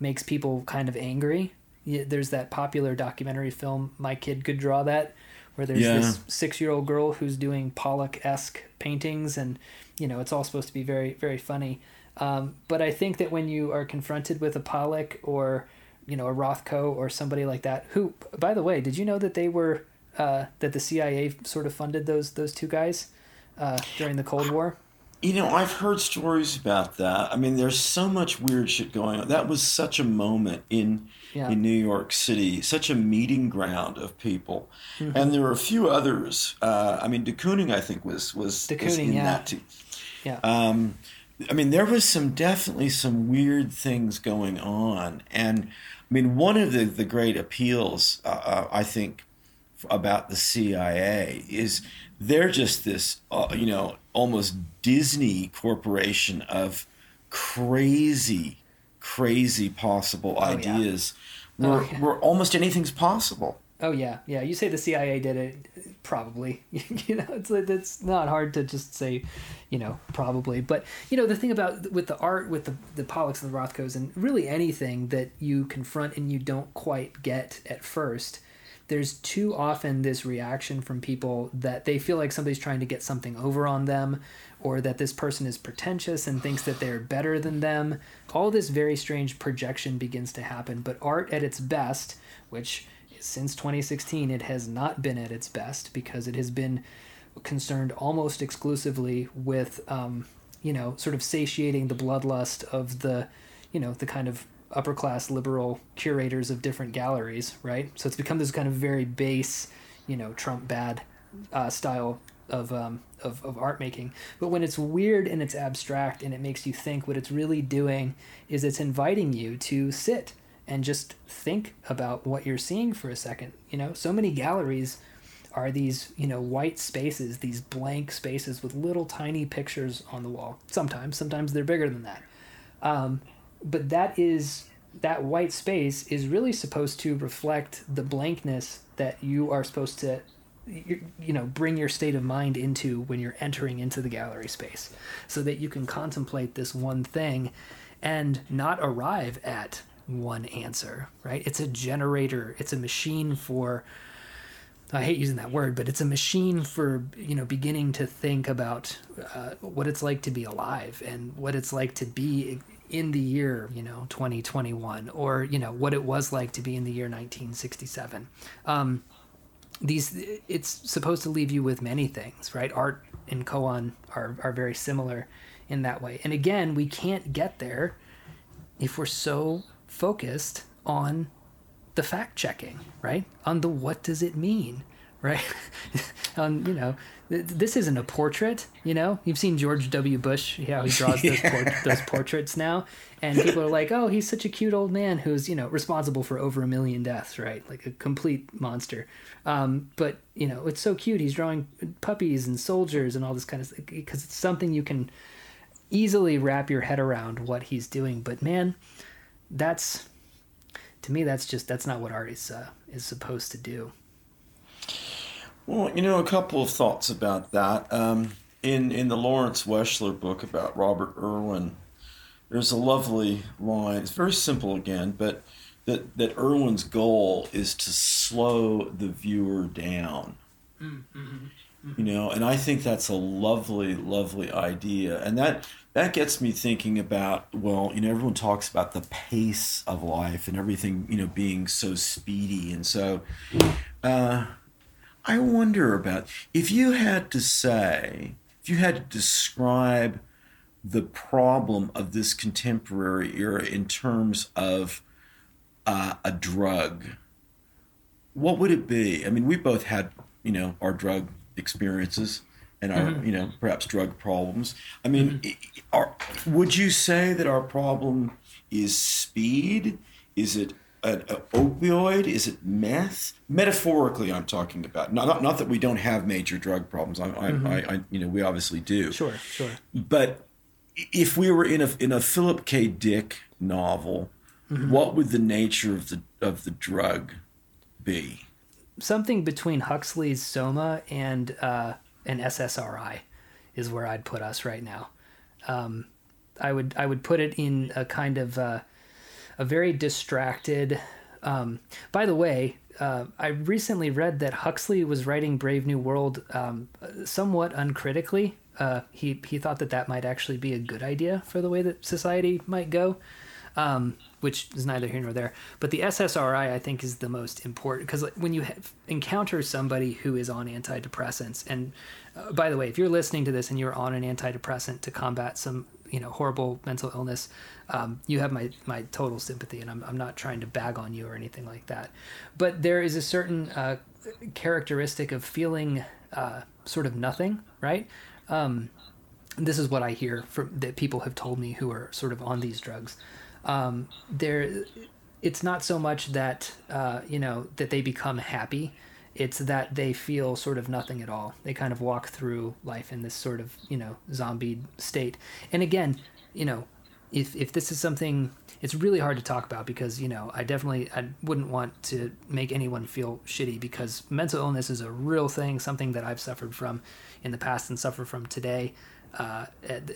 makes people kind of angry. There's that popular documentary film, My Kid Could Draw That, where there's Yeah. this six year old girl who's doing Pollock esque paintings, and you know it's all supposed to be very very funny. Um, but I think that when you are confronted with a Pollock or you know a Rothko or somebody like that, who by the way, did you know that they were uh, that the CIA sort of funded those those two guys uh, during the Cold War? You know, I've heard stories about that. I mean, there's so much weird shit going on. That was such a moment in Yeah. in New York City, such a meeting ground of people, Mm-hmm. and there were a few others. Uh, I mean, de Kooning, I think, was was, De was in yeah. that too. Yeah. Um, I mean, there was some definitely some weird things going on, and I mean, one of the the great appeals, uh, uh, I think, about the CIA is they're just this, uh, you know, almost Disney corporation of crazy, crazy possible Oh, ideas yeah. where, Oh, yeah. where almost anything's possible. Oh yeah, yeah. You say the CIA did it, probably. [LAUGHS] you know, it's it's not hard to just say, you know, probably. But you know, the thing about with the art, with the the Pollocks and the Rothkos, and really anything that you confront and you don't quite get at first, there's too often this reaction from people that they feel like somebody's trying to get something over on them, or that this person is pretentious and thinks that they're better than them. All this very strange projection begins to happen. But art at its best, which since 2016 it has not been at its best because it has been concerned almost exclusively with um, you know sort of satiating the bloodlust of the you know the kind of upper class liberal curators of different galleries right so it's become this kind of very base you know trump bad uh, style of, um, of of art making but when it's weird and it's abstract and it makes you think what it's really doing is it's inviting you to sit and just think about what you're seeing for a second. You know, so many galleries are these, you know, white spaces, these blank spaces with little tiny pictures on the wall. Sometimes, sometimes they're bigger than that. Um, but that is that white space is really supposed to reflect the blankness that you are supposed to you, know bring your state of mind into when you're entering into the gallery space so that you can contemplate this one thing and not arrive at one answer, right? It's a generator, it's a machine for I hate using that word, but it's a machine for you know beginning to think about uh, what it's like to be alive and what it's like to be in the year you know 2021 or you know what it was like to be in the year 1967. Um, these it's supposed to leave you with many things, right? Art and koan are are very similar in that way, and again, we can't get there if we're so focused on the fact checking, right? On the what does it mean, [LAUGHS] right? on you know, this isn't a portrait. You know, you've seen George W. Bush, how he draws those, [LAUGHS] por- those portraits now, and people are like, oh, he's such a cute old man who's you know responsible for over a million deaths, right? Like a complete monster. Um, but you know, it's so cute. He's drawing puppies and soldiers and all this kind of stuff because it's something you can easily wrap your head around what he's doing. But man, that's to me that's just that's not what art is uh, is supposed to do. Well, you know, a couple of thoughts about that. Um, in in the Lawrence Weschler book about Robert Irwin, there's a lovely line. It's very simple again, but that that Irwin's goal is to slow the viewer down. You know, and I think that's a lovely, lovely idea, and that that gets me thinking about well, you know, everyone talks about the pace of life and everything, you know, being so speedy, and so. Uh, I wonder about if you had to say, if you had to describe the problem of this contemporary era in terms of uh, a drug, what would it be? I mean, we both had, you know, our drug experiences and our, you know, perhaps drug problems. I mean, i- are, would you say that our problem is speed? Is it an, an opioid? Is it meth? Metaphorically, I'm talking about. Not, not, not that we don't have major drug problems. I, I, I, I, you know, we obviously do. Sure, sure. But if we were in a in a Philip K. Dick novel, what would the nature of the of the drug be? Something between Huxley's Soma and uh, an SSRI is where I'd put us right now. Um, I would I would put it in a kind of uh, a very distracted. Um, by the way, uh, I recently read that Huxley was writing Brave New World um, somewhat uncritically. Uh, he he thought that that might actually be a good idea for the way that society might go, um, which is neither here nor there. But the SSRI I think is the most important because when you have, encounter somebody who is on antidepressants, and uh, by the way, if you're listening to this and you're on an antidepressant to combat some you know horrible mental illness, um, you have my my total sympathy, and I'm I'm not trying to bag on you or anything like that. But there is a certain uh, characteristic of feeling uh, sort of nothing, right? Um, this is what I hear from that people have told me who are sort of on these drugs. Um, there, it's not so much that uh, you know that they become happy it's that they feel sort of nothing at all. They kind of walk through life in this sort of, you know, zombie state. And again, you know, if, if this is something it's really hard to talk about because you know i definitely i wouldn't want to make anyone feel shitty because mental illness is a real thing something that i've suffered from in the past and suffer from today uh,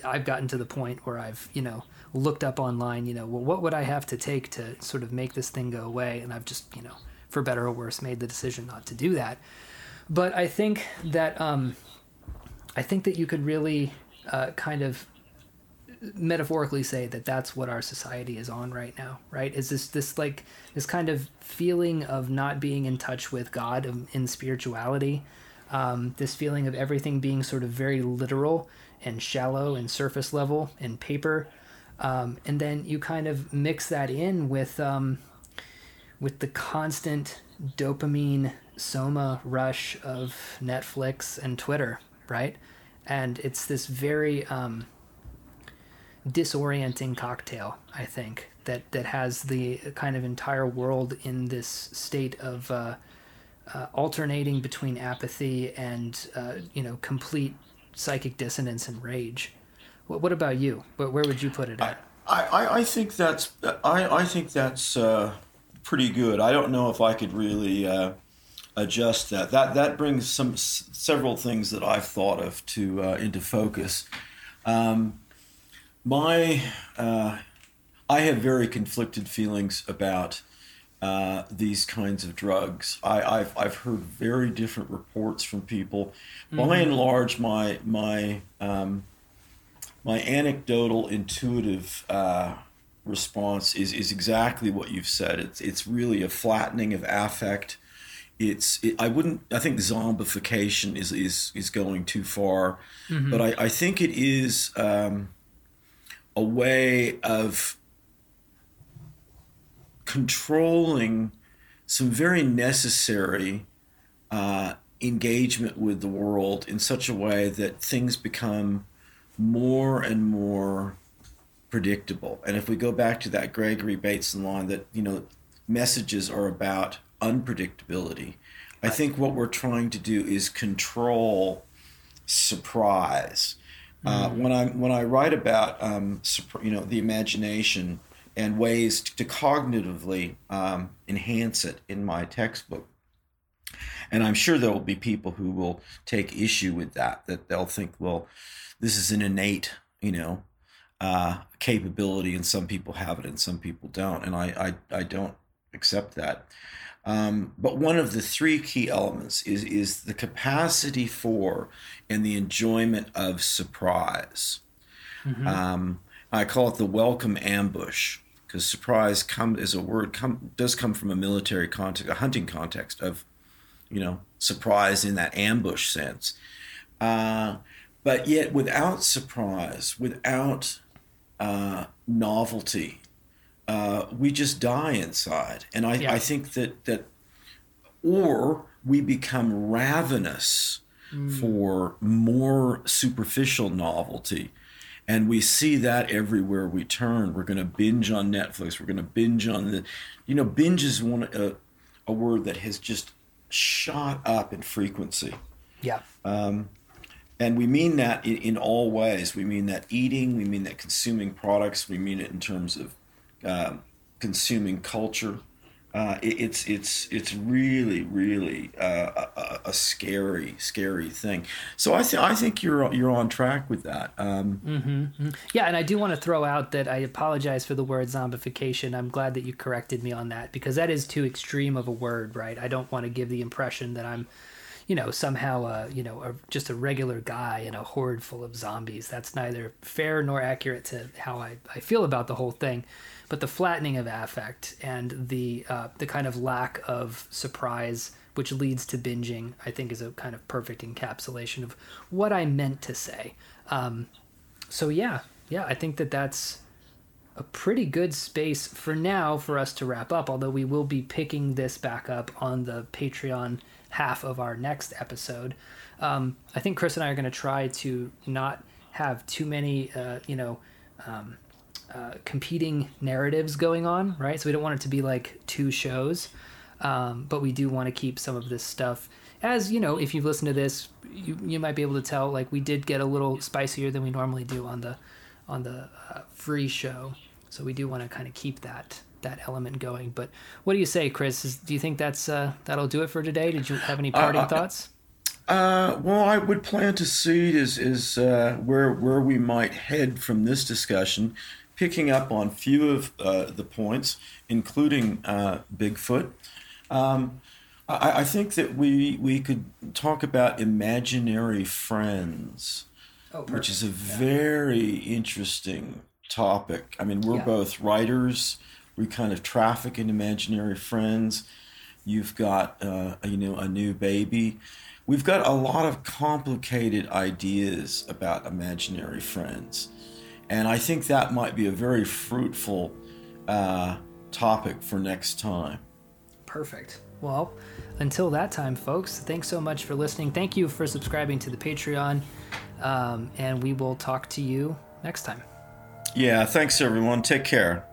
i've gotten to the point where i've you know looked up online you know well what would i have to take to sort of make this thing go away and i've just you know for better or worse made the decision not to do that. But i think that um, i think that you could really uh, kind of metaphorically say that that's what our society is on right now right? Is this this like this kind of feeling of not being in touch with god in spirituality um, this feeling of everything being sort of very literal and shallow and surface level and paper um, and then you kind of mix that in with um, with the constant dopamine soma rush of netflix and twitter right and it's this very um, disorienting cocktail, I think, that, that has the kind of entire world in this state of uh, uh, alternating between apathy and, uh, you know, complete psychic dissonance and rage. What, what about you? Where, where would you put it at? I, I, I think that's I, I think that's uh, pretty good. I don't know if I could really uh, adjust that. That that brings some several things that I've thought of to uh, into focus. Um, my uh, I have very conflicted feelings about uh, these kinds of drugs. I, have I've heard very different reports from people. Mm-hmm. By and large, my my um, my anecdotal, intuitive uh, response is is exactly what you've said. It's it's really a flattening of affect. It's it, I wouldn't I think zombification is is is going too far, mm-hmm. but I, I think it is. Um, a way of controlling some very necessary uh, engagement with the world in such a way that things become more and more predictable. And if we go back to that Gregory Bateson line that, you know, messages are about unpredictability, I think what we're trying to do is control surprise. Uh, mm-hmm. when I when I write about um, you know the imagination and ways to cognitively um, enhance it in my textbook, and I'm sure there will be people who will take issue with that. That they'll think, well, this is an innate, you know, uh, capability, and some people have it and some people don't, and I I, I don't accept that. Um, but one of the three key elements is is the capacity for and the enjoyment of surprise. Mm-hmm. Um, I call it the welcome ambush because surprise come is a word come does come from a military context, a hunting context of, you know, surprise in that ambush sense. Uh, but yet, without surprise, without uh, novelty, uh, we just die inside. And I, yeah. I think that that, or we become ravenous mm. for more superficial novelty. And we see that everywhere we turn. We're going to binge on Netflix. We're going to binge on the, you know, binge is one uh, a word that has just shot up in frequency. Yeah. Um, and we mean that in, in, all ways. We mean that eating. We mean that consuming products. We mean it in terms of uh, consuming culture. Uh, it, it's it's it's really really uh, a, a, scary scary thing. So I think I think you're you're on track with that. Um, mm-hmm, mm-hmm. Yeah, and I do want to throw out that I apologize for the word zombification. I'm glad that you corrected me on that because that is too extreme of a word, right? I don't want to give the impression that I'm you know somehow uh, you know a, just a regular guy in a horde full of zombies. That's neither fair nor accurate to how I, I feel about the whole thing but the flattening of affect and the uh, the kind of lack of surprise which leads to binging i think is a kind of perfect encapsulation of what i meant to say um, so yeah yeah i think that that's a pretty good space for now for us to wrap up although we will be picking this back up on the patreon half of our next episode um, i think chris and i are going to try to not have too many uh, you know um, uh, competing narratives going on, right? So we don't want it to be like two shows. Um, but we do want to keep some of this stuff as you know. If you've listened to this, you you might be able to tell like we did get a little spicier than we normally do on the on the uh, free show. So we do want to kind of keep that that element going. But what do you say, Chris? Is, do you think that's uh, that'll do it for today? Did you have any parting uh, thoughts? Uh, well, I would plan to seed is is uh, where where we might head from this discussion, picking up on few of uh, the points, including uh, Bigfoot. Um, I, I, think that we we could talk about imaginary friends, oh, which is a yeah. very interesting topic. I mean, we're yeah. both writers. We kind of traffic in imaginary friends. You've got uh, you know a new baby we've got a lot of complicated ideas about imaginary friends. And I think that might be a very fruitful uh, topic for next time. Perfect. Well, until that time, folks, thanks so much for listening. Thank you for subscribing to the Patreon. Um, and we will talk to you next time. Yeah, thanks, everyone. Take care.